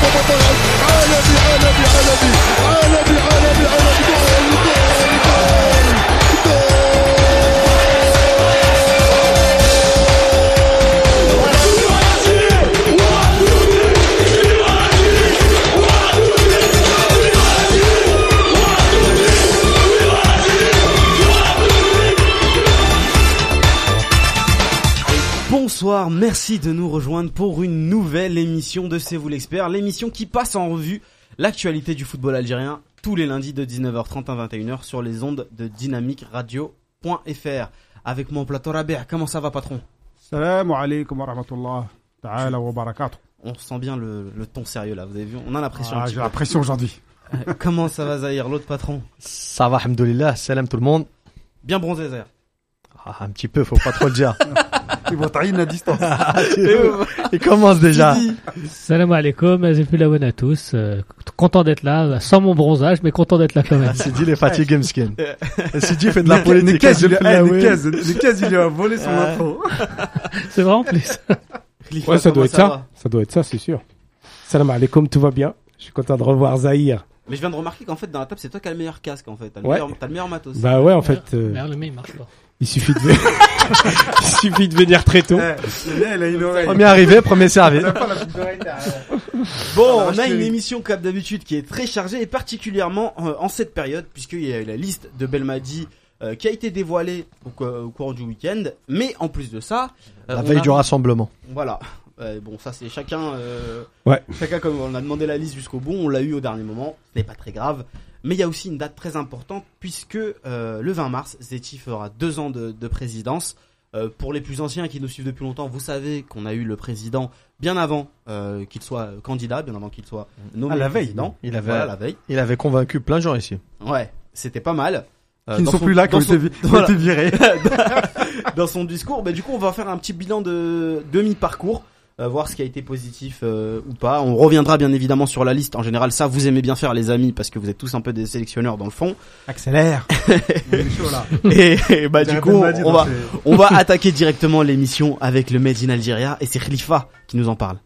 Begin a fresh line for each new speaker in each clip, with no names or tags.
عالمي عالمي عالمي عالمي
Merci de nous rejoindre pour une nouvelle émission de C'est vous l'expert, l'émission qui passe en revue l'actualité du football algérien tous les lundis de 19h30 à 21h sur les ondes de dynamique radio.fr. Avec mon plateau Rabia, comment ça va patron?
Salam alaikum wa rahmatullah ta'ala wa barakatuh.
On sent bien le, le ton sérieux là, vous avez vu? On a l'impression
Ah, j'ai
peu.
la pression aujourd'hui.
Euh, Comment ça va Zahir, l'autre patron?
Ça va, alhamdoulilah, salam tout le monde.
Bien bronzé Zahir.
Ah, un petit peu, faut pas trop le dire.
Ils vont tailler à distance.
Il commence déjà.
Salam alaikum, j'ai fait la bonne à tous. Euh, content d'être là, sans mon bronzage, mais content d'être là quand même.
Ah, Sidi, il est fatigué, Mskin. Sidi fait de la
Les
politique.
il a-
la
eh, les
ouais.
cases, les cases, il lui a volé son
Ah.
intro.
C'est vrai en plus.
Ouais, ça doit être ça. Ça doit être ça, c'est sûr. Salam alaikum, tout va bien. Je suis content de revoir Zahir.
Mais je viens de remarquer qu'en fait dans la table c'est toi qui as le meilleur casque en fait, t'as le,
Ouais.
meilleur, le meilleur matos.
Bah ouais, en fait, euh,
Merde, le mien il marche pas.
Il suffit de il suffit de venir très tôt.
Eh, le nez, il a une oreille.
Premier arrivé, premier servi.
Il a pas la petite oreille derrière.
Bon, on a une émission comme d'habitude qui est très chargée et particulièrement euh, en cette période puisqu'il y a eu la liste de Belmadi euh, qui a été dévoilée au, co- au cours du week-end. Mais en plus de ça, euh,
La veille
a-
du rassemblement.
Voilà. Euh, bon, ça c'est chacun. euh,
Ouais.
Chacun comme on a demandé la liste jusqu'au bout, on l'a eu au dernier moment. Ce n'est pas très grave. Mais il y a aussi une date très importante puisque euh, le 20 mars, Zeti fera deux ans de, de présidence. Euh, pour les plus anciens qui nous suivent depuis longtemps, vous savez qu'on a eu le président bien avant euh, qu'il soit candidat, bien avant qu'il soit nommé
Ah, la veille,
président.
Il avait,
Voilà, la veille.
il avait convaincu plein de gens ici.
Ouais, c'était pas mal. Euh,
Qui ne sont
son-
plus là, qui ont
son-
été
voilà.
virés.
dans son discours. Bah, du coup, on va faire un petit bilan de demi-parcours, euh, voir ce qui a été positif euh, ou pas. On reviendra bien évidemment sur la liste. En général, ça, vous aimez bien faire, les amis, parce que vous êtes tous un peu des sélectionneurs dans le fond.
Accélère.
Et, et bah, du coup, on va, on va attaquer directement l'émission avec le Made in Algeria et c'est Khalifa qui nous en parle.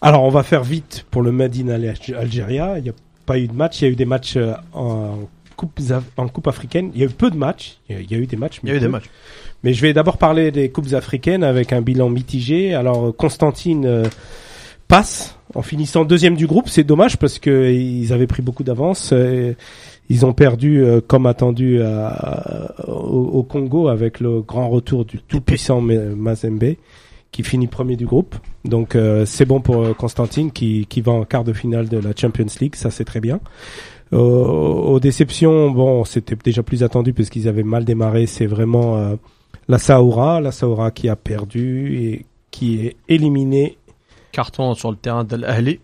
Alors, on va faire vite pour le Made in Alg- Algeria. Il n'y a pas eu de match. Il y a eu des matchs euh, en coupe, en coupe africaine. Il y a eu peu de matchs. Il y a, eu des matchs.
Il y a
mais
eu des matchs.
Mais je vais d'abord parler des coupes africaines avec un bilan mitigé. Alors Constantine euh, passe en finissant deuxième du groupe. C'est dommage parce que ils avaient pris beaucoup d'avance. euh, Ils ont perdu euh, comme attendu à- au, au Congo avec le grand retour du tout puissant Mazembe qui finit premier du groupe. Donc euh, c'est bon pour Constantine qui, qui va en quart de finale de la Champions League. Ça c'est très bien. Euh, aux déceptions, bon, c'était déjà plus attendu parce qu'ils avaient mal démarré. C'est vraiment euh, la Saoura, la Saoura qui a perdu et qui est éliminée.
Carton sur le terrain de l'Ahli.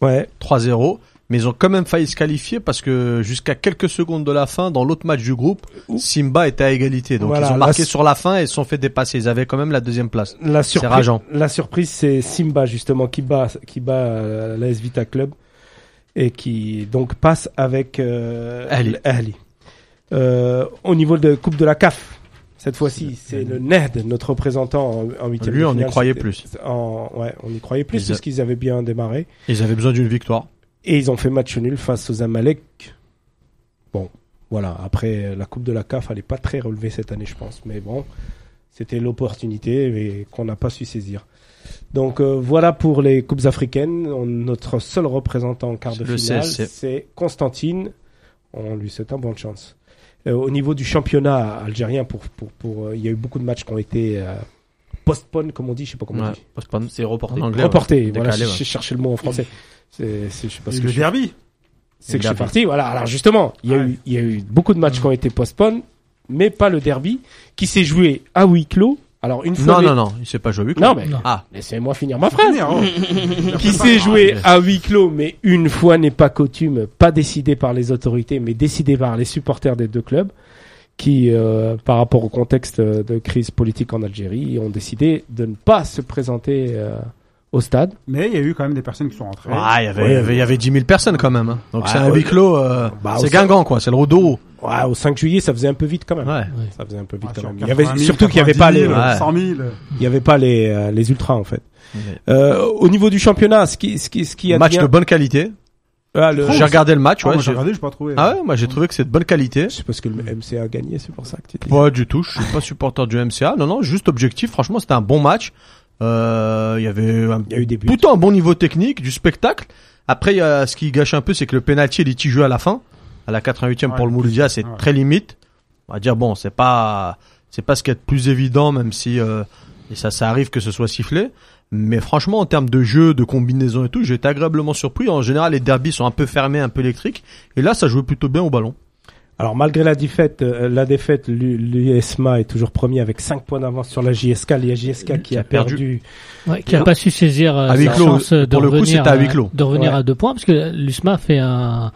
Ouais,
3-0. Mais ils ont quand même failli se qualifier parce que jusqu'à quelques secondes de la fin, dans l'autre match du groupe, Simba était à égalité. Donc
Voilà,
ils ont marqué
la-
sur la fin et se sont fait dépasser. Ils avaient quand même la deuxième place.
la surprise,
rageant.
la surprise, c'est Simba justement qui bat, qui bat euh, l'AS Vita Club et qui donc passe avec euh,
Ahli.
Ahli. Euh, au niveau de Coupe de la CAF, cette fois-ci, c'est le NED, notre représentant en, huitième
Lui,
de
on y croyait plus.
En, ouais, on y croyait plus
Ils a-
parce qu'ils avaient bien démarré.
Ils avaient besoin d'une victoire.
Et ils ont fait match nul face aux Amalek. Bon, voilà. Après, la Coupe de la CAF, elle n'est pas très relevée cette année, je pense. Mais bon, c'était l'opportunité qu'on n'a pas su saisir. Donc euh, voilà pour les Coupes africaines. On- notre seul représentant en quart de
Le
finale, c'est Constantine. On lui souhaite un bonne chance. Euh, au niveau du championnat algérien, pour, pour, pour, euh, il y a eu beaucoup de matchs qui ont été euh, postponed, comme on dit, je sais pas comment on
Ouais.
dit.
Postpone.
C'est reporté.
En anglais.
Reporté.
ouais.
Voilà,
Décalé, ouais.
j'ai cherché le mot en français. C'est, c'est, je sais pas ce
Et
que
le
je suis
derby.
c'est que je suis parti. Voilà. Alors justement, il y a
Ouais.
eu, il y a eu beaucoup de matchs qui ont été postponed, mais pas le derby, qui s'est joué à huis clos. Alors une fois.
Non, non, non. Il s'est pas joué. huis clos.
Non, mais
Non.
Ah.
laissez-moi finir ma phrase.
Finir, hein.
Qui s'est joué à huis clos, mais une fois n'est pas coutume, pas décidé par les autorités, mais décidé par les supporters des deux clubs, qui, euh, par rapport au contexte de crise politique en Algérie, ont décidé de ne pas se présenter euh, au stade.
Mais il y a eu quand même des personnes qui sont rentrées.
Ah, il y avait,
Ouais.
il y avait, il y avait 10 000 personnes quand même. hein. Donc
Ouais,
c'est un
ouais.
huis clos, euh,
Bah,
c'est Guingamp quoi, c'est le Rodoro.
Ouais, au 5 juillet, ça faisait un peu vite quand même.
Ouais.
Ça faisait un peu vite
Ah,
quand
sur
même. Il y avait
80 000,
surtout qu'il y avait pas les,
90 000,
Ouais.
100 000.
il y avait pas les euh, les ultras en fait.
Ouais.
Euh, au niveau du championnat, ce qui ce qui ce qui a
Match de bonne qualité.
Ah, le-
J'ai regardé le match,
Ah,
ouais.
moi, j'ai
j'ai-
regardé, j'ai pas trouvé.
Ah ouais, moi j'ai trouvé que c'est de bonne qualité.
C'est parce que le MCA a gagné, c'est pour ça que tu dis.
Pas du tout, je suis pas supporter du MCA. Non, non, juste objectif. Franchement, c'était un bon match. Euh, il y avait un,
Il y a eu des buts.
plutôt un bon niveau technique, du spectacle. Après, il y a, ce qui gâche un peu, c'est que le penalty est litigieux à la fin. À la 88e pour le Mouloudia, c'est
Ouais.
très limite. On va dire, bon, c'est pas, c'est pas ce qui est le plus évident, même si, euh, et ça, ça arrive que ce soit sifflé. Mais franchement, en termes de jeu, de combinaison et tout, j'ai été agréablement surpris. En général, les derbies sont un peu fermés, un peu électriques. Et là, ça jouait plutôt bien au ballon.
Alors malgré la défaite, euh, la défaite, l'U- l'USMA est toujours premier avec 5 points d'avance sur la JSK. La JSK qui a perdu.
Ouais, qui a pas su saisir euh,
À huis
sa
clos,
chance de
pour le coup,
revenir,
c'était à huis
euh,
clos.
de revenir
Ouais.
à deux points parce que l'USMA fait un,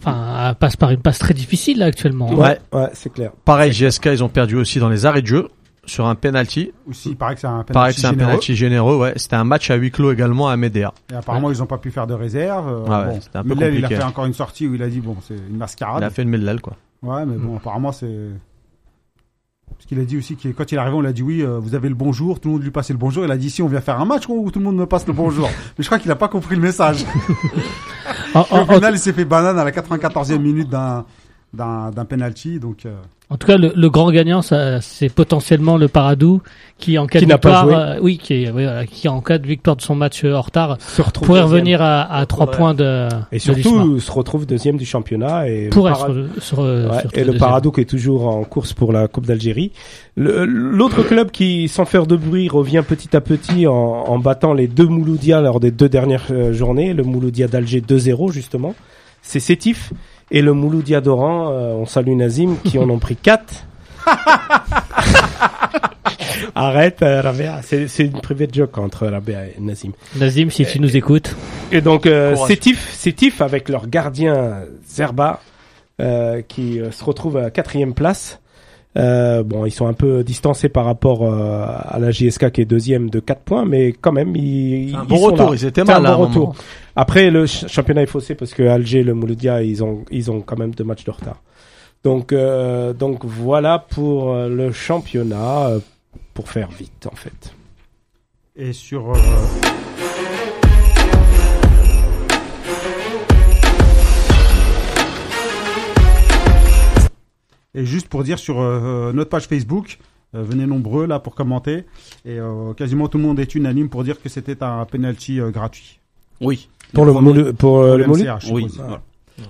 enfin, passe par une passe très difficile là actuellement. hein.
Ouais.
ouais, c'est clair.
Pareil, GSK, ils ont perdu aussi dans les arrêts de jeu sur un penalty.
Aussi, il paraît que c'est un penalty
un
généreux.
penalty généreux, ouais. C'était un match à huis clos également à Médéa.
Et apparemment, ils ont pas pu faire de réserve. euh,
Ah ouais,
bon.
c'était un peu
il a fait encore une sortie où il a dit, bon, c'est une
Il
mascarade.
a fait une medlel, quoi.
Ouais, mais bon, apparemment, c'est... Parce qu'il a dit aussi que quand il est arrivé, on lui a dit oui, euh, vous avez le bonjour, tout le monde lui passait le bonjour. Il a dit si on vient faire un match où tout le monde me passe le bonjour. mais je crois qu'il a pas compris le message. Au final, il s'est fait banane à la 94e minute d'un d'un d'un penalty. Donc euh,
en tout cas, le, le grand gagnant, ça, c'est potentiellement le Paradou qui en cas
Qui
de victoire, euh, oui, qui, est- oui, voilà, qui en cas de victoire de son match euh, en retard
Se retrouve
pourrait
deuxième.
revenir à, à trois
Ouais.
points de
Et
de
surtout se retrouve deuxième du championnat et
pourrait
le
sur,
Ouais,
sur
et le. Paradou qui est toujours en course pour la Coupe d'Algérie. Le- L'autre club qui, sans faire de bruit, revient petit à petit en, en battant les deux Mouloudia lors des deux dernières euh, journées, le Mouloudia d'Alger 2-0 justement, c'est Sétif et le Mouloudia d'Oran, euh, on salue Nazim, qui en ont pris 4. Arrête, euh, Rabea, c'est c'est une private joke entre Rabea et Nazim.
Nazim, si tu nous écoutes.
Et donc euh, Sétif avec leur gardien Zerba euh, qui euh, se retrouve à quatrième place. Euh, bon, ils sont un peu distancés par rapport euh, à la JSK qui est deuxième de 4 points, mais quand même ils,
C'est un
ils
bon
sont
retour,
là.
ils étaient
C'est un
mal
bon
un moment.
retour. Après le ch- championnat est faussé parce que Alger, le Mouloudia, ils ont ils ont quand même deux matchs de retard. Donc euh, donc voilà pour euh, le championnat euh, pour faire vite en fait.
et sur et juste pour dire sur euh, notre page Facebook, euh, venez nombreux là pour commenter et euh, quasiment tout le monde est unanime pour dire que c'était un penalty euh, gratuit.
Oui.
Pour le
premier-
Moulou- pour
Pour
le
le
Oui. voilà.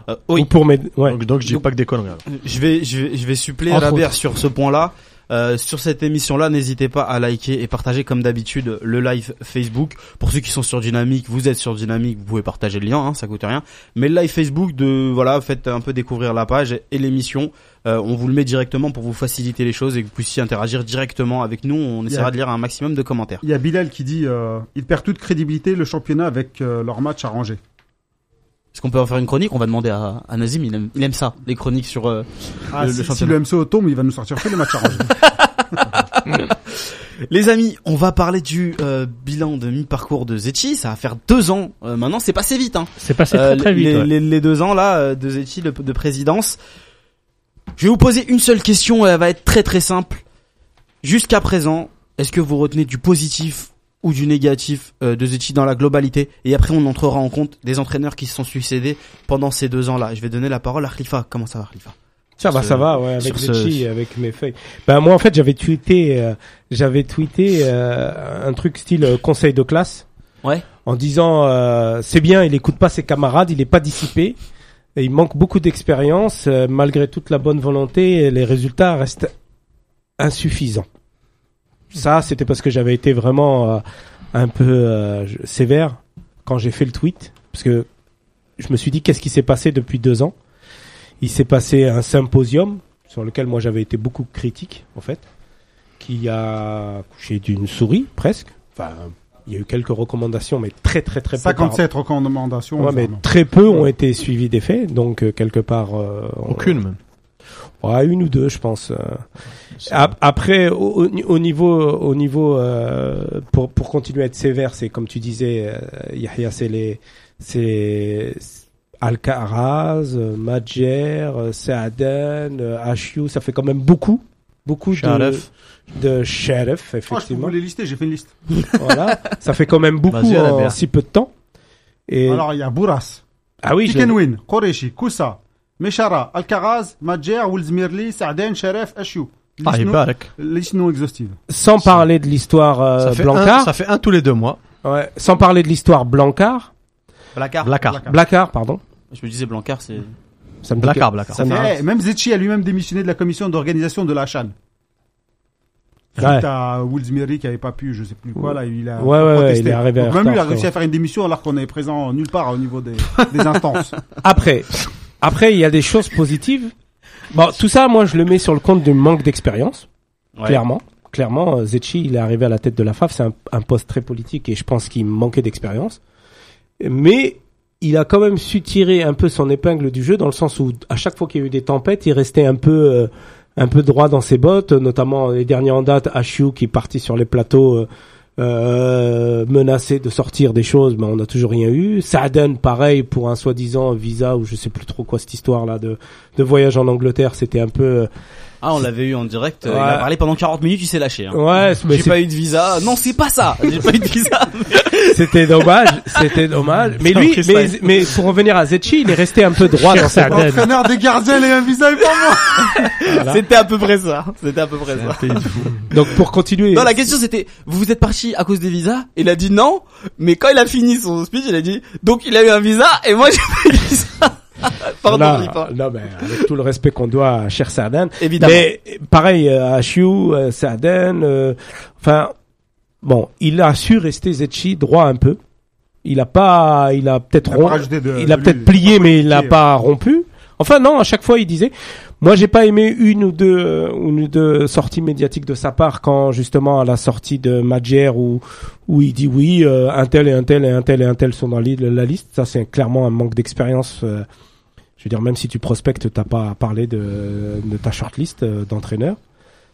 Euh, oui.
ou pour mes ouais.
Donc, donc je dis
Donc-
pas que des conneries.
Je vais, je vais, je vais suppléer sur ce point-là. Euh, sur cette émission-là, n'hésitez pas à liker et partager comme d'habitude le live Facebook. Pour ceux qui sont sur Dynamique, vous êtes sur Dynamique, vous pouvez partager le lien, hein, ça coûte rien. Mais le live Facebook, de voilà, faites un peu découvrir la page et l'émission. Euh, on vous le met directement pour vous faciliter les choses et que vous puissiez interagir directement avec nous. On essaiera de lire un maximum de commentaires.
Il y a Bilal qui dit euh, il perd toute crédibilité le championnat avec euh, leur match arrangé.
Est-ce qu'on peut en faire une chronique? On va demander à, à Nazim. Il aime, il aime ça, les chroniques sur. euh,
Ah,
Le-
si,
le
si
championnat.
le MCO tombe, il va nous sortir que les matchs arrangés.
Les amis, on va parler du euh, bilan de mi-parcours de Zetchi. Ça va faire deux ans. euh, maintenant, c'est passé vite. Hein.
C'est passé
Euh,
très très vite.
les,
ouais.
les- les deux ans là euh, de Zetchi de, de présidence. Je vais vous poser une seule question. Elle va être très très simple. Jusqu'à présent, est-ce que vous retenez du positif ou du négatif euh, de Zetchi dans la globalité Et après, on entrera en compte des entraîneurs qui se sont succédés pendant ces deux ans-là. Je vais donner la parole à Khalifa. Comment ça va, Khalifa?
Ça va,
ce-
ça va, ouais, avec
sur ce-
avec mes feuilles. Ben moi en fait j'avais tweeté, euh, j'avais tweeté euh, un truc style conseil de classe.
Ouais.
En disant c'est bien, il écoute pas ses camarades, il est pas dissipé, et il manque beaucoup d'expérience. malgré toute la bonne volonté, les résultats restent insuffisants. Ça c'était parce que j'avais été vraiment euh, un peu euh, sévère quand j'ai fait le tweet, parce que je me suis dit qu'est-ce qui s'est passé depuis deux ans? Il s'est passé un symposium sur lequel moi j'avais été beaucoup critique en fait, qui a couché d'une souris presque. Enfin, il y a eu quelques recommandations, mais très très très peu. par-
57 recommandations.
Ouais, mais très peu ont été suivis des faits, donc euh, quelque part. euh, on-
Aucune même.
Ouais, une ou deux, je pense. euh. Ap- Après, au, au ni- au niveau, au niveau, euh, pour pour continuer à être sévère, c'est comme tu disais, euh, Yahya, c'est les, c'est Alcaraz, euh, Saaden, Ashiou, ça fait quand même beaucoup, beaucoup de
Sharef.
de sheriff,
Oh, je peux
effectivement.
vous les lister, j'ai fait une liste.
voilà, ça fait quand même beaucoup en si peu de temps. Et
Alors, il y a Bourras,
ah oui, je l'ai-
Tikenwin, Koreshi, Koussa, Meshara, Alcaraz, Madjer, Wilzmirli, Saaden, Sharef, Ashiou.
Ah,
Liste
il
non-
barque.
Liste non exhaustive.
sans parler de l'histoire euh,
Ça fait, un,
Blancard,
ça fait un tous les deux mois.
ouais, sans parler de l'histoire Blancard,
Blacard.
Blacard.
Blacard, pardon.
Je me disais Blancard, c'est.
Ça me que-
Blacard.
ça dit-
Eh, même Zetchi a lui-même démissionné de la commission d'organisation de la Chan. Suite
Ouais.
à Wilzmiri qui avait pas pu, je sais plus quoi, là, il a
Ouais, ouais, ouais,
protesté.
il est arrivé
Donc même lui, il a réussi à faire une démission alors qu'on est présent nulle part au niveau des, des instances.
Après, après, il y a des choses positives. Bon, tout ça, moi, je le mets sur le compte du manque d'expérience.
Ouais.
Clairement, clairement, euh, Zetchi, il est arrivé à la tête de la FAF, c'est un, un poste très politique et je pense qu'il manquait d'expérience. Mais il a quand même su tirer un peu son épingle du jeu dans le sens où à chaque fois qu'il y a eu des tempêtes, il restait un peu euh, un peu droit dans ses bottes, notamment les derniers en date, Ashiou qui est parti sur les plateaux euh, euh, menacé de sortir des choses, mais on n'a toujours rien eu. Saaden, pareil, pour un soi-disant visa ou je sais plus trop quoi cette histoire là de de voyage en Angleterre, c'était un peu euh,
Ah, on l'avait eu en direct. euh, Il a parlé pendant 40 minutes, il s'est lâché. Hein.
ouais, mais
J'ai pas eu de visa. Non, c'est pas ça. J'ai pas eu de visa.
C'était dommage, c'était dommage. Mais lui, mais, mais pour revenir à Zetchi, il est resté un peu droit dans sa
Saaden.
Entraîneur des gardiens et un visa et pas moi.
Voilà.
C'était à peu près ça. C'était à peu près ça.
Donc pour continuer.
Non, la question c'était, vous vous êtes parti à cause des visas? Il a dit non, mais quand il a fini son speech, il a dit, donc il a eu un visa et moi j'ai pas eu de visa. Pardon,
Là,
Lipa.
non, mais avec tout le respect qu'on doit à Cher Saaden.
Évidemment.
Mais pareil, euh, à Chiu, euh, Saaden, euh, enfin, bon, il a su rester Zetchi droit un peu. Il a pas, il a peut-être
Il a pas
rompu. il a peut-être plié, mais il n'a pas rompu. Enfin non, à chaque fois il disait. Moi, j'ai pas aimé une ou deux, euh, une ou deux sorties médiatiques de sa part quand justement à la sortie de Madjer où où il dit oui, euh, un tel et un tel et un tel et un tel sont dans la liste. Ça, c'est clairement un manque d'expérience. euh, je veux dire, même si tu prospectes, t'as pas parlé de, de ta shortlist euh, d'entraîneur.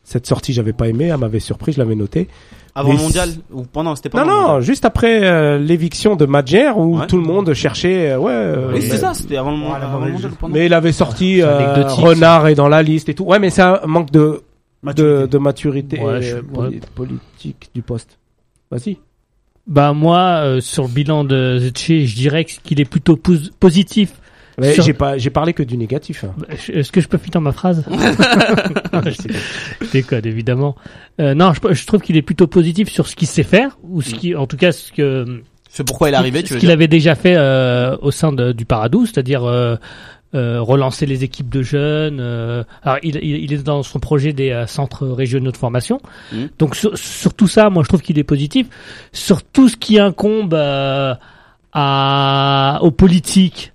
Cette sortie, j'avais pas aimé, elle m'avait surpris, je l'avais noté.
Avant
mais
le mondial ou pendant, c'était pas
Non, non, juste après euh, l'éviction de Madjer où
Ouais.
tout le monde cherchait, euh, ouais. euh,
Oui, c'était
mais-
ça, c'était avant le,
Ouais,
avant le mondial pendant.
mais il avait sorti
C'est
euh. Renard est dans la liste et tout. Ouais, mais c'est un manque de de,
Maturité.
de maturité
Ouais, je-
poli- politique du poste. Vas-y.
Bah moi, euh, sur le bilan de Zetchi, je dirais qu'il est plutôt pos- positif. Sur-
J'ai pas, j'ai parlé que du négatif. hein.
Bah, je- Est-ce que je peux finir ma phrase? Je déconne évidemment. Euh, non, je, je trouve qu'il est plutôt positif sur ce qu'il sait faire ou ce qui, en tout cas, ce que
C'est pourquoi il est arrivé, tu
ce
veux
qu'il
dire?
avait déjà fait euh, au sein de- du Paradou, c'est-à-dire euh, euh, relancer les équipes de jeunes. euh, alors, il, il, il est dans son projet des euh, centres régionaux de formation.
Mhm.
Donc sur, sur tout ça, moi je trouve qu'il est positif. Sur tout ce qui incombe euh, à, aux politiques,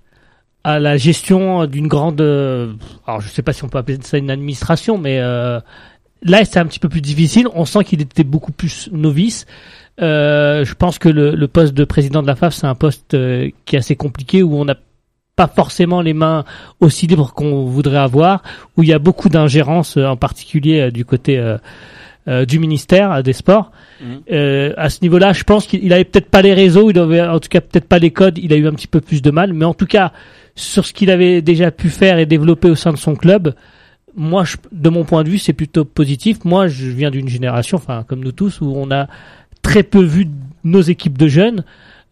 à la gestion d'une grande, euh, alors je sais pas si on peut appeler ça une administration, mais euh, là c'est un petit peu plus difficile. On sent qu'il était beaucoup plus novice. Euh, je pense que le, le poste de président de la FAF, c'est un poste euh, qui est assez compliqué où on n'a pas forcément les mains aussi libres qu'on voudrait avoir, où il y a beaucoup d'ingérence, en particulier du côté du ministère des Sports.
Mhm.
Euh, à ce niveau-là, je pense qu'il il avait peut-être pas les réseaux, il avait en tout cas peut-être pas les codes, il a eu un petit peu plus de mal, mais en tout cas sur ce qu'il avait déjà pu faire et développer au sein de son club, moi, je- de mon point de vue, c'est plutôt positif. Moi, je viens d'une génération, enfin comme nous tous, où on a très peu vu nos équipes de jeunes.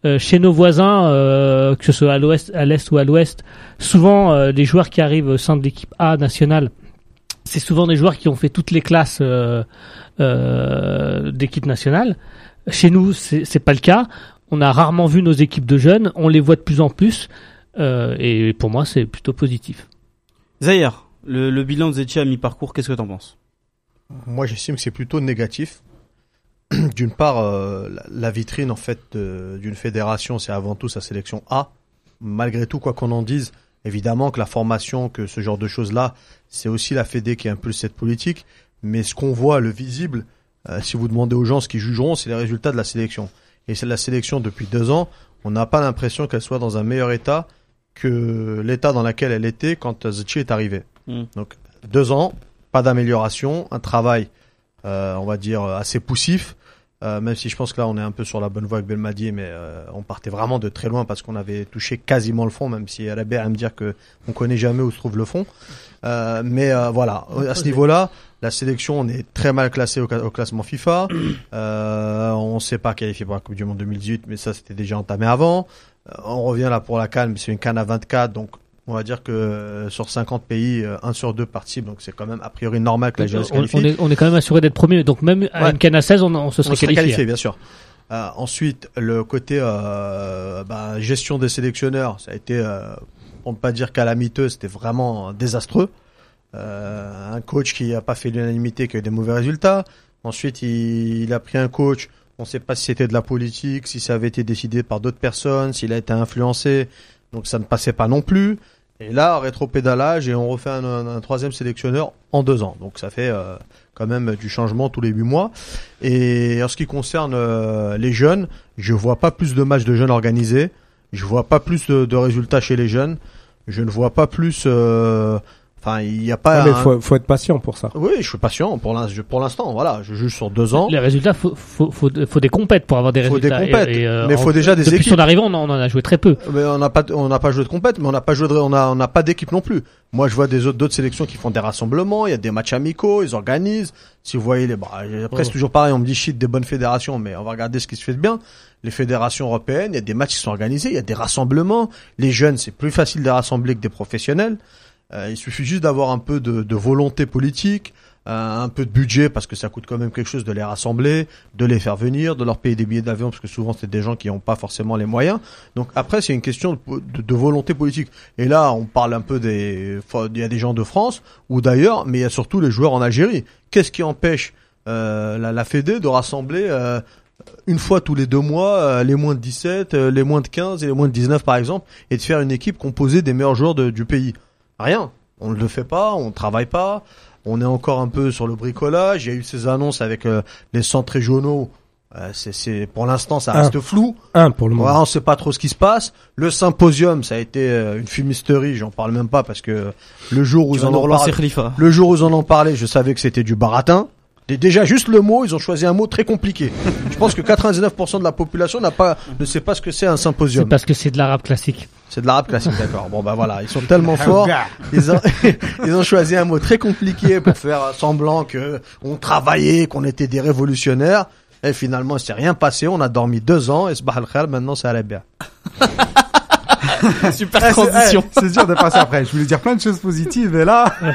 Euh, chez nos voisins, euh, que ce soit à l'ouest, à l'est ou à l'ouest, souvent euh, les joueurs qui arrivent au sein de l'équipe A nationale, c'est souvent des joueurs qui ont fait toutes les classes euh, euh, d'équipe nationale. Chez nous, c'est c'est pas le cas. On a rarement vu nos équipes de jeunes. On les voit de plus en plus. Euh, et pour moi, c'est plutôt positif.
Zahir, le, le bilan de Zetchi à mi-parcours, qu'est-ce que t'en penses?
Moi, j'estime que c'est plutôt négatif. D'une part, euh, la, la vitrine en fait de- d'une fédération, c'est avant tout sa sélection A. Malgré tout, quoi qu'on en dise, évidemment que la formation, que ce genre de choses-là, c'est aussi la Fédé qui impulse cette politique. Mais ce qu'on voit, le visible, euh, si vous demandez aux gens ce qu'ils jugeront, c'est les résultats de la sélection. Et c'est la sélection depuis deux ans. On n'a pas l'impression qu'elle soit dans un meilleur état que l'état dans lequel elle était quand Zetchi est arrivé.
Mm.
Donc deux ans, pas d'amélioration, un travail, euh, on va dire, assez poussif. Euh, même si je pense que là on est un peu sur la bonne voie avec Belmadi, mais euh, on partait vraiment de très loin parce qu'on avait touché quasiment le fond, même si Rabia aime dire que on connaît jamais où se trouve le fond. Euh, mais euh, voilà, à ce niveau-là, la sélection on est très mal classé au, au classement FIFA. Euh, on ne s'est pas qualifié pour la Coupe du Monde 2018, mais ça c'était déjà entamé avant. Euh, on revient là pour la mais c'est une Cannes à 24, donc on va dire que euh, sur 50 pays, euh, un sur deux participe, donc c'est quand même a priori normal que la Géorgie se
on,
qualifie.
on est, on est quand même assuré d'être premier. Donc même à
Ouais.
une canne à 16, on, on se serait
On
qualifié.
qualifié, bien sûr. Euh, ensuite, le côté euh, bah, gestion des sélectionneurs, ça a été, euh, pour ne pas dire calamiteux, c'était vraiment désastreux. Euh, un coach qui n'a pas fait l'unanimité, qui a eu des mauvais résultats. Ensuite, il, il a pris un coach, on ne sait pas si c'était de la politique, si ça avait été décidé par d'autres personnes, s'il a été influencé, donc ça ne passait pas non plus. Et là, rétro-pédalage et on refait un, troisième sélectionneur en deux ans. Donc ça fait euh, quand même du changement tous les huit mois. Et en ce qui concerne euh, les jeunes, je vois pas plus de matchs de jeunes organisés. Je vois pas plus de, de résultats chez les jeunes. Je ne vois pas plus. euh, Enfin, il n'y a pas.
Mais
un-
faut, faut être patient pour ça.
Oui, je suis patient pour l'in- je- pour l'instant. Voilà, je juge sur deux ans.
Les résultats, faut, faut, faut, faut des compètes pour avoir des
Faut des
résultats.
compètes,
euh,
mais
en-
faut déjà des
Depuis
équipes.
son arrivée, on en, on en a joué très peu.
Mais on n'a pas, on n'a pas joué de compète, mais on n'a pas joué de, on a, on n'a pas d'équipe non plus. Moi, je vois des autres, d'autres sélections qui font des rassemblements, il y a des matchs amicaux, ils organisent. Si vous voyez les, bah, après, c'est
Oh.
toujours pareil, on me dit shit des bonnes fédérations, mais on va regarder ce qui se fait de bien. Les fédérations européennes, il y a des matchs qui sont organisés, il y a des rassemblements. Les jeunes, c'est plus facile de rassembler que des professionnels. Euh, il suffit juste d'avoir un peu de, de volonté politique, euh, un peu de budget parce que ça coûte quand même quelque chose de les rassembler, de les faire venir, de leur payer des billets d'avion parce que souvent c'est des gens qui n'ont pas forcément les moyens. Donc après c'est une question de, de- volonté politique. Et là on parle un peu des, il y a des gens de France ou d'ailleurs, mais il y a surtout les joueurs en Algérie. Qu'est-ce qui empêche euh, la, la Fédé de rassembler euh, une fois tous les deux mois euh, les moins de 17, euh, les moins de 15 et les moins de 19 par exemple, et de faire une équipe composée des meilleurs joueurs du pays? Rien. On ne le fait pas, on ne travaille pas. On est encore un peu sur le bricolage. Il y a eu ces annonces avec euh, les centres régionaux. Euh, c'est, c'est, pour l'instant, ça reste flou.
Un pour le
Ouais,
moment.
on sait pas trop ce qui se passe. Le symposium, ça a été euh, une fumisterie. J'en parle même pas parce que le jour où ils en ont parlé, le jour où ils en ont parlé, je savais que c'était du baratin. Et déjà, juste le mot, ils ont choisi un mot très compliqué. Je pense que 99% de la population n'a pas, ne sait pas ce que c'est un
C'est
symposium.
parce que c'est de l'arabe classique.
C'est de l'arabe classique, d'accord. Bon, bah voilà, ils sont tellement forts. Ils ont, ils ont choisi un mot très compliqué pour faire semblant que on travaillait, qu'on était des révolutionnaires. Et finalement, il s'est rien passé. On a dormi deux ans. Et Sbah al maintenant, c'est Arabia.
Super
Eh, c'est-
transition.
eh, C'est dur de passer après. Je voulais dire plein de choses positives, mais là. Là,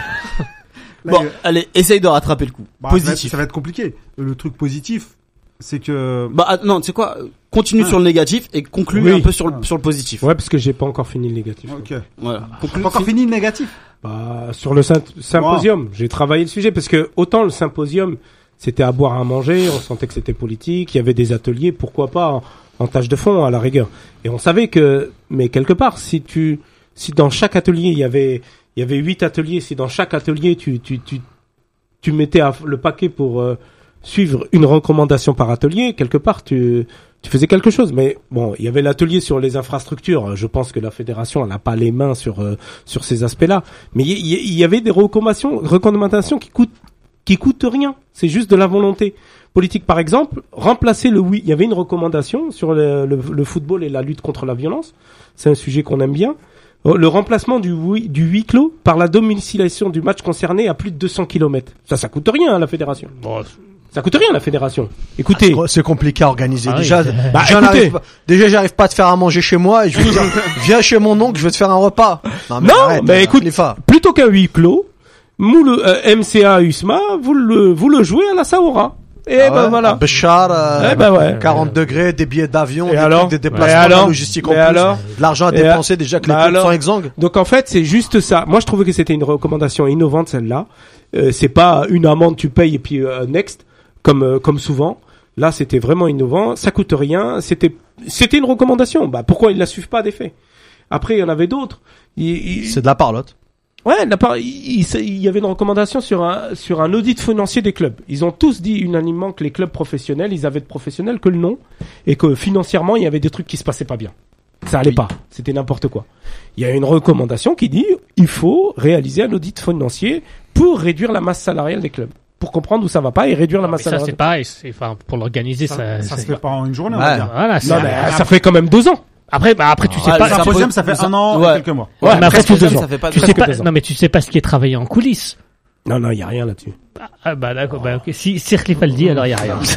Bon,
il-
allez, essaye de rattraper le coup.
bah, ça va être-
Positif.
Ça va être compliqué. Le truc positif, c'est que.
Bah ah, non, tu sais quoi? Continue
Ah.
sur le négatif et conclue
Oui.
un peu sur le,
Ah.
sur le positif.
Ouais, parce que j'ai pas encore fini le négatif.
Ok.
Voilà.
T'as
Conclue,
pas encore fini le négatif?
Bah, sur le symposium, j'ai travaillé le sujet parce que autant le symposium, c'était à boire à manger, on sentait que c'était politique, il y avait des ateliers, pourquoi pas en, en tâche de fond à la rigueur. Et on savait que, mais quelque part, si tu, si dans chaque atelier il y avait, il y avait huit ateliers, si dans chaque atelier tu, tu, tu, tu mettais à- le paquet pour euh, suivre une recommandation par atelier, quelque part tu, tu faisais quelque chose. Mais bon, il y avait l'atelier sur les infrastructures. Je pense que la fédération n'a pas les mains sur euh, sur ces aspects-là. Mais il y, avait des recommandations, recommandations qui coûtent qui coûtent rien. C'est juste de la volonté politique. Par exemple, remplacer le oui. Il y avait une recommandation sur le, le, le football et la lutte contre la violence. C'est un sujet qu'on aime bien. Euh, Le remplacement du, oui, du huis clos par la domiciliation du match concerné à plus de 200 km. Ça, ça coûte rien à la fédération. Ça coûte rien la fédération. Écoutez,
C'est- C'est compliqué à organiser.
Ah oui.
déjà,
Bah,
déjà,
écoutez.
pas- déjà, j'arrive pas à te faire à manger chez moi et je dire, viens chez mon oncle, je vais te faire un repas. Non,
Non,
arrête,
mais
euh,
écoute, plutôt qu'un huis clos, le euh, MCA USMA, vous le vous le jouez à la Saoura. Et
Ah
ben
ouais,
voilà.
Béchar, euh,
Eh ben ouais.
40 degrés, des billets d'avion, des, des déplacements,
alors
de la logistique en
Et
plus,
alors
de l'argent à dépenser déjà que les sont exsangues.
Donc en fait, c'est juste ça. Moi, je trouvais que c'était une recommandation innovante celle-là. Euh, c'est pas une amende tu payes et puis euh, next comme euh, comme souvent. Là, c'était vraiment innovant. Ça coûte rien. C'était c'était une recommandation. Bah pourquoi ils la suivent pas des faits? Après, il y en avait d'autres. Il-
C'est de la parlotte.
Ouais, la il, il- il y avait une recommandation sur un sur un audit financier des clubs. Ils ont tous dit unanimement que les clubs professionnels, ils avaient de professionnels que le nom et que financièrement, il y avait des trucs qui se passaient pas bien. Ça allait pas, c'était n'importe quoi. Il y a une recommandation qui dit il faut réaliser un audit financier pour réduire la masse salariale des clubs. Pour comprendre où ça va pas et réduire la
Mais
masse
ça, c'est
salariale.
pareil. c'est- Enfin, pour l'organiser, ça.
Ça, ça se fait pas en une journée, on
Ouais.
va dire.
Voilà, c'est-
Non, mais ça fait quand même deux ans.
Après, bah, après, tu sais
Ah,
pas.
Le Ça
symposium, ça fait un an
ouais.
et quelques mois.
Ouais,
mais après, tu
deux
sais-
ans.
ça fait pas
Tu sais pas,
deux ans.
non, mais tu sais pas ce qui est travaillé en coulisses.
Non, non, il y a rien là-dessus.
Ah, bah, d'accord, bah, ok. Si, si Khalifa le dit, alors il y a rien.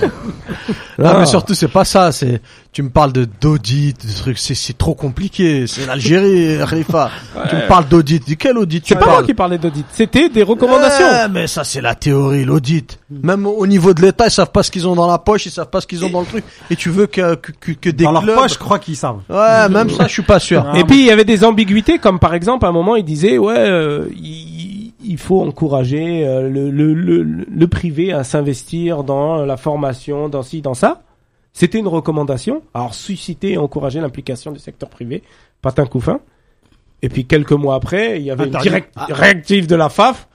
Non,
Ah.
mais surtout, c'est pas ça. C'est, tu me parles de d'audit, de trucs. C'est, c'est trop compliqué. C'est l'Algérie, Khalifa. Tu me parles d'audit. De quel audit tu
C'est pas
parles
moi qui parlais d'audit. C'était des recommandations.
Ouais, mais ça, c'est la théorie, l'audit. Même au niveau de l'État, ils savent pas ce qu'ils ont dans la poche, ils savent pas ce qu'ils ont dans le truc. Et tu veux que, que, que, que des
Dans leur
clubs.
poche, je crois qu'ils savent.
Ouais, même ça, je suis pas sûr.
Ah,
Et puis il y avait des ambiguïtés, comme par exemple à un moment il disait ouais euh, il, il faut encourager euh, le, le, le, le privé à s'investir dans la formation, dans ci, dans ça. C'était une recommandation. Alors susciter et encourager l'implication du secteur privé, patin coup fin. Et puis quelques mois après, il y avait une
Interdit.
direct, réactive de la FAF.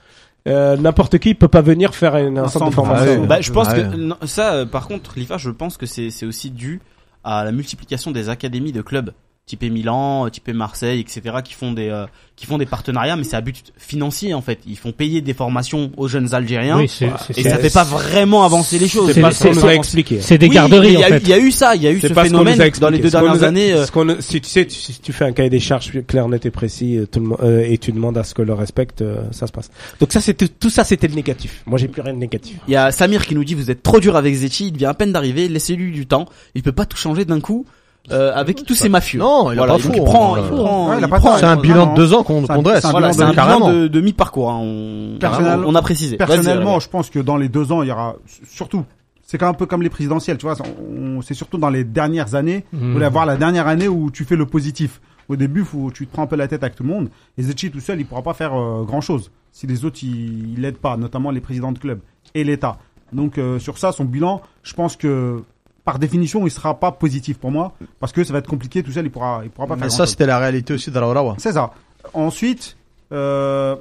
Euh, N'importe qui peut pas venir faire une, un,
Un
centre de formation.
ah ouais.
Bah, je pense
Ah
que non, ça, euh, par contre, Lifa, je pense que c'est aussi dû à la multiplication des académies de clubs, type Milan, euh, type Marseille, etc., qui font des euh, qui font des partenariats, mais c'est à but financier en fait. Ils font payer des formations aux jeunes Algériens,
Oui, c'est, c'est,
et ça fait pas vraiment avancer les choses.
C'est pas ce qu'on
c'est-
nous a
c'est-
expliqué.
c'est des
Oui,
garderies, en fait.
Il y a eu ça, il y a eu ce phénomène dans les deux dernières
a-
années. euh,
si tu sais, si si tu fais un cahier des charges clair, net et précis, euh, tout le monde, euh, et tu demandes à ce que le respecte, euh, ça se passe. Donc ça, c'était tout ça, c'était le négatif. Moi, j'ai plus rien de négatif.
Il y a Samir qui nous dit vous êtes trop dur avec Zetchi, il vient à peine d'arriver, laissez-lui du temps. Il peut pas tout changer d'un coup euh, avec tous ces mafieux.
Non, il a
Voilà,
pas
donc
faux.
il prend, il
Ouais,
prend,
il a
il
pas
prend-.
C'est un
Non,
bilan de deux ans qu'on qu'on dresse.
c'est un
Voilà,
bilan
c'est un
de-
bilan de, de mi-parcours. Hein. On, on a précisé.
Personnellement, je pense que dans les deux ans, il y aura surtout. C'est un peu comme les présidentielles, tu vois. on- C'est surtout dans les dernières années.
Mhm.
Vous voulez avoir la dernière année où tu fais le positif. Au début, faut, tu te prends un peu la tête avec tout le monde. Et Zetchi tout seul, il pourra pas faire grand chose si les autres ils il l'aident pas, notamment les présidents de club et l'État. Donc euh, sur ça, son bilan, je pense que par définition, il sera pas positif pour moi parce que ça va être compliqué tout seul. Il pourra, il pourra pas
Mais
faire.
ça,
grand-chose.
c'était la réalité aussi de Raourawa.
C'est ça. Ensuite, euh,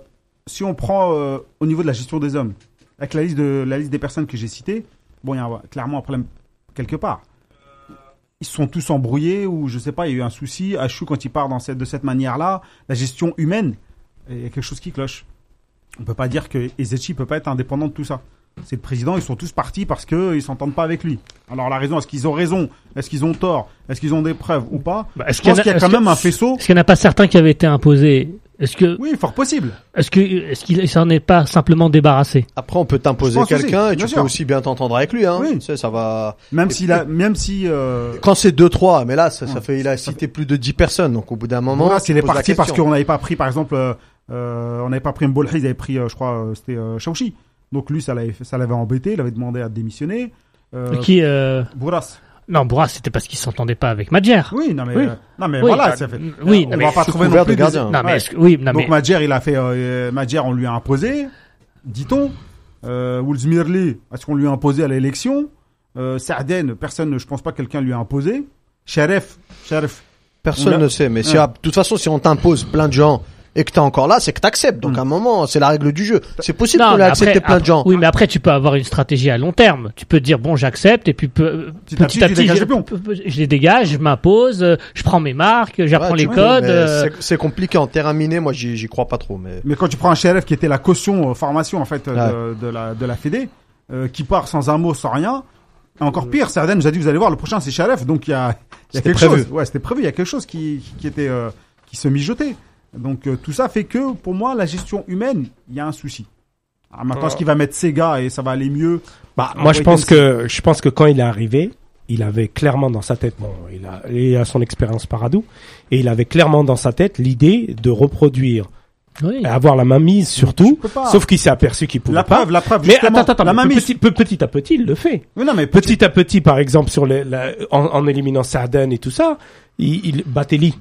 si on prend euh, au niveau de la gestion des hommes, avec la liste de la liste des personnes que j'ai citées, bon, il y a un- clairement un problème quelque part. Ils sont tous embrouillés ou je sais pas, il y a eu un souci. Achou quand il part dans cette, de cette manière-là, la gestion humaine, il y a quelque chose qui cloche. On peut pas dire que Ezechi peut pas être indépendant de tout ça. C'est le président, ils sont tous partis parce que ils s'entendent pas avec lui. Alors la raison, est-ce qu'ils ont raison? Est-ce qu'ils ont tort? Est-ce qu'ils ont des preuves ou pas?
Bah, est-ce
Je pense qu'il y a quand
que-
même un faisceau.
Est-ce qu'il n'y en a pas certains qui avaient été imposés? Est-ce que,
Oui, fort possible.
est-ce que, est-ce qu'il s'en est pas simplement débarrassé?
Après, on peut t'imposer quelqu'un et tu
sûr.
peux aussi bien t'entendre avec lui, hein.
Oui.
Tu sais, ça va.
Même s'il a, même si, euh,
Quand c'est deux, trois, mais là, ça, fait, il a cité plus de 10 personnes, donc au bout d'un moment.
voilà,
tu
s'il est
poses la
parti parce qu'on n'avait pas pris, par exemple, euh, euh, on n'avait pas pris Mbolhi, ils avaient pris, euh, je crois, euh, c'était euh, Chaouchi. Donc lui, ça l'avait, ça l'avait embêté, il avait demandé à démissionner. Euh,
Qui, euh,
Bourras.
non, Bourras, c'était parce qu'il s'entendait pas avec Madjer.
Oui, non mais,
Oui.
euh, non mais
Oui,
voilà, ça fait.
oui,
on
non,
va pas trouver non plus
de
des-
gardien.
Non, mais,
Ouais.
est-ce que- oui, non,
Donc
mais,
Madjer, il a fait, euh, Madjer, on lui a imposé, dit-on. Euh, est-ce qu'on lui a imposé à l'élection? Euh, Sarden, personne, je pense pas que quelqu'un lui a imposé. Sharef, Sharef,
Personne ne sait, mais si, de toute façon, si on t'impose plein de gens et que t'es encore là, c'est que t'acceptes. Donc,
Mm.
à un moment, c'est la règle du jeu. C'est possible
Non,
qu'on ait accepté
après-
plein de gens.
Oui, mais après, tu peux avoir une stratégie à long terme. Tu peux dire, bon, j'accepte, et puis peu-
Petit à
petit je,
les pions.
je les dégage, je m'impose, je prends mes marques, j'apprends
Ouais,
les codes. euh,
c'est- C'est compliqué en terrain miné, moi, j'y j'y crois pas trop, mais.
Mais quand tu prends un Sheriff qui était la caution euh, formation en fait euh, de, de la de la Fédé, euh, qui part sans un mot, sans rien. Et encore pire, Sarden nous a dit vous allez voir le prochain c'est Sheriff, donc il y a, quelque
prévu.
chose. Ouais, c'était prévu. Il y a quelque chose qui qui était euh, qui se mijotait. Donc euh, tout ça fait que pour moi la gestion humaine, il y a un souci. Alors, maintenant, est-ce qu'il va mettre ses gars et ça va aller mieux
Bah, moi, je pense que, je pense que quand il est arrivé, il avait clairement dans sa tête, bon, il a, il a son expérience Paradou, et il avait clairement dans sa tête l'idée de reproduire,
oui.
et avoir la main mise sur
Tu
tout,
peux pas.
sauf qu'il s'est aperçu qu'il pouvait
la
pas.
preuve, la preuve.
Mais attends, attends,
la
mais
main mise.
petit, peu- petit à petit, il le fait.
Non mais petit.
Petit à petit, par exemple, sur les, la- en, en éliminant Sarden et tout ça, il, il Batelli.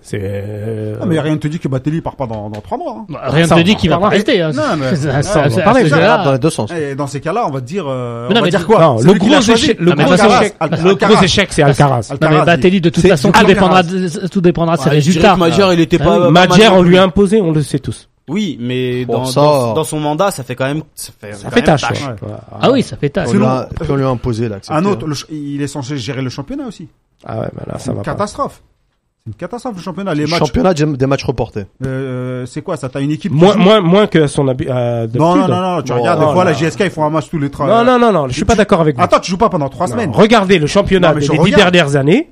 C'est, euh,
Non, mais rien ne te dit que Batelli part pas dans dans trois mois. hein.
Bah, Rien ne te dit qu'il va pas rester. Hein.
Non, mais-
Ça- ça-
on va
ça-
ça,
dans les deux sens.
Et dans ces cas-là, on va te dire, euh,
Mais non,
on va
mais
dire quoi?
non, le gros échec, le
Non, mais
gros échec, le
Alcaraz.
gros échec, c'est Alcaraz.
Non, mais Batelli, de toute façon, tout dépendra, tout dépendra de ses
dirais
résultats.
que Madjer, il était
Ah
pas. non
on lui a imposé, on le sait tous.
Oui, mais
Bon,
dans,
ça-
dans, dans son mandat, ça fait quand même. Ça fait,
Ça
quand
fait
même
tâche.
tâche.
ouais.
Ah oui, ça fait tâche.
On a- puis on lui a imposé, là.
Un autre, le il est censé gérer le championnat aussi.
Ah ouais, bah là,
C'est
ça
une
va pas.
Catastrophe. Une catastrophe le championnat. Les matchs,
Championnat des des matchs reportés.
euh, c'est quoi ça T'as une équipe qui
Moins, moins, moins que son euh, d'habitude.
Non, non, non, non, tu
Bon,
regardes, des
non,
fois, la
non.
JSK, ils font un match tous les trois.
Non, non, non, non, je suis pas d'accord avec vous.
Attends, tu joues pas pendant trois semaines.
Regardez le championnat des dix dernières années.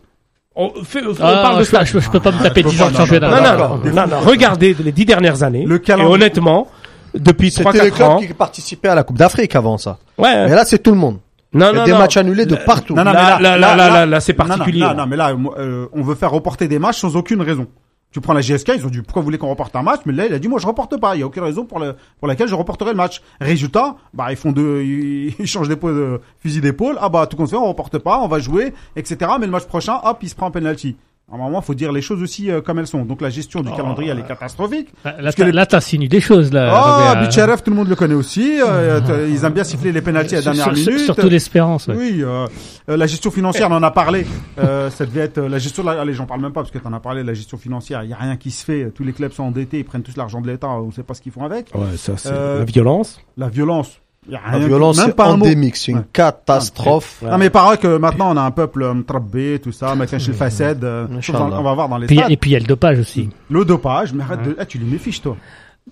On, fait, on
Ah,
parle de ça.
je, je peux pas me taper
je peux
10 ans
pas,
de
non,
championnat.
Non, non, non, regardez les dix dernières années.
Le
Et
calendrier-
honnêtement, depuis trois
C'était les
ans.
clubs qui participaient à la Coupe d'Afrique avant ça.
Ouais.
Mais là, c'est tout le monde.
Non,
Il y a
non,
des
non.
matchs annulés de partout.
Non, non, mais
Là, là, là, là, là, là, c'est
non, non,
particulier,
Non,
là.
non, mais là, euh, on veut faire reporter des matchs sans aucune raison. Tu prends la GSK, ils ont dit pourquoi vous voulez qu'on reporte un match, mais là il a dit moi je reporte pas, il y a aucune raison pour le, pour laquelle je reporterai le match. Résultat, bah ils font deux, ils, ils changent d'épaule, de fusil d'épaule, ah bah tout compte fait on reporte pas, on va jouer, etc. Mais le match prochain, hop, il se prend un penalty. Normalement, faut dire les choses aussi euh, comme elles sont. Donc la gestion du calendrier elle est catastrophique.
Là, t'as-
les-
t'insinues des choses, là.
Ah,
Robert.
Bicharev, tout le monde le connaît aussi. euh, t- ils aiment bien siffler les penalties à la dernière
sur-
minute.
Surtout l'espérance. ouais.
Oui, euh, euh, la gestion financière, on en a parlé. Euh, ça devait être euh, la gestion. De la... Allez, j'en parle même pas parce que t'en as parlé. La gestion financière, il y a rien qui se fait. Tous les clubs sont endettés, ils prennent tous l'argent de l'État. On sait pas ce qu'ils font avec.
Ouais, ça, c'est
Euh,
la violence.
La violence,
La violence,
même
c'est
pas
endémique. C'est une
Ouais.
catastrophe.
Ouais.
Non mais pareil que maintenant on a un peuple trabbé, tout ça, maintenant chez le facette, euh, on va voir dans les
Puis-
stades.
et puis il y a le dopage aussi.
Le dopage, mais arrête de, ah, tu les méfiches toi.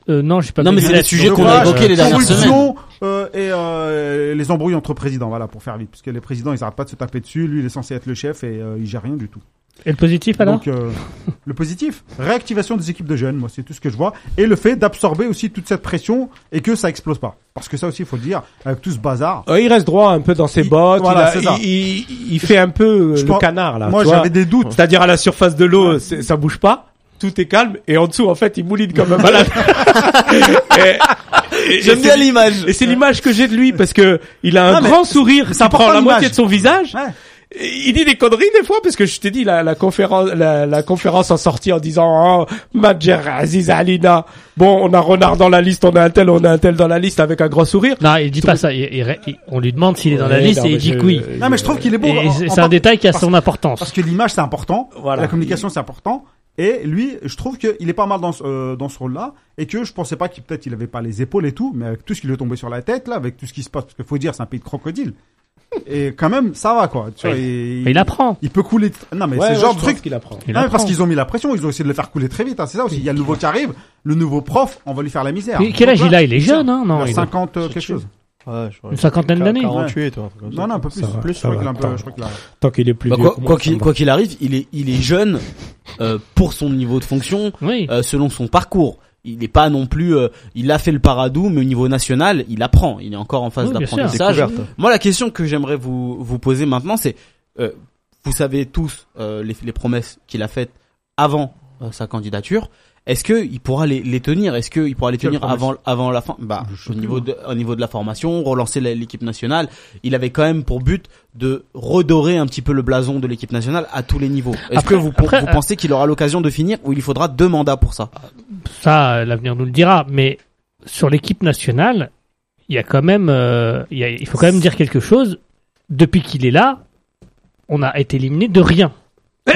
Euh, non, je suis pas
Non, mais c'est sujets
donc,
qu'on a
euh,
évoqués les dernières
corruption euh, et euh, les embrouilles entre présidents, voilà, pour faire vite, parce que les présidents ils arrêtent pas de se taper dessus. Lui il est censé être le chef et euh, il gère rien du tout.
Et le positif alors
Donc euh, le positif, réactivation des équipes de jeunes, moi c'est tout ce que je vois, et le fait d'absorber aussi toute cette pression et que ça explose pas, parce que ça aussi il faut le dire, avec tout ce bazar.
Euh, il reste droit un peu dans ses
Il-
bottes.
voilà,
il,
c'est
a-
ça.
il, il- il fait un peu euh,
Je
le
pense-
canard là.
moi j'avais des doutes.
C'est-à-dire à la surface de l'eau, ça bouge pas, tout est calme, et en dessous en fait il mouline comme un malade. Et-
J'aime bien l'image.
Et c'est l'image que j'ai de lui parce que il a un
Non,
grand sourire
important,
prend la moitié de son visage.
Ouais.
Il dit des conneries des fois parce que je t'ai dit la, la conférence la, la conférence en sortie en disant oh, Madjer Aziz Alina bon on a Renard dans la liste on a un tel on a un tel dans la liste avec un grand sourire
Non, il dit pas ça. Il- il- il- on lui demande s'il est dans la liste
non,
et il dit que oui.
Non mais je trouve qu'il est beau.
C'est un détail qui a
parce-
son importance.
Parce que l'image c'est important,
Voilà.
la communication c'est important, et lui je trouve qu'il est pas mal dans ce, euh, dans ce rôle-là, et que je pensais pas qu'il peut-être il avait pas les épaules et tout, mais avec tout ce qui lui est tombé sur la tête là, avec tout ce qui se passe, parce qu'il faut dire c'est un pays de crocodile, et quand même ça va quoi. Tu vois,
Mais il apprend.
il peut couler. Non mais
Ouais,
c'est
ouais,
le genre de truc.
qu'il apprend
Il
Non, mais parce qu'ils ont mis la pression, ils ont essayé de le faire couler très vite. Hein, c'est ça aussi. Il y a le nouveau qui arrive, le nouveau prof, on va lui faire la misère.
Mais quel âge il a Il est jeune, hein Non,
il a
il a
50 euh, quelque chose.
Ouais, je crois
une cinquantaine d'années.
48, ouais, un truc comme ça.
Non, non, un peu plus.
Ça
plus, je crois
va,
qu'il je crois a-
tant qu'il est plus
Bah,
vieux
qu'il quoi qu'il arrive, il est il est jeune euh, pour son niveau de fonction,
Oui.
euh, selon son parcours. Il n'est pas non plus, euh, il a fait le paradou, mais au niveau national, il apprend. Il est encore en phase
Oui,
d'apprentissage. Moi, la question que j'aimerais vous vous poser maintenant, c'est, euh, vous savez tous euh, les, les promesses qu'il a faites avant euh, sa candidature. Est-ce que il pourra les, les tenir? Est-ce qu'il pourra les tenir avant avant la fin? Bah, au niveau de au niveau de la formation, relancer la- l'équipe nationale. Il avait quand même pour but de redorer un petit peu le blason de l'équipe nationale à tous les niveaux. Est-ce que vous,
après,
vous
euh,
pensez qu'il aura l'occasion de finir ou il faudra deux mandats pour ça?
Ça, euh, l'avenir nous le dira. Mais sur l'équipe nationale, il y a quand même, euh, il, y a- il faut quand même dire quelque chose. Depuis qu'il est là, on a été éliminé de rien.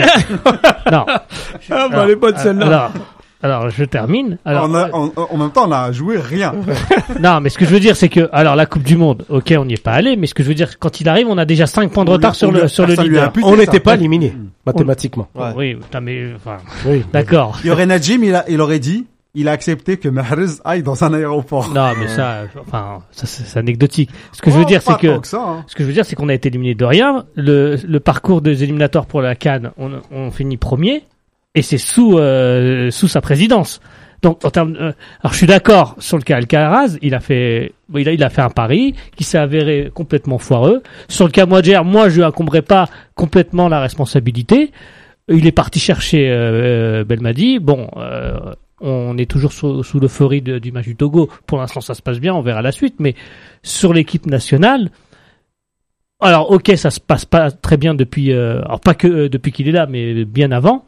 non.
Ah, bah,
Alors,
elle est bonne, celle-là.
Alors, je termine. Alors,
On a- en, en même temps, on a joué rien.
non, mais ce que je veux dire, c'est que, alors, la Coupe du Monde, ok, on n'y est pas allé, mais ce que je veux dire, quand il arrive, on a déjà 5 points de retard sur le, sur le leader.
on n'était pas éliminé mathématiquement
Ouais.
Oui, putain, mais, enfin, d'accord.
Il y aurait Najim, il, a, il aurait dit, il a accepté que Mahrez aille dans un aéroport.
Non, mais ça, enfin, ça, c'est anecdotique. Ce que je
Oh,
veux dire,
pas
c'est que,
hein.
ce que je veux dire, c'est qu'on a été éliminé de rien. Le, le parcours des éliminatoires pour la Cannes, on, on finit premier, et c'est sous, euh, sous sa présidence. Donc, en termes, euh, alors je suis d'accord sur le cas Alcaraz, il a fait, il a, il a fait un pari qui s'est avéré complètement foireux. Sur le cas Moadjer, moi, je incomberais pas complètement la responsabilité. Il est parti chercher euh, euh, Belmadi. Bon, euh, on est toujours sous, sous l'euphorie du match du Togo. Pour l'instant, ça se passe bien. On verra la suite. Mais sur l'équipe nationale, alors ok, ça se passe pas très bien depuis, euh, alors pas que depuis qu'il est là, mais bien avant.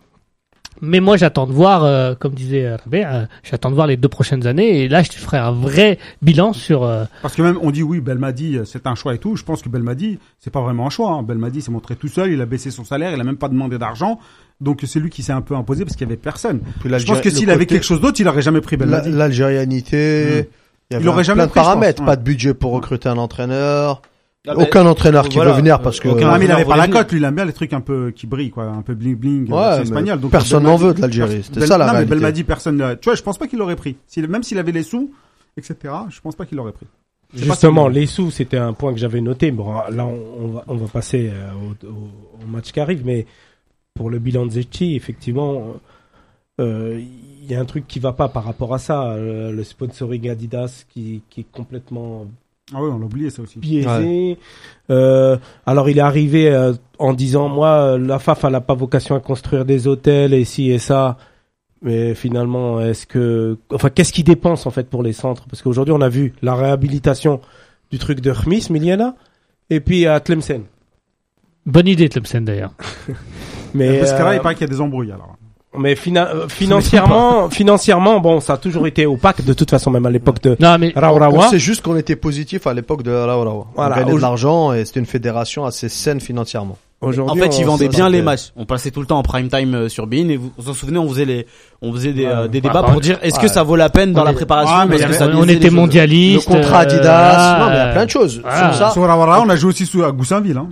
Mais moi, j'attends de voir, euh, comme disait Rabé, euh, j'attends de voir les deux prochaines années. Et là, je te ferai un vrai bilan sur. euh,
Parce que même, on dit oui, Belmadi, euh, c'est un choix et tout. Je pense que Belmadi, c'est pas vraiment un choix. Hein. Belmadi s'est montré tout seul, il a baissé son salaire, il a même pas demandé d'argent. Donc c'est lui qui s'est un peu imposé parce qu'il y avait personne.
Puis
Je pense que s'il avait quelque chose d'autre, il aurait jamais pris Belmadi.
L'algérianité, il y avait
Il aurait
un-
jamais
plein de
pris, pense,
paramètres,
ouais.
pas de budget pour recruter un entraîneur.
Ah bah,
Aucun entraîneur qui
voilà,
veut venir parce que
aucun
Ah, mais il avait pas la cote, lui, il aime bien les trucs un peu qui brillent, quoi, un peu bling bling.
Ouais,
euh, c'est
mais
espagnol. Donc
personne n'en veut de l'Algérie, c'était ça, la
non, mais
réalité.
Belmadi, personne. ne- Tu vois, je pense pas qu'il l'aurait pris. Même s'il avait les sous, etc. Je pense pas qu'il l'aurait pris.
Justement, les sous, c'était un point que j'avais noté. Bon, là, on, on va, on va passer euh, au, au- au match qui arrive, mais pour le bilan de Zetchi, effectivement, euh, il y a un truc qui va pas par rapport à ça. Euh, le sponsoring Adidas qui, qui est complètement
Ah oui, on l'a oublié ça aussi.
biaisé. Euh, alors, il est arrivé euh, en disant, moi, euh, la FAF, elle n'a pas vocation à construire des hôtels et ci et ça. Mais finalement, est-ce que, enfin, qu'est-ce qu'il dépense en fait pour les centres? Parce qu'aujourd'hui, on a vu la réhabilitation du truc de Khmis, Miliana, et puis à Tlemcen.
Bonne idée, Tlemcen d'ailleurs.
Mais,
Parce que là,
euh,
il paraît qu'il y a des embrouilles alors.
Mais fina- euh, financièrement, financièrement, bon, ça a toujours été opaque de toute façon, même à l'époque de
Non, mais
sait juste qu'on était positif à l'époque de Raourawa.
Voilà.
On gagnait de l'argent et c'était une fédération assez saine financièrement.
En fait, ils
on-
vendaient bien les
euh,
matchs. On passait tout le temps en prime time euh, sur Bein et vous vous en souvenez, on faisait les, on faisait des,
Ouais.
euh, des débats
bah,
pour dire est-ce que ça vaut la peine dans la préparation
mais
parce que ça
on était
choses.
Le
mondialiste.
contrat Adidas, non mais il y a plein de choses. Sur ça.
Sur Rawara, on a joué aussi sous, à Goussainville. Hein.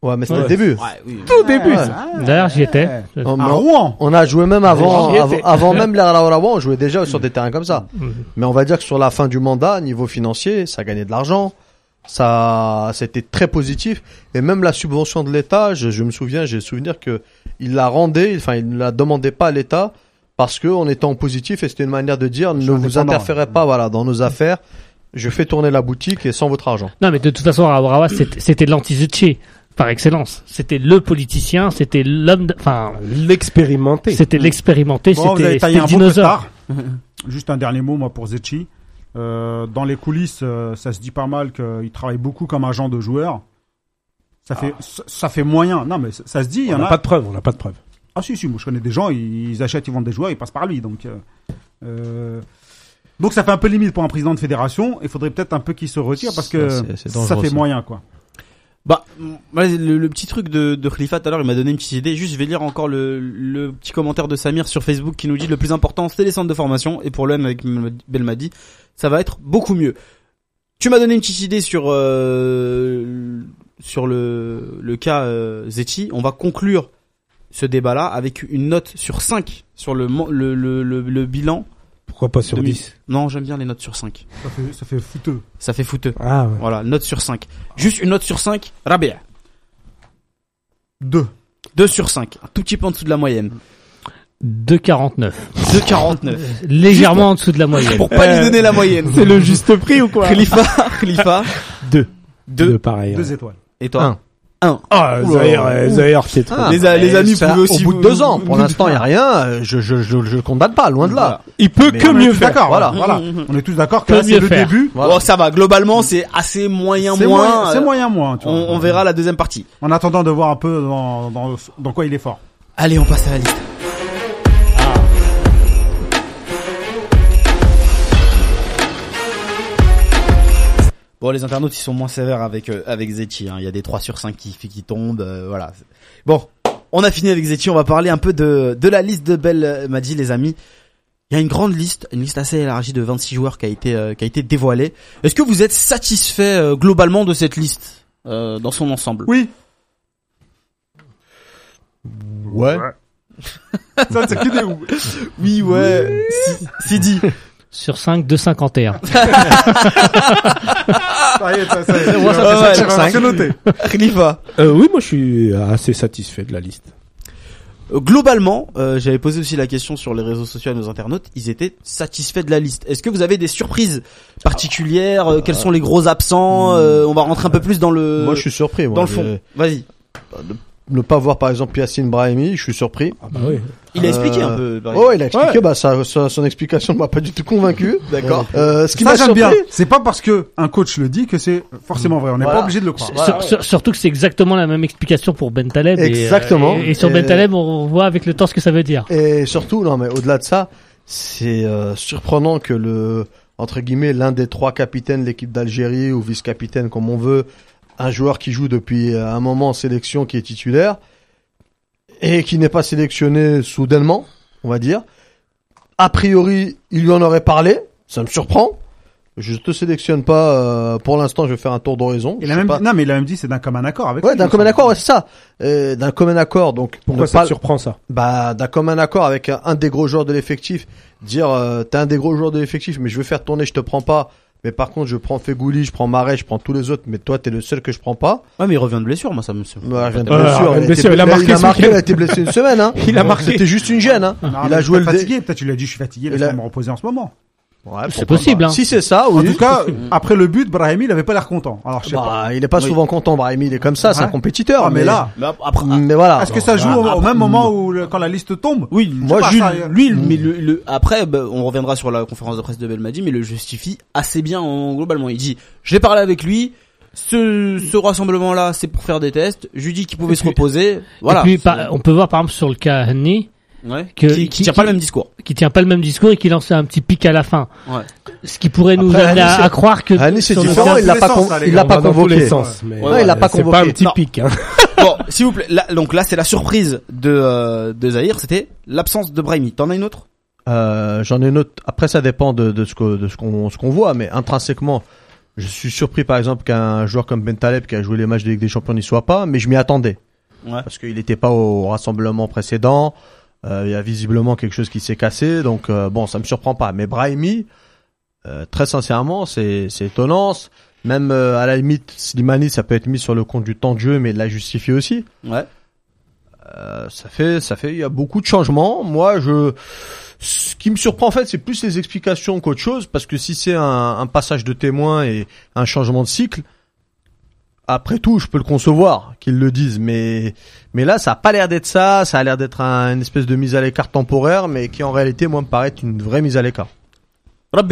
Ouais, mais c'était
Ouais.
le début.
Ouais, oui.
Tout début.
Ouais.
D'ailleurs, j'y étais.
Non, mais
À
on-
Rouen.
On a joué même avant,
J'y étais.
avant, avant même Raourawa, on jouait déjà sur des terrains comme ça.
Mhm.
Mais on va dire que sur la fin du mandat, niveau financier, ça gagnait de l'argent. Ça, c'était très positif. Et même la subvention de l'État, je, je me souviens, j'ai le souvenir que il la rendait, enfin, il ne la demandait pas à l'État parce que on était en positif et c'était une manière de dire, ne vous
indépendant,
interférez
ouais.
pas, voilà, dans nos affaires. Je fais tourner la boutique et sans votre argent.
Non, mais de toute façon, Raourawa, c'était c'était de l'anti par excellence. C'était le politicien, c'était l'homme, enfin,
l'expérimenter.
c'était l'expérimenté,
Bon,
c'était le dinosaure.
Juste un dernier mot, moi, pour Zetchi. Euh, dans les coulisses, euh, ça se dit pas mal qu'il travaille beaucoup comme agent de joueur. Ça fait, ça, ça fait moyen. Non, mais ça, ça se dit, il y
On n'a
a.
pas de preuves, on n'a pas de preuves.
Ah si, si, moi je connais des gens, ils, ils achètent, ils vendent des joueurs, ils passent par lui. Donc, euh, euh, donc ça fait un peu limite pour un président de fédération. Il faudrait peut-être un peu qu'il se retire parce que
Ça,
fait
ça.
moyen, quoi.
Bah, le, petit truc de, de Khalifa tout à l'heure, il m'a donné une petite idée. Juste, je vais lire encore le, petit commentaire de Samir sur Facebook qui nous dit le plus important, c'est les centres de formation. Et pour l'OM avec Belmadi, ça va être beaucoup mieux. Tu m'as donné une petite idée sur euh, sur le, le cas euh. On va conclure ce débat-là avec une note sur 5 sur le, le, le, le bilan.
Pourquoi pas sur
Demi-
10
Non, j'aime bien les notes sur 5.
Ça fait, ça fait fouteux.
Ça fait fouteux.
Ah ouais.
Voilà, note sur 5. Juste une note sur 5, Rabia.
Deux.
2 sur 5, un tout petit peu en dessous de la moyenne.
2,49.
2,49.
Légèrement en dessous de la moyenne.
Pour pas lui donner la moyenne.
C'est le juste prix ou quoi?
Khalifa, Khalifa.
Deux.
2.
Deux pareil.
Deux étoiles.
Et toi?
Un.
1.
Ah. Zahir, euh, Zahir, c'est trop.
Ah,
Les les
mais
amis,
ça,
pouvez aussi
Au bout de deux ans, pour l'instant, il n'y a rien. euh, Je, je, je, je le condamne pas, loin de là.
Il peut
Mais
que mieux faire.
D'accord,
Voilà.
voilà.
Mhm, mhm.
On est tous d'accord que c'est le
faire.
début.
Voilà.
Bon, ça va. Globalement, c'est assez moyen,
C'est
moins.
moyen, c'est
euh,
moyen, moins. tu
On,
vois.
on verra la deuxième partie.
En attendant de voir un peu dans, dans, dans quoi il est fort.
Allez, on passe à la liste. Bon, les internautes, ils sont moins sévères avec euh, avec Zetchi. Hein. Il y a des 3 sur 5 qui, qui tombent. euh, voilà. Bon, on a fini avec Zetchi. On va parler un peu de, de la liste de Belle Madi, les amis. Il y a une grande liste, une liste assez élargie de 26 joueurs qui a été euh, qui a été dévoilée. Est-ce que vous êtes satisfait euh, globalement de cette liste euh, dans son ensemble?
Oui.
Ouais.
Ça, c'est que des ou.
Oui, ouais. Si- Sidi.
Sur 5, 2,51.
Ça y est, ça, ça, ça,
Moi, ça
ça,
fait
ça,
cinq sur
ça,
cinq.
c'est noté.
Khalifa.
Euh, oui, moi je suis assez satisfait de la liste.
Euh, Globalement, euh, j'avais posé aussi la question sur les réseaux sociaux à nos internautes, ils étaient satisfaits de la liste. Est-ce que vous avez des surprises particulières euh, Quels sont les gros absents Euh, On va rentrer un peu plus dans le
Moi, je suis surpris. Moi,
dans le fond. Vas-y.
Ne pas voir par exemple Yacine Brahimi, je suis surpris.
Ah bah oui.
Il a expliqué
Euh,
un peu.
Oh, il a expliqué, bah ça, ça- son explication ne m'a pas du tout convaincu.
D'accord.
Euh, ce qui
Ça,
m'a
j'aime
surpris,
bien. C'est pas parce que un coach le dit que c'est forcément vrai. On n'est
Voilà.
pas obligé de le croire.
Sur- sur- surtout que c'est exactement la même explication pour Ben Taleb. et,
Exactement.
Et, et sur
Et-
Ben Taleb, on voit avec le temps ce que ça veut dire.
Et surtout, non mais au-delà de ça, c'est euh, surprenant que le entre guillemets l'un des trois capitaines de l'équipe d'Algérie ou vice-capitaine comme on veut, un joueur qui joue depuis un moment en sélection qui est titulaire et qui n'est pas sélectionné soudainement, on va dire. A priori, il lui en aurait parlé, ça me surprend. Je te sélectionne pas. euh, pour l'instant, je vais faire un tour d'horizon.
Il a même,
pas.
non, mais il a même dit c'est d'un commun accord avec
Ouais, d'un commun accord, ouais, c'est ça. Euh, d'un commun accord, donc
Pourquoi ça
pas-
te surprend ça?
Bah d'un commun accord avec un, un des gros joueurs de l'effectif, dire euh, t'es un des gros joueurs de l'effectif, mais je veux faire tourner, je te prends pas. Mais par contre, je prends Fegouli, je prends Marais, je prends tous les autres, mais toi t'es le seul que je prends pas.
Ouais, mais il revient de blessure, moi ça me suffit.
Bah, je viens de
Ouais,
blessure,
ouais,
il, a
blessure,
été-
il a marqué
il a marqué, il été blessé une semaine. Hein.
Il a marqué.
C'était juste une gêne. Hein.
Non,
il a joué le
fatigué, peut-être tu lui as dit je suis fatigué,
Il a-
laisse-moi me reposer en ce moment.
Ouais,
C'est possible,
pas.
hein.
Si c'est ça,
En tout cas, après le but, Brahimi, il avait pas l'air content. Alors je sais pas.
bah, il est pas
Oui.
souvent content, Brahimi, il est comme ça, c'est un compétiteur.
Ah, mais là,
après,
mais voilà.
est-ce que ça joue au, au même moment où le- quand la liste tombe?
Oui,
Moi,
Jules-
lui, mais le, le- après, bah, on reviendra sur la conférence de presse de Belmadi, mais le justifie assez bien en, globalement. Il dit, j'ai parlé avec lui, ce, ce rassemblement-là, c'est pour faire des tests. Je lui dis qu'il pouvait se reposer. Voilà.
Et puis, on peut voir par exemple sur le cas Henny,
ouais.
que-
qui, qui
qui-
tient pas
qui-
le même discours.
qui tient pas le même discours et qui lance un petit pic à la fin.
Ouais.
Ce qui pourrait nous
Après,
amener à, à croire que
Henny, c'est différent, il l'a pas, con- il l'a pas convoqué.
sens, mais
Ouais, il
l'a pas
c'est pas
convoqué.
un petit
Non.
pic. Hein.
bon, s'il vous plaît. Là, donc là, c'est la surprise de, euh, de Zahir. C'était l'absence de Brahimi. T'en as une autre?
Euh, J'en ai une autre. Après, ça dépend de, de ce que de ce qu'on ce qu'on voit, mais intrinsèquement, je suis surpris par exemple qu'un joueur comme Bentaleb qui a joué les matchs de Ligue des Champions n'y soit pas, mais je m'y attendais
Ouais.
parce qu'il n'était pas au rassemblement précédent. Euh, il y a visiblement quelque chose qui s'est cassé, donc euh, bon, ça me surprend pas. Mais Brahimi, euh, très sincèrement, c'est c'est étonnant. Même euh, à la limite, Slimani, ça peut être mis sur le compte du temps de jeu, mais de la justifier aussi.
Ouais.
Euh, ça fait, ça fait, il y a beaucoup de changements. Moi, je, ce qui me surprend en fait, c'est plus les explications qu'autre chose, parce que si c'est un, un passage de témoin et un changement de cycle, après tout, je peux le concevoir qu'ils le disent, mais, mais là, ça a pas l'air d'être ça. Ça a l'air d'être un- une espèce de mise à l'écart temporaire, mais qui en réalité, moi, me paraît être une vraie mise à l'écart.
Ouais,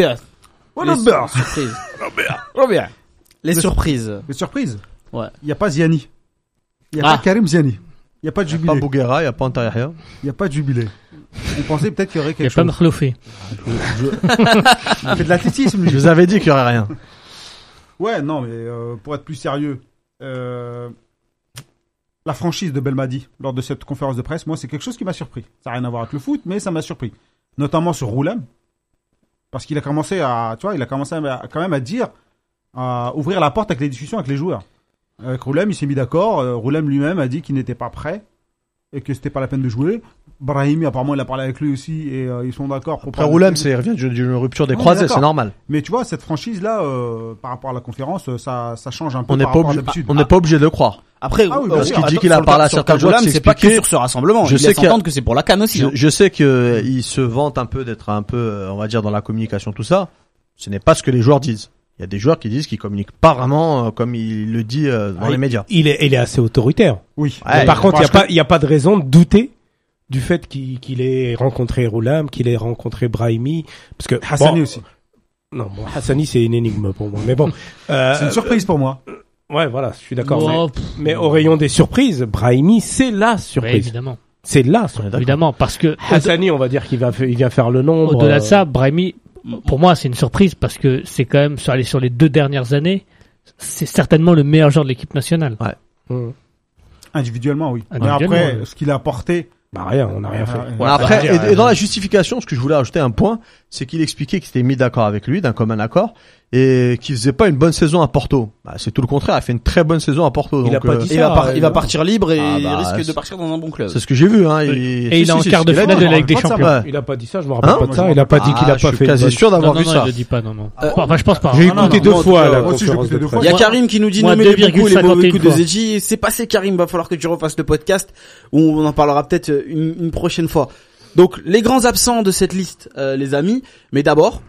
Les
Robert.
surprises. Rabia. Les
Les
surprises.
Mais surprise.
Ouais.
Il n'y a pas Ziani. Il n'y a
Ah.
pas Karim Ziani. Il n'y a pas de
Il y a
jubilé.
pas Bouguera, il y a pas Antariah.
Il n'y a pas de jubilé. On pensait peut-être qu'il y aurait
il y a
quelque
pas
chose.
Mkhloufé.
Il fait de l'athlétisme, lui.
Je vous avais dit qu'il y aurait rien.
Ouais, non, mais euh, pour être plus sérieux, euh, la franchise de Belmadi lors de cette conférence de presse, moi, c'est quelque chose qui m'a surpris. Ça n'a rien à voir avec le foot, mais ça m'a surpris. Notamment sur Roulem. Parce qu'il a commencé à, tu vois, il a commencé quand même à dire, à ouvrir la porte avec les discussions avec les joueurs. Avec Roulem, il s'est mis d'accord. Euh, Roulem lui-même a dit qu'il n'était pas prêt et que c'était pas la peine de jouer. Brahimi, apparemment, il a parlé avec lui aussi et euh, ils sont d'accord pour
Après Roulem, c'est, il revient d'une d'une rupture des croisés, c'est normal.
Mais tu vois, cette franchise-là, euh, par rapport à la conférence, euh, ça, ça change un peu
On n'est pas obligé, on n'est pas obligé de croire.
Après,
Ah oui,
euh,
Parce
sûr.
qu'il dit qu'il a parlé à certains joueurs
c'est pas que sur ce rassemblement.
Je
il
sais qu'il
que c'est pour la canne aussi.
Je,
hein.
je sais que il se vante un peu d'être un peu, euh, on va dire, dans la communication, tout ça. Ce n'est pas ce que les joueurs disent. Il y a des joueurs qui disent qu'ils communiquent pas vraiment euh, comme il le dit euh, dans
Ah,
les médias.
Il est, il est assez autoritaire.
Oui.
Ouais,
par contre, il n'y a pas, il y a pas de raison de douter du fait qu'il qu'il ait rencontré Roulam, qu'il ait rencontré Brahimi, parce que
Hassani
bon,
aussi.
non, bon, Hassani c'est une énigme pour moi. Mais bon, euh,
C'est une surprise pour moi.
Ouais, voilà, je suis d'accord.
Oh,
mais, au rayon des surprises, Brahimi, c'est la
ouais,
surprise.
évidemment.
c'est
d'accord.
Évidemment, parce que
Hassani, on va dire qu'il va, il vient faire le nombre.
au-delà
euh,
de ça, Brahimi, pour moi, c'est une surprise parce que c'est quand même sur les deux dernières années, c'est certainement le meilleur joueur de l'équipe nationale.
hum.
Individuellement, oui. Mais après,
oui.
ce qu'il a apporté.
Bah rien, on n'a rien fait.
Ouais,
Mais après,
dire,
et, et dans
euh,
la justification, ce que je voulais ajouter un point, c'est qu'il expliquait qu'il s'était mis d'accord avec lui, d'un commun accord, et qu'il faisait pas une bonne saison à Porto. Bah, c'est tout le contraire, il a fait une très bonne saison à Porto.
Il
donc,
a pas
euh,
dit
Et il va,
ça,
par-
euh,
il va partir libre et
Ah, bah,
il risque
c'est-
de partir dans un bon club.
C'est ce que j'ai vu. Hein.
Et
il-
il est en quart de finale de la Ligue des
je rappelle
Champions.
Il a pas dit ça, je me rappelle
Hein
pas de ça.
je
Il a pas dit
Ah,
qu'il a
je
pas
suis
fait. une
quasi
bonne-
sûr d'avoir vu
non,
ça.
je le dis pas, non, non.
Euh,
enfin, je pense pas.
J'ai écouté deux fois.
Il y a Karim qui nous dit
moi,
nommer les bons coups les
2,51
mauvais coups de. Zetchi. C'est passé Karim, va falloir que tu refasses le podcast où on en parlera peut-être une, une prochaine fois. Donc les grands absents de cette liste, euh, les amis. Mais d'abord,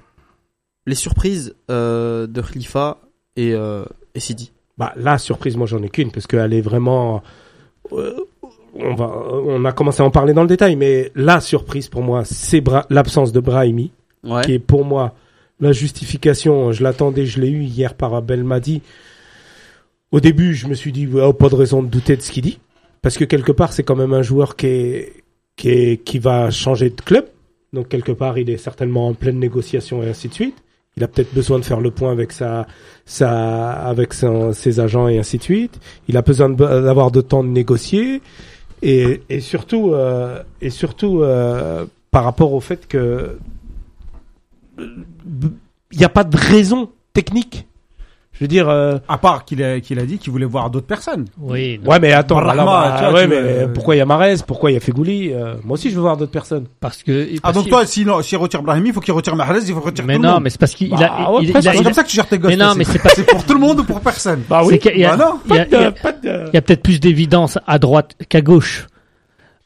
les surprises euh, de Khalifa et, euh, et Sidi.
Bah là, surprise, moi j'en ai qu'une parce qu'elle est vraiment. euh, on va, on a commencé à en parler dans le détail, mais la surprise pour moi, c'est Bra- l'absence de Brahimi,
Ouais.
qui est pour moi la justification. Je l'attendais, je l'ai eu hier par Belmadi. Au début, je me suis dit, ouais, pas de raison de douter de ce qu'il dit, parce que quelque part, c'est quand même un joueur qui est, qui est, qui va changer de club. Donc quelque part, il est certainement en pleine négociation et ainsi de suite. Il a peut-être besoin de faire le point avec sa, sa, avec ses agents et ainsi de suite. Il a besoin d'avoir de, de, temps de négocier et, et surtout, euh, et surtout euh, par rapport au fait que euh, il n'y a pas de raison technique je veux dire. Euh...
À part qu'il a, qu'il a dit qu'il voulait voir d'autres personnes.
Oui.
Ouais, mais attends. Brahma,
alors, vois,
mais pourquoi il y a Marez Pourquoi il y a Fegouli? Euh, Moi aussi, je veux voir d'autres personnes.
Parce que.
Ah, donc toi, s'il si retire Brahimi, il faut qu'il retire Marez, il faut retire
mais non. Mais c'est parce qu'il a. Bah, ouais,
c'est comme ça que tu gères tes gosses.
Mais non, mais
c'est
pas.
c'est pour tout le monde ou pour personne?
Bah
oui. Il
bah non,
y y a peut-être plus d'évidence à droite qu'à gauche.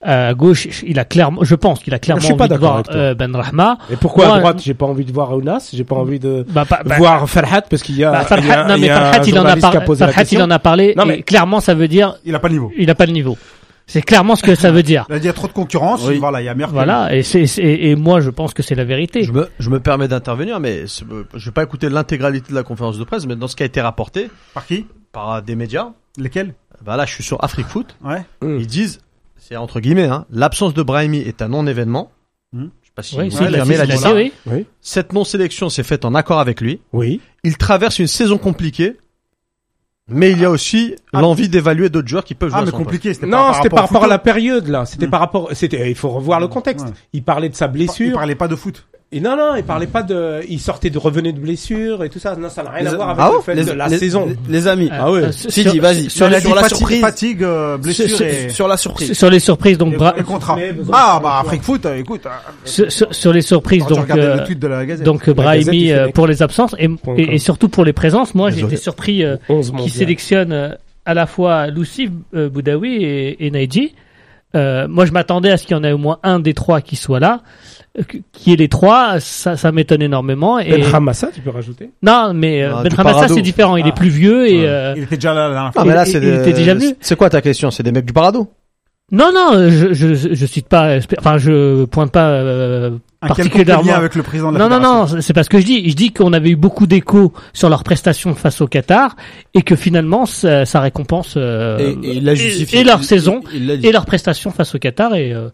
Euh, à gauche, il a clairement, je pense qu'il a clairement envie de voir euh, Ben Rahma.
Et pourquoi à droite, j'ai pas envie de voir Ounas, j'ai pas envie de
bah, bah, bah,
voir Farhat parce qu'il y a.
Farhat,
il y a,
non mais
il
Farhat, il en a,
par... a
Farhat il en a parlé.
Non, mais
clairement, ça veut dire.
Il a pas le niveau.
Il a pas le niveau. C'est clairement ce que ça veut dire.
Il y a trop de concurrence. Voilà, il y a Merkel.
Voilà, et, moi je pense que c'est la vérité.
Je me, je me permets d'intervenir, mais je vais pas écouter l'intégralité de la conférence de presse, mais dans ce qui a été rapporté.
Par qui?
Par des médias.
Lesquels?
Bah là, je suis sur Afrique Foot.
Ouais.
Ils disent c'est entre guillemets, hein, l'absence de Brahimi est un non-événement.
Hmm.
Je sais pas si
oui. Oui.
Cette non-sélection s'est faite en accord avec lui.
Oui.
Il traverse une saison compliquée. Mais il y a aussi
ah.
l'envie d'évaluer d'autres joueurs qui peuvent ah, jouer.
Ah, mais compliqué. C'était
non, c'était par rapport, à la période là. C'était
hmm.
par rapport. C'était. Il faut revoir le contexte. Il parlait de sa blessure.
Il parlait pas de foot.
Et non, non, il parlait pas de, il sortait de revenait de blessure et tout ça. Non, ça n'a rien à voir avec
ah
le fait de la
les...
saison.
Les amis.
Ah, ah ouais.
Euh,
si dit, vas-y.
Sur,
la,
sur
surprise.
Fatigue, euh, blessure
sur,
la surprise.
Sur les surprises, donc. Bra...
Et contrat. Ah bah Afrique Foot, euh, écoute. Hein.
Sur, les surprises, donc. Euh,
de
Brahimi pour les absences et, surtout pour les présences. Moi, j'ai été surpris euh,
qu'il
sélectionne à la fois Lucif Boudaoui et, et euh, moi, je m'attendais à ce qu'il y en ait au moins un des trois qui soit là. Euh, qui est les trois, ça, ça m'étonne énormément. Et...
Ben Ramassa, tu peux rajouter
Non, mais euh,
ah,
Ben
Ramassa,
c'est différent. Il est ah. plus vieux et. Euh...
Il était déjà là la dernière fois.
Ah, mais là, c'est. Des...
était déjà venu.
C'est quoi ta question? C'est des mecs du Parado?
Non, non, euh, je, je, je cite pas, enfin, je pointe pas euh, particulièrement
avec le président de la
Non, non, non, c'est pas ce que je dis. Je dis qu'on avait eu beaucoup d'échos sur leurs prestations face au Qatar et que finalement, ça, ça récompense euh,
et,
leur saison
et,
et leurs prestations face au Qatar et euh,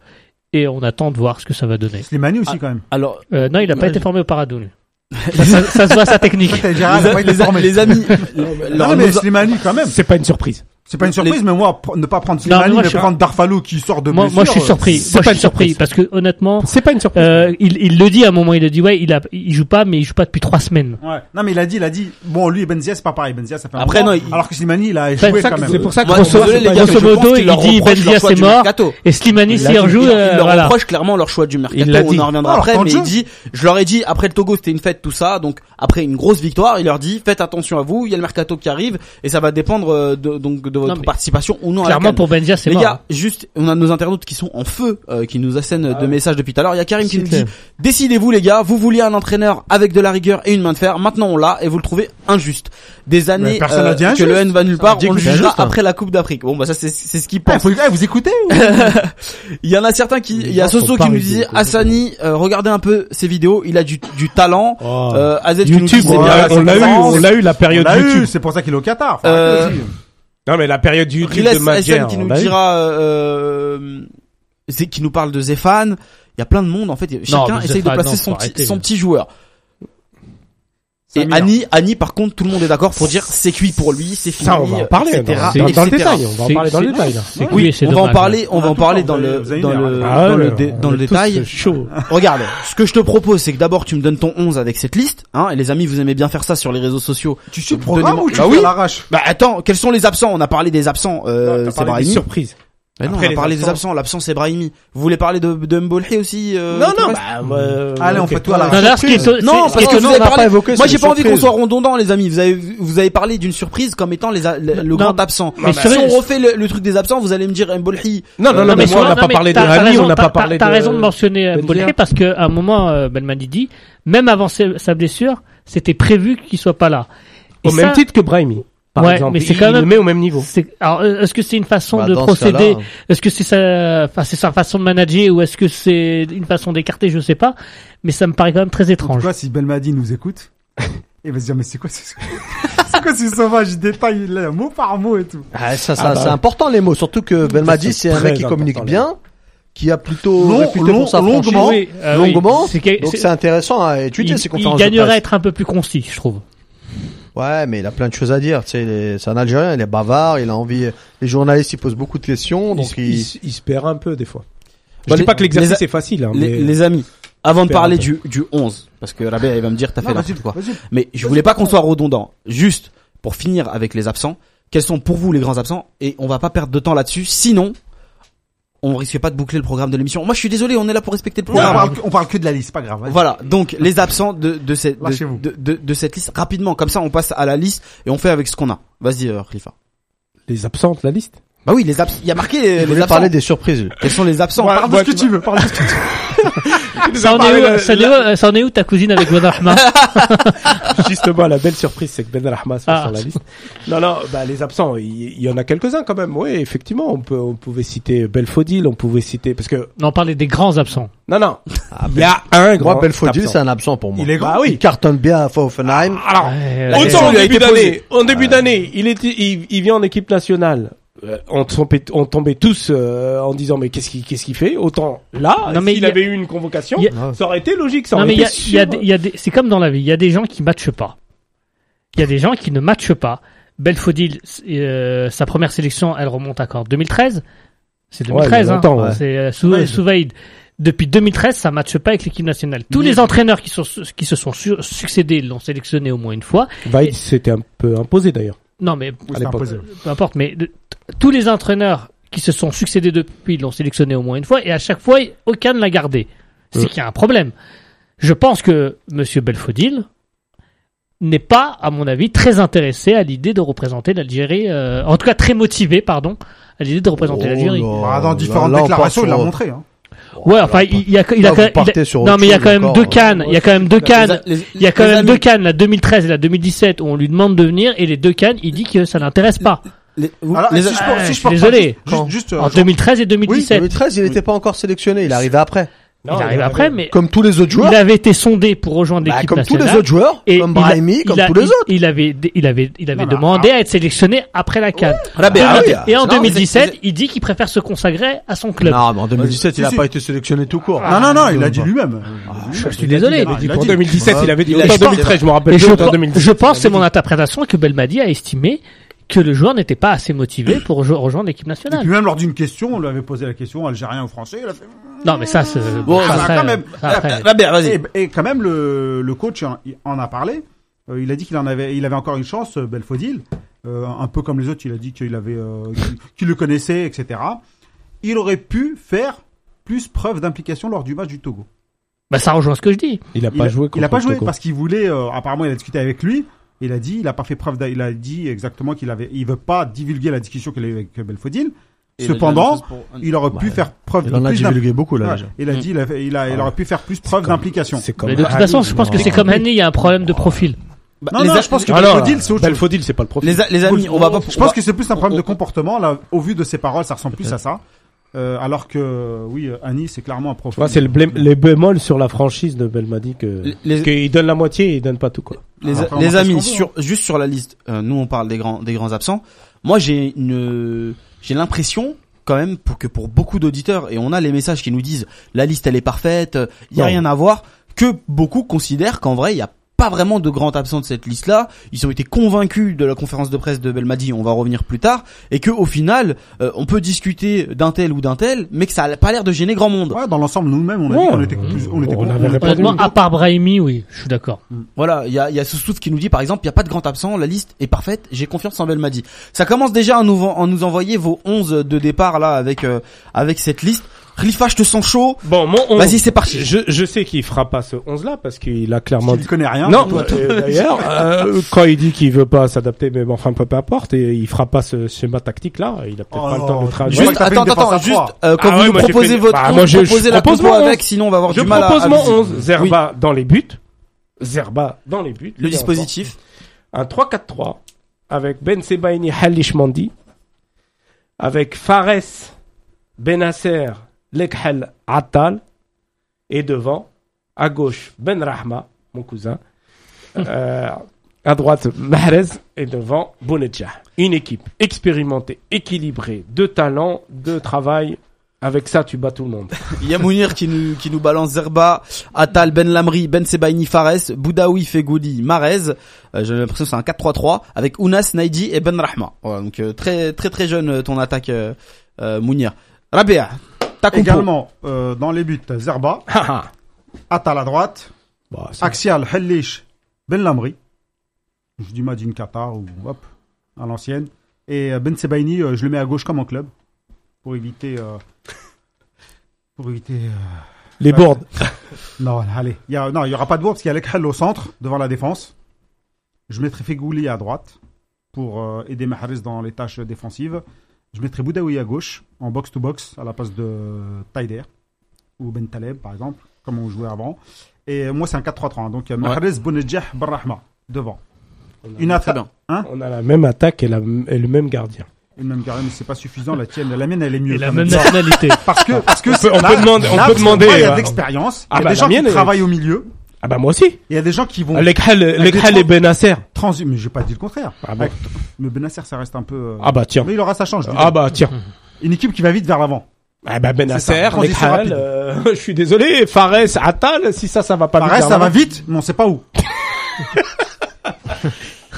et on attend de voir ce que ça va donner.
Slimani aussi ah, quand même.
Alors,
euh, non, il a pas
euh,
été formé au Paradou. Ça, ça, se voit sa technique.
les, les, les, amis,
non, mais,
non, mais
Slimani quand même.
C'est pas une surprise.
C'est pas une surprise, mais moi, ne pas prendre Slimani,
mais,
prendre Darfalo qui sort de
moi, moi, je suis
euh,
surpris.
C'est pas une surprise.
parce que honnêtement,
c'est pas une surprise.
Euh, il, il, le dit à un moment, il a dit ouais, il a, il joue pas, mais il joue pas depuis trois semaines.
Ouais. Non, mais il a dit, il a dit bon, lui et Benzia, c'est pas pareil. Benzia, ça fait un
Après, non,
alors que Slimani, il a joué quand même.
C'est pour ça que grosso,
modo, il dit Benzia c'est mort et Slimani s'il rejoue,
il
euh,
leur reproche clairement leur choix du mercato. On en reviendra après, mais il dit, je leur ai dit après le Togo, c'était une fête tout ça, donc après une grosse victoire, il leur dit faites attention à vous, il y a le mercato qui arrive et ça va dépendre donc votre participation ou non.
Clairement pour Benzia, c'est
Les gars, hein. juste, on a nos internautes qui sont en feu, euh, qui nous assènent
ah
de messages depuis tout à l'heure. Il y a Karim qui nous dit décidez-vous les gars, vous vouliez un entraîneur avec de la rigueur et une main de fer. Maintenant on l'a et vous le trouvez injuste. Des années
euh,
que le N va nulle part, on le jugera
hein.
après la Coupe d'Afrique. Bon bah ça c'est c'est ce qui
ah,
pense.
Vous eh, écoutez
Il y en a certains qui, il y a Soso qui nous disait Hassani, euh, regardez un peu ses vidéos, il a du talent.
Oh.
Euh, AZ
YouTube, on l'a eu, on l'a eu la période YouTube.
C'est pour ça qu'il est au Qatar.
Non, mais la période du
YouTube
de
qui nous dira, euh, euh qui nous parle de Zéphane. Il y a plein de monde, en fait. Chacun essaye de placer son petit joueur. Et Annie, Annie, par contre, tout le monde est d'accord pour dire c'est cuit pour lui, c'est fini.
Ça, on va en parler, dans, dans, le détail. On va en parler dans le détail.
Oui, on va en parler, on va en parler dans le
ah
dans le dans le détail.
Chaud.
Regarde, ce que je te propose, c'est que d'abord tu me donnes ton 11 avec cette liste, hein. Et les amis, vous aimez bien faire ça sur les réseaux sociaux.
Tu suis le programme ou tu
bah, bah attends, quels sont les absents? On a parlé des absents. Euh,
bah,
c'est
Surprise.
Mais non, on a parlé des
absents.
L'absence c'est Brahimi. Vous voulez parler de, de Mbolhe aussi euh,
Non, non, bah, mm.
Allez, on fait tout à la
Non, ce qui est,
non parce
que,
que vous avez.
Pas évoqué,
Moi, j'ai pas envie qu'on soit rondondant, les amis. Vous avez, vous avez parlé d'une surprise comme étant les le, grand absent.
Mais
si on refait le, truc des absents, vous allez me dire Mbolhe.
Non, non, non, euh,
mais,
mais on n'a pas parlé de
Rami,
on n'a pas parlé de...
T'as raison de mentionner euh, Mbolhe parce qu'à un moment, euh, Belmadi dit, même avant sa blessure, c'était prévu qu'il soit pas là.
Au même titre que Brahimi
ouais. Mais c'est quand même, le
met au même niveau.
Est, alors, euh, est-ce que c'est une façon
bah,
de procéder.
Hein.
Est-ce que c'est sa, enfin, c'est sa façon de manager ou est-ce que c'est une façon d'écarter Je sais pas. Mais ça me paraît quand même très étrange.
Tu vois, si Belmadi nous écoute, il va se dire mais c'est quoi ce c'est quoi ce sauvage Il détaille mot par mot et tout.
Ah, ça, ça
ah,
c'est
bah
important les mots, surtout que Belmadi
c'est
un mec qui communique bien. Qui a plutôt
long,
réputé
long,
pour sa
longuement,
oui, euh,
longuement. Donc
c'est
intéressant à étudier.
Il,
ces
il gagnerait à être un peu plus concis, je trouve.
Ouais, mais il a plein de choses à dire. Tu sais, c'est un Algérien, il est bavard, il a envie. Les journalistes, ils posent beaucoup de questions, donc
il, se perd un peu des fois. Je
bah,
dis pas que l'exercice
a...
est facile. Hein,
les,
mais...
les, amis, avant de parler du, du 11, parce que Rabé, il va me dire t'as fait n'importe quoi. Mais je voulais pas qu'on soit redondant. Juste pour finir avec les absents. Quels sont pour vous les grands absents? Et on va pas perdre de temps là-dessus. Sinon, on risque pas de boucler le programme de l'émission. Moi je suis désolé, on est là pour respecter le
On
programme.
parle, on parle que de la liste, pas grave. vas-y.
Voilà, donc les absents de, de, cette, de, de, de- de cette liste, rapidement, comme ça on passe à la liste et on fait avec ce qu'on a. Vas-y euh, Khalifa.
Les absents de la liste?
Bah oui, les absents, il y a marqué les,
Je
les
voulais
absents.
parler des surprises.
Quels sont les absents?
Parle de ce que tu veux, parle de ce que tu veux.
Ça en est où, ça en est où, ça en est où ta cousine avec Ben Rahma
Justement, la belle surprise, c'est que Ben Rahma soit
Ah.
sur la liste. Non, non, bah, les absents, il y, en a quelques-uns quand même. Oui, effectivement, on peut, on pouvait citer Belfodil, on pouvait citer, parce que,
Non, on parlait des grands absents.
non, non,
Ah,
il y a un grand
Moi, Belfodil,
absent.
c'est un absent pour moi.
Il est grand.
Bah oui.
Il cartonne bien à Hoffenheim.
Alors,
Ouais,
autant en début d'année, en début d'année, il était, il, il vient en équipe nationale. Euh, on tombait, on tombait tous euh, en disant mais qu'est-ce qu'il qu'est-ce qu'il fait? Autant là,
Non, mais
s'il
il y a-
avait eu une convocation,
a-
ça aurait été logique. Ça
Non,
aurait
mais il y
été
a, il y a
sûr.
des- il y a des, c'est comme dans la vie. Il y a des gens qui matchent pas. Il y a des gens qui ne matchent pas. Belfodil, euh, sa première sélection, elle remonte à quand 2013 C'est
Ouais, il y a
2013, hein.
ouais.
C'est euh, Sou-
Souvaïd.
Souvaïd. Depuis 2013, ça matche pas avec l'équipe nationale. Tous les entraîneurs qui, sont, qui se sont su- succédés l'ont sélectionné au moins une fois.
Vaid s'était un peu imposé d'ailleurs.
Non, mais peu importe, mais tous les entraîneurs qui se sont succédés depuis l'ont sélectionné au moins une fois et à chaque fois, aucun ne l'a gardé. C'est
Euh.
qu'il y a un problème. Je pense que Monsieur Belfodil n'est pas, à mon avis, très intéressé à l'idée de représenter l'Algérie, euh, en tout cas très motivé, pardon, à l'idée de représenter
Oh
l'Algérie.
Bah, dans différentes déclarations, il l'a montré. Hein.
Ouais, enfin, il, il y a, il a quand même, non, mais il y a quand même deux cannes, il y a quand même deux cannes, il y a quand même deux cannes, la 2013 et la 2017, où on lui demande de venir, et les deux cannes, il dit que ça l'intéresse pas.
les- vous-
Alors,
les-
si je peux,
Ah,
si
je
je
suis
peux
désolé.
Juste, juste, euh,
En
genre-
2013 et 2017.
2013, il n'était pas encore sélectionné. Il est arrivé
il arrive après, mais
Comme tous les autres joueurs.
il avait été sondé pour rejoindre
Bah,
l'équipe
comme tous
nationale.
les autres joueurs.
Et
Comme Brahimi,
il
comme
a-
tous les autres.
Il avait, il avait, il avait
Non,
demandé à être sélectionné après la CAN.
Rabia,
Ah oui,
Rabia.
Et en
Non, mais
2017,
c'est-
il dit qu'il préfère se consacrer à son club.
Non, mais en 2017, il n'a
si.
pas été sélectionné tout court.
Non, non, non, il a dit lui-même.
je suis désolé.
Ah, dit.
2017, il avait dit
Il a
autant
dit-
2013, je me rappelle
Et je,
autant
pe-
2017.
je pense, c'est mon interprétation, que Belmadi a estimé que le joueur n'était pas assez motivé pour rejo- rejoindre l'équipe
Et
nationale.
puis même lors d'une question, on lui avait posé la question algérien ou français. Il a fait.
Non, mais ça, c'est,
Bon,
ça,
ça,
après,
quand même.
ça, après.
Rabia, vas-y.
Et, et quand même, le, le coach en, il en a parlé. Euh, il a dit qu'il en avait, il avait encore une chance, euh, Belfodil. Euh, un peu comme les autres, il a dit qu'il avait, euh, qu'il- le connaissait, etc. Il aurait pu faire plus preuve d'implication lors du match du Togo.
Bah, ça rejoint ce que je dis.
Il a
Il
pas
a-
joué
Il a pas joué
Togo.
parce qu'il voulait. euh, apparemment, il a discuté avec lui. Il a dit, il a pas fait preuve. Il a dit exactement qu'il avait, il veut pas divulguer la discussion qu'il a eu avec Belfodil. Cependant, il aurait pu
Ouais.
faire preuve
Il
de
en a
plus d'im-
divulgué beaucoup, là,
Ouais, il a dit, il, a il, a, il aurait pu faire plus preuve d'implication.
C'est comme
Mais de toute façon, je pense que c'est comme Henny, il y a un problème de profil.
Bah,
Non,
les
non,
a-
je pense que
Ah
Belfodil, c'est autre chose.
Belfodil, c'est pas le profil.
les, a- les amis, on va pas.
Je pense que c'est plus un problème
on-
de comportement. Là, au vu de ses paroles, ça ressemble plus à ça. Euh, alors que, oui, Annie, c'est clairement un profil.
vois, c'est le blé- les bémols sur la franchise de Belmadi que,
les-
qu'il donne la moitié et il donne pas tout, quoi.
les,
Après, on
les
en
amis,
veut,
sur, juste sur la liste, euh, nous on parle des grands, des grands absents. Moi j'ai une, j'ai l'impression quand même pour que pour beaucoup d'auditeurs et on a les messages qui nous disent la liste elle est parfaite, il y a
Non.
rien à voir, que beaucoup considèrent qu'en vrai il y a pas vraiment de grands absents de cette liste-là. Ils ont été convaincus de la conférence de presse de Belmadi, on va revenir plus tard, et que au final, euh, on peut discuter d'un tel ou d'un tel, mais que ça a pas l'air de gêner grand monde.
Ouais, dans l'ensemble, nous-mêmes, on a
Ouais.
dit qu'on était plus, on était
On
on-.
Honnêtement, à part Brahimi, oui, je suis d'accord.
Voilà, il y a, y a Soussouf qui nous dit par exemple, il n'y a pas de grand absent, la liste est parfaite, j'ai confiance en Belmadi. Ça commence déjà à nous, à nous envoyer vos 11 de départ là avec euh, avec cette liste. Khalifa, je te sens chaud.
Bon, mon 11.
Vas-y, c'est parti.
Je, je sais qu'il fera pas ce 11 là parce qu'il a clairement
Il
dit.
connaît rien.
Non, euh, d'ailleurs, euh, quand il dit qu'il veut pas s'adapter, mais bon, enfin, peu, peu importe, et il fera pas ce schéma tactique là, il a peut-être
Oh
pas le temps de
je
traduire.
Juste, attends, attends, juste euh, quand
Ah
vous
ouais,
nous proposez votre
bah,
11,
moi, je-
proposez
je
la
propose
compo avec,
11.
sinon on va avoir
Je
du mal à.
propose
à
mon
viser.
11, Zerba dans les buts, Zerba dans les buts.
Le dispositif.
Un 3-4-3 avec Ben Sebaini Halishmandi, avec Fares, Benasser, Lekhel Attal, et devant, à gauche, Ben Rahma, mon cousin, euh, à droite, Mahrez, et devant, Bounedjah. Une équipe expérimentée, équilibrée, de talent, de travail. Avec ça, tu bats tout le monde.
Il y a Mounir qui nous qui nous balance Zerba, Atal, Ben Lamri, Ben Sebaini, Fares, Boudaoui, Fegouli, Marez. Euh, J'ai l'impression que c'est un 4-3-3 avec Ounas, Naidi et Ben Rahma. Donc euh, très très très jeune euh, ton attaque euh, Mounir. Rabea, ta compo.
Également, euh, dans les buts, Zerba, Atal à droite,
Bah,
Axial, Hellish, Ben Lamri. Je dis Madine Qatar ou hop, à l'ancienne. Et euh, Ben Sebaini, euh, je le mets à gauche comme en club. Pour éviter. euh, pour éviter. euh,
Les
Ouais.
boards.
Non, allez. Il y a, non, il y aura pas de board parce qu'il y a Lekhel au centre, devant la défense. Je mettrai Fegouli à droite pour euh, aider Mahrez dans les tâches défensives. Je mettrai Boudaoui à gauche, en box-to-box, à la place de Taider ou Ben Taleb, par exemple, comme on jouait avant. Et moi, c'est un 4-3-3. hein. Donc, Mahrez, Bounedjah, Barrahma, devant. Une attaque.
bien.
On a la même attaque et, la, et le même gardien.
Et même carré, mais c'est pas suffisant. La tienne, la mienne, elle est mieux.
Et la même nationalité.
Parce que, parce que
On peut- on
là-
peut demander- on
là,
peut demander,
il y a
euh,
de l'expérience.
Ah
il y a
bah,
des gens qui travaillent au milieu.
Ah bah moi aussi.
Il y a des gens qui vont
Lekhal et Benasser.
transi. Mais j'ai pas dit le contraire.
Ah bon.
Mais Benasser, ça reste un peu. euh,
Ah bah tiens.
Mais il aura sa chance. je dis
Ah bah tiens.
Une équipe qui va vite vers l'avant.
Ah bah Benasser, Lekhal,
rapide.
euh, je suis désolé, Fares, Attal, si ça, ça va pas
Pareil,
vite
ça va vite, mais on sait pas où.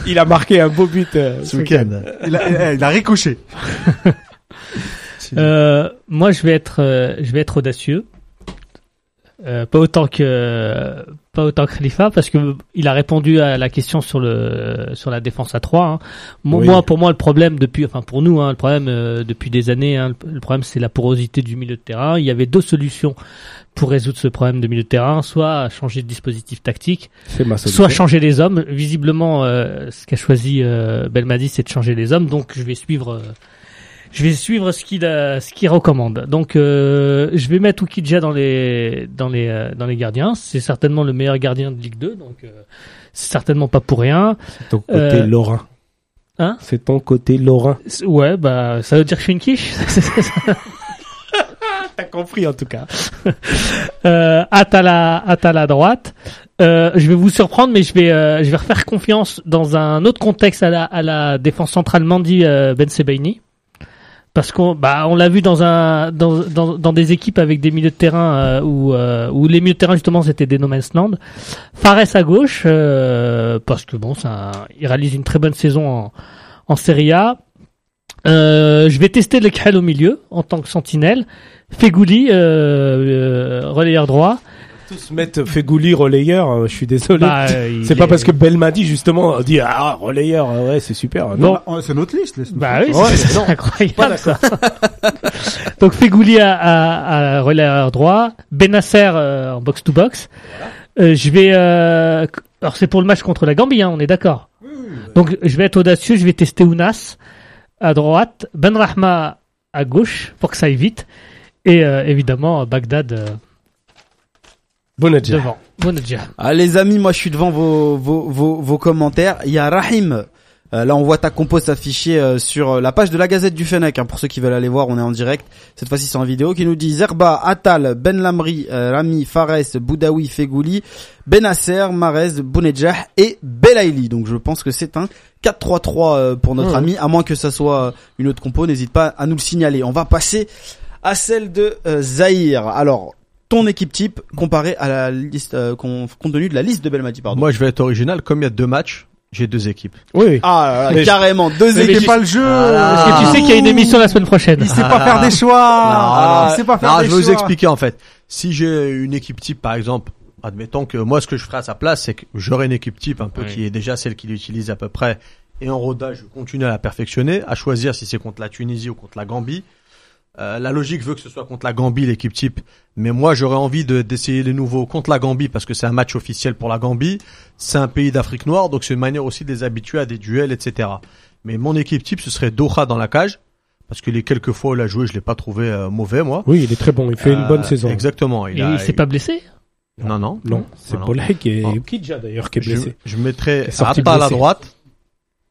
Il a marqué un beau but euh,
Ce week-end.
Il a, il a ricoché.
Euh, moi, je vais être, euh, je vais être audacieux. Euh, pas autant que pas autant que Khalifa parce que il a répondu à la question sur le sur la défense à 3 hein. Moi,
Oui.
moi, pour moi le problème depuis enfin pour nous hein, le problème euh, depuis des années hein, le, problème c'est la porosité du milieu de terrain il y avait deux solutions pour résoudre ce problème de milieu de terrain soit changer de dispositif tactique soit changer les hommes. Visiblement, euh, ce qu'a choisi euh, Belmadi, c'est de changer les hommes. Donc, je vais suivre, euh, je vais suivre ce qu'il ce qu'il recommande. Donc, euh, je vais mettre Oukidja dans les dans les euh, dans les gardiens. C'est certainement le meilleur gardien de Ligue 2, donc euh, c'est certainement pas pour rien.
C'est ton côté
Euh,
lorrain.
hein
C'est ton côté lorrain.
Ouais, bah ça veut dire que je suis une quiche.
T'as compris en tout cas.
euh, Atala, Atala à droite. Euh, je vais vous surprendre, mais je vais, euh, je vais refaire confiance dans un autre contexte à la, à la défense centrale Mandi euh, Ben Sebaini. Parce qu'on bah, on l'a vu dans, un, dans, dans, dans des équipes avec des milieux de terrain euh, où, euh, où les milieux de terrain justement c'était des no. Fares à gauche, euh, parce que bon, ça, il réalise une très bonne saison en, en Serie A. Euh, je vais tester le Khel au milieu en tant que sentinelle. Fegouli, relayeur droit.
Tous mettre Fegouli relayeur, euh, je suis désolé.
Bah, euh, il
c'est pas
est-
parce que Belmadi justement a dit ah relayeur euh, ouais c'est super.
Bon.
Non, oh, c'est notre liste. laisse-nous
Bah oui.
Ouais,
c'est
non,
incroyable ça. Donc Fegouli à, à, à relayeur droit, Benasser euh, en box to box. Euh, je vais, euh, alors c'est pour le match contre la Gambie, hein, on est d'accord. Donc je vais être audacieux, je vais tester Ounas à droite, Ben Rahma à gauche pour que ça aille vite, et euh, évidemment Bagdad euh,
Bonadja.
devant. Bonadja.
Ah, les amis, moi je suis devant vos, vos, vos, vos commentaires. Il y a Rahim. Euh, là, on voit ta compo s'afficher euh, sur euh, la page de la Gazette du Fennec. hein, pour ceux qui veulent aller voir, on est en direct. Cette fois-ci, c'est en vidéo. Qui nous dit Zerba, Atal, Ben Lamri, euh, Rami, Fares, Boudaoui, Fegouli, Benasser, Marez, Bounedjah et Belaïli. Donc, je pense que c'est un 4-3-3 euh, pour notre
Mhm.
ami. À moins que ça soit une autre compo, n'hésite pas à nous le signaler. On va passer à celle de euh, Zahir. Alors, ton équipe type comparé à la liste, euh, compte tenu de la liste de Belmadi, pardon.
Moi, je vais être original. Comme il y a deux matchs, j'ai deux équipes.
Oui. oui.
Ah, là là,
Mais-
carrément, deux
Mais
équipes.
c'est pas le jeu.
Parce que tu sais qu'il y a une émission la semaine prochaine.
Il sait pas faire des choix.
Ah,
il sait pas faire
non,
des
je vais vous expliquer en fait. Si j'ai une équipe type, par exemple, admettons que moi, ce que je ferais à sa place, c'est que j'aurais une équipe type un peu
Oui.
qui est déjà celle qu'il utilise à peu près. Et en rodage, je continue à la perfectionner, à choisir si c'est contre la Tunisie ou contre la Gambie. Euh, la logique veut que ce soit contre la Gambie, l'équipe type. Mais moi, j'aurais envie de- d'essayer les nouveaux contre la Gambie parce que c'est un match officiel pour la Gambie. C'est un pays d'Afrique noire, donc c'est une manière aussi de les habituer à des duels, etc. Mais mon équipe type, ce serait Doha dans la cage. Parce que les quelques fois où il a joué, je l'ai pas trouvé euh, mauvais, moi.
Oui, il est très bon. Il fait une
Euh,
bonne saison.
Exactement.
Et
Il, a-
il s'est pas blessé?
Non, non.
Non, c'est
non.
Polhek et
Non.
Ukidja d'ailleurs qui est
Je,
blessé.
je mettrais
est sorti
Attal à
blessé.
droite.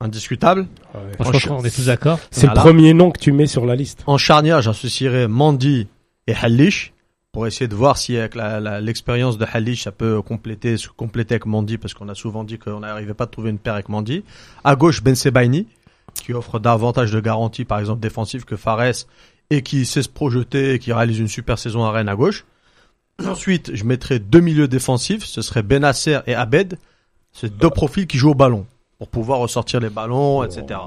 Indiscutable.
Ouais.
Franchement, on est tous d'accord.
C'est
Voilà.
le premier nom que tu mets sur la liste.
En charnière, j'associerais Mandi et Halish pour essayer de voir si avec l'expérience de Halish, ça peut compléter, se compléter avec Mandi parce qu'on a souvent dit qu'on n'arrivait pas à trouver une paire avec Mandi. À gauche, Ben Sebaini qui offre davantage de garanties, par exemple défensive que Fares et qui sait se projeter et qui réalise une super saison à Rennes à gauche. Ensuite, je mettrais deux milieux défensifs, ce serait Benasser et Abed. C'est deux profils qui jouent au ballon pour pouvoir ressortir les ballons, etc.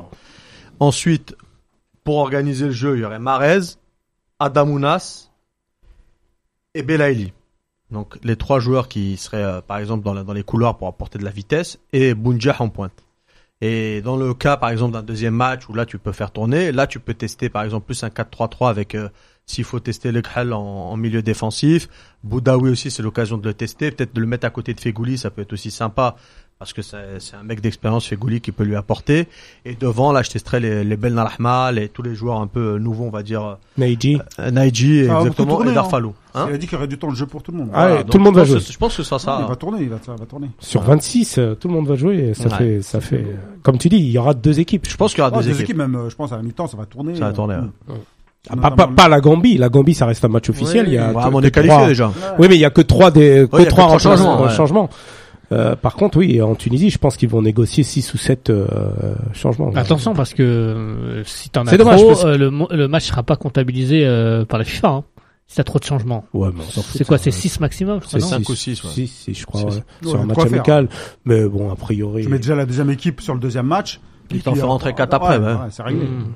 Ensuite, pour organiser le jeu, il y aurait Marez, Adamounas et Belaïli. Donc les trois joueurs qui seraient euh, par exemple dans, la- dans les couloirs pour apporter de la vitesse et Bounjah en pointe. Et dans le cas par exemple d'un deuxième match où là tu peux faire tourner, là tu peux tester par exemple plus un 4-3-3 avec euh, s'il faut tester le Khal en, en milieu défensif. Boudaoui aussi c'est l'occasion de le tester, peut-être de le mettre à côté de Fegouli, ça peut être aussi sympa parce que c'est c'est un mec d'expérience Fegouli qui peut lui apporter. Et devant là je testerai les, les Ben Rahma, les tous les joueurs un peu nouveaux on va dire
Naiji.
euh, Naiji
Ça va
exactement
tourner,
et Darfalou. Hein
il a dit qu'il y aurait du temps de jeu pour tout le monde.
Ah,
Voilà,
ouais,
donc
tout le monde va jouer.
Je pense que ça
il
sera
va tourner, il va, ça va tourner.
Sur 26, euh, tout le monde va jouer. et Ça
Ouais.
fait, ça fait, comme tu dis, il y aura deux équipes.
Je pense qu'il y aura
Ah,
deux
deux
équipes.
équipes, même, euh, je pense, à la mi-temps, ça va tourner.
Ça va tourner,
euh,
ouais.
Ah, pas, pas, pas la Gambie. La Gambie, ça reste un match officiel. il y a
mais on est qualifié
trois-
déjà.
Oui, mais il y a que trois des, que
il
trois
changements, ouais.
changements. Euh, par contre, oui, en Tunisie, je pense qu'ils vont négocier six ou sept euh, changements.
Attention parce que euh, si t'en as
dommage,
trop,
parce
euh, le, le match sera pas comptabilisé euh, par la FIFA. Hein, si t'as trop de changements.
Ouais, mais
C'est quoi C'est
ouais.
6 maximum, je crois,
C'est
non
cinq
six-
ou six, ouais.
six, six, je crois,
Six.
ouais. Sur un match
faire.
amical. Mais bon, a priori.
Je mets déjà la deuxième équipe sur le deuxième match.
Il
Et
t'en
euh,
rentrer quatre après, ouais.
c'est réglé.
Hmm.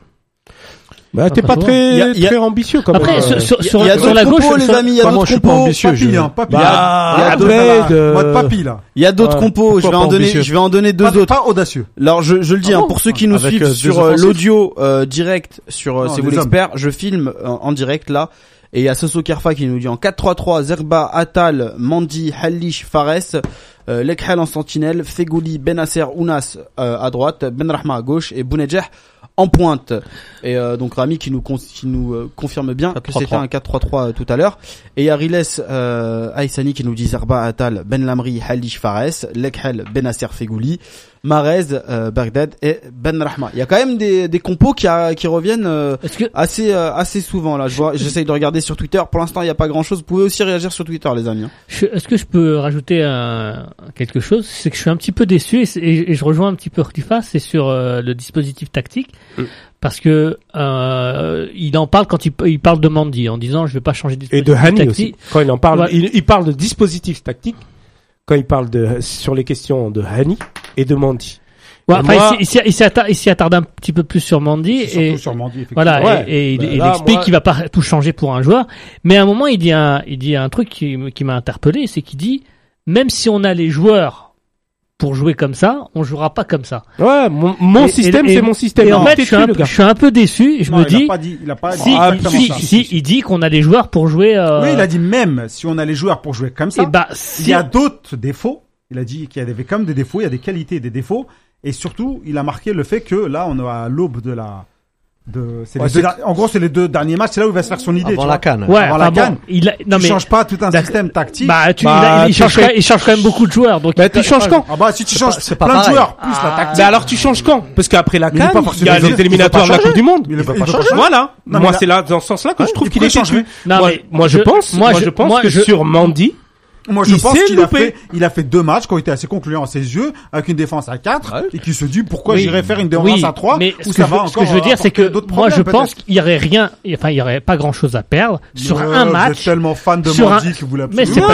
Bah, t'es
Ah,
pas très,
Il y a- y a-
très ambitieux quand
Après,
même.
sur,
euh.
sur, sur,
il y a
sur la gauche,
compos, les
sur-
amis, il y a d'autres compos.
ambitieux,
Papy,
je-
hein, papy.
Bah,
Il y a- il y a d'autres-
euh,
Mode papy, là.
Il y a d'autres
Ouais.
compos, je vais en donner, je vais en donner deux
Pas-
autres.
Pas audacieux.
Alors je, je le dis
Ah
hein,
bon
pour ceux qui nous
Avec,
suivent
euh,
sur euh, l'audio euh, direct sur euh, C'est vous l'expert, je filme euh, en direct là et il y a Soso Kerfa qui nous dit en 4-3-3 Zerba, Atal, Mandi, Hallish, Fares, euh, Lekhal en sentinelle, Fegouli, Benasser, Ounas euh, à droite, Benrahma à gauche et Bounedjah en pointe. Et euh, donc Rami qui nous con- qui nous euh, confirme bien que
4-3-3.
c'était un 4-3-3 euh, tout à l'heure. Et il y a Riles euh, Aïsani qui nous dit Zerba, Atal, Ben Lamri, Hallish, Fares, Lekhal, Benasser, Fegouli. Marez, euh, Bagdad et Ben Rahma. Il y a quand même des, des compos qui, a- qui reviennent euh,
Est-ce que
assez euh, assez souvent là. Je vois, j'essaye de regarder sur Twitter. Pour l'instant, il n'y a pas grand chose. Vous pouvez aussi réagir sur Twitter, les amis. hein.
je- est-ce que je peux rajouter quelque chose? C'est que je suis un petit peu déçu et, et- et je rejoins un petit peu Khalifa, c'est sur euh, le dispositif tactique
Mm.
parce que euh, il en parle quand il, il parle de Mandy en disant je vais pas changer de
Et
dispositif
de Hani
tactique.
aussi. Quand il en parle,
Ouais.
il, il parle de dispositif tactique. Quand il parle de, sur les questions de Hani et de Mandy.
Ouais,
Et
enfin,
moi-
il s'y- il attarde, un petit peu plus sur Mandy
Surtout
et
sur Mandy, effectivement.
voilà
Ouais.
et, et il,
Ben
il
là,
explique
moi-
qu'il va pas tout changer pour un joueur. Mais à un moment, il dit un, il dit un truc qui, qui m'a interpellé, c'est qu'il dit même si on a les joueurs pour jouer comme ça, on jouera pas comme ça.
Ouais, mon, mon
Et-
système,
et-
c'est mon système.
Et en fait, je suis, un, je suis un peu déçu. Je
Non,
me
il a
dis,
pas dit, il a pas
si,
dit
si,
ça.
si, il dit qu'on a les joueurs pour jouer. Euh,
Oui, il a dit même si on a les joueurs pour jouer comme ça.
eh bah,
Il
si,
y a d'autres défauts. Il a dit qu'il y avait quand même des défauts, il y a des qualités et des défauts. Et surtout, il a marqué le fait que là, on est à l'aube de la. De, c'est
Ouais,
les deux
c'est-
der- en gros, c'est les deux derniers matchs. C'est là où il va se faire son idée.
Avant
tu
la canne.
ouais,
avant la
bon,
canne,
il a, non
tu
mais,
changes pas tout un
D'accord.
système tactique.
bah, tu,
Bah,
il,
tu
change
fais-
quand, il change quand même beaucoup de joueurs. Donc,
Bah, tu changes quand
ah bah si tu changes
c'est pas
plein de
pareil.
joueurs plus la
Ah.
tactique.
Mais alors tu changes quand Parce qu'après la
Mais il
y a les éliminatoires de la. Coupe du Monde.
Il est pas-
changer. Voilà. Moi, c'est là dans ce sens-là que je trouve
il
qu'il est.
Non,
moi, je, pense,
moi, je-
pense que sur Mandy,
Moi, je
Il
pense qu'il a fait, il a fait deux matchs qui ont été assez concluants à ses yeux, avec une défense à 4,
Ouais.
et qui se dit pourquoi
Oui.
j'irais faire une défense
oui,
à 3,
mais
où
ce
ça
que, je,
va
veux- ce
encore
que je veux dire, c'est que moi, je pense qu'il y aurait rien, enfin, il y aurait pas grand chose à perdre sur
Ouais,
un
Vous
match.
êtes tellement fan de
un-
Mandy que vous l'avez
Mais c'est pas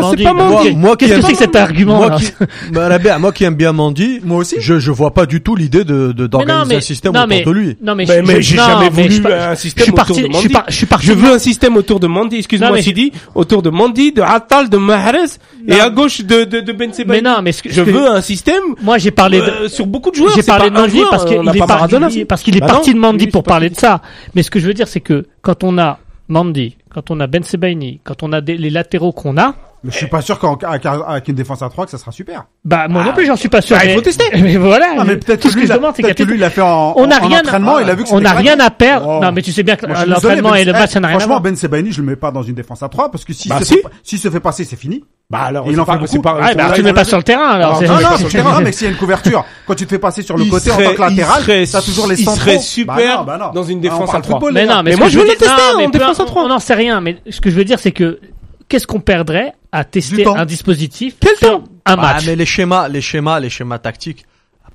Non,
une
c'est pas
Mandy.
Moi qui
Qu'est-ce que c'est que cet argument
Moi qui, bah, qui aime bien Mandy,
Moi aussi.
je, je vois pas du tout l'idée de, de,
Mais non,
d'organiser
mais-
un système
non,
autour
mais-
de lui.
Non mais,
Mais-
je-
mais
je-
j'ai
non,
jamais
mais
voulu
je,
un
je
système
suis
autour
parti,
de
je
Mandy.
je suis parti.
je veux un système autour de Mandy, excuse-moi
Non, mais-
Sidi, autour de Mandy, de Attal, de Mahrez, et à gauche de, de, de Ben Sebaini.
Mais non, mais ce que,
Je
ce que-
veux un système
moi j'ai parlé de,
euh, sur beaucoup de joueurs.
J'ai parlé de Mandy parce qu'il est
Maradona.
parce qu'il est
Bah
parti
non,
de Mandy pour parler de ça. Mais ce que je veux dire, c'est que quand on a Mandy, quand on a Ben Sebaini, quand on a des- les latéraux qu'on a,
Mais je suis pas sûr qu'avec avec une défense à 3 que ça sera super.
bah moi non plus j'en suis pas sûr.
bah, il faut tester.
Mais voilà.
Ah, mais peut-être
tout
que
ce
lui,
que
il
je
a-
demande, c'est qu'il y a
peut-être que lui, il a fait en,
on n'a
en
rien,
entraînement, il a vu que
on n'a rien à perdre.
Oh.
Non, mais tu sais bien que l'entraînement et le match, ça n'a rien à
Franchement,
voir.
Ben Sebaini, je le mets pas dans une défense à 3 parce que s'il
Bah,
se,
si.
pas- se fait passer, c'est fini.
Bah alors,
Il en fait beaucoup.
pas-
bah,
là,
tu
il
mets pas
a-
sur le terrain, alors.
Non, non, non, sur le terrain, mais s'il y a une couverture, quand tu te fais passer sur le
Il
côté en
serait-
tant que latéral,
il serait-
t'as toujours les
il
centraux.
serait super
Bah non, non.
dans une
Ah,
défense à trois.
football,
Mais
les
non, mais,
moi, je veux le tester
non,
en défense à trois.
On n'en sait rien, mais ce que je veux dire, c'est que qu'est-ce qu'on perdrait à tester un dispositif
Quel
sur
temps
un
Ah,
match
mais les schémas, les schémas, les schémas tactiques.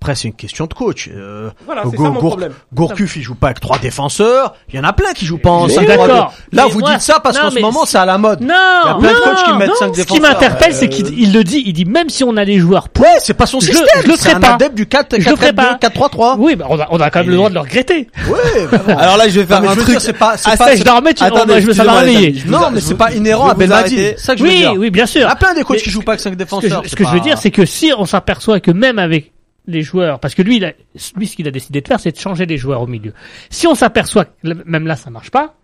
Après, c'est une question de coach. Euh,
Voilà, c'est
Go-
ça mon
Gour-
problème.
Gourcuff, il joue pas avec trois défenseurs. Il y en a plein qui jouent pas en
Mais
5
d'accord.
Là,
Mais
vous
moi-
dites ça parce
non,
qu'en ce
mais
moment, c'est à la mode.
Non,
Il y a plein de
non,
coachs qui mettent
non.
cinq
Ce qui
défenseurs.
m'interpelle, c'est qu'il il le dit. Il dit même si on a les joueurs pour.
Ouais, c'est pas son
Je-
système.
je le
c'est
ferai
un
pas.
adepte du 4
Je le ferai
4
pas.
4 3 3
Oui, bah, on a, on a quand même le droit de le regretter.
Ouais, bah bon.
Alors là, je vais faire
Non, mais
un
je veux
truc.
dire, c'est pas, c'est
Ah,
pas,
ça,
je
Attendez,
je me suis
excusez-moi, les
non, mais c'est pas inhérent à
vous
Belmadi.
arrêter.
C'est ça que je veux
Oui,
dire.
oui, bien
Il
sûr.
y a plein des coachs
Mais-
qui jouent pas avec 5
Ce que,
défenseurs.
je, ce
c'est
que je veux
pas-
dire, c'est que si on s'aperçoit que même avec les joueurs, parce que lui, il a, lui, ce qu'il a décidé de faire, c'est de changer les joueurs au milieu. Si on s'aperçoit que même là, ça marche pas,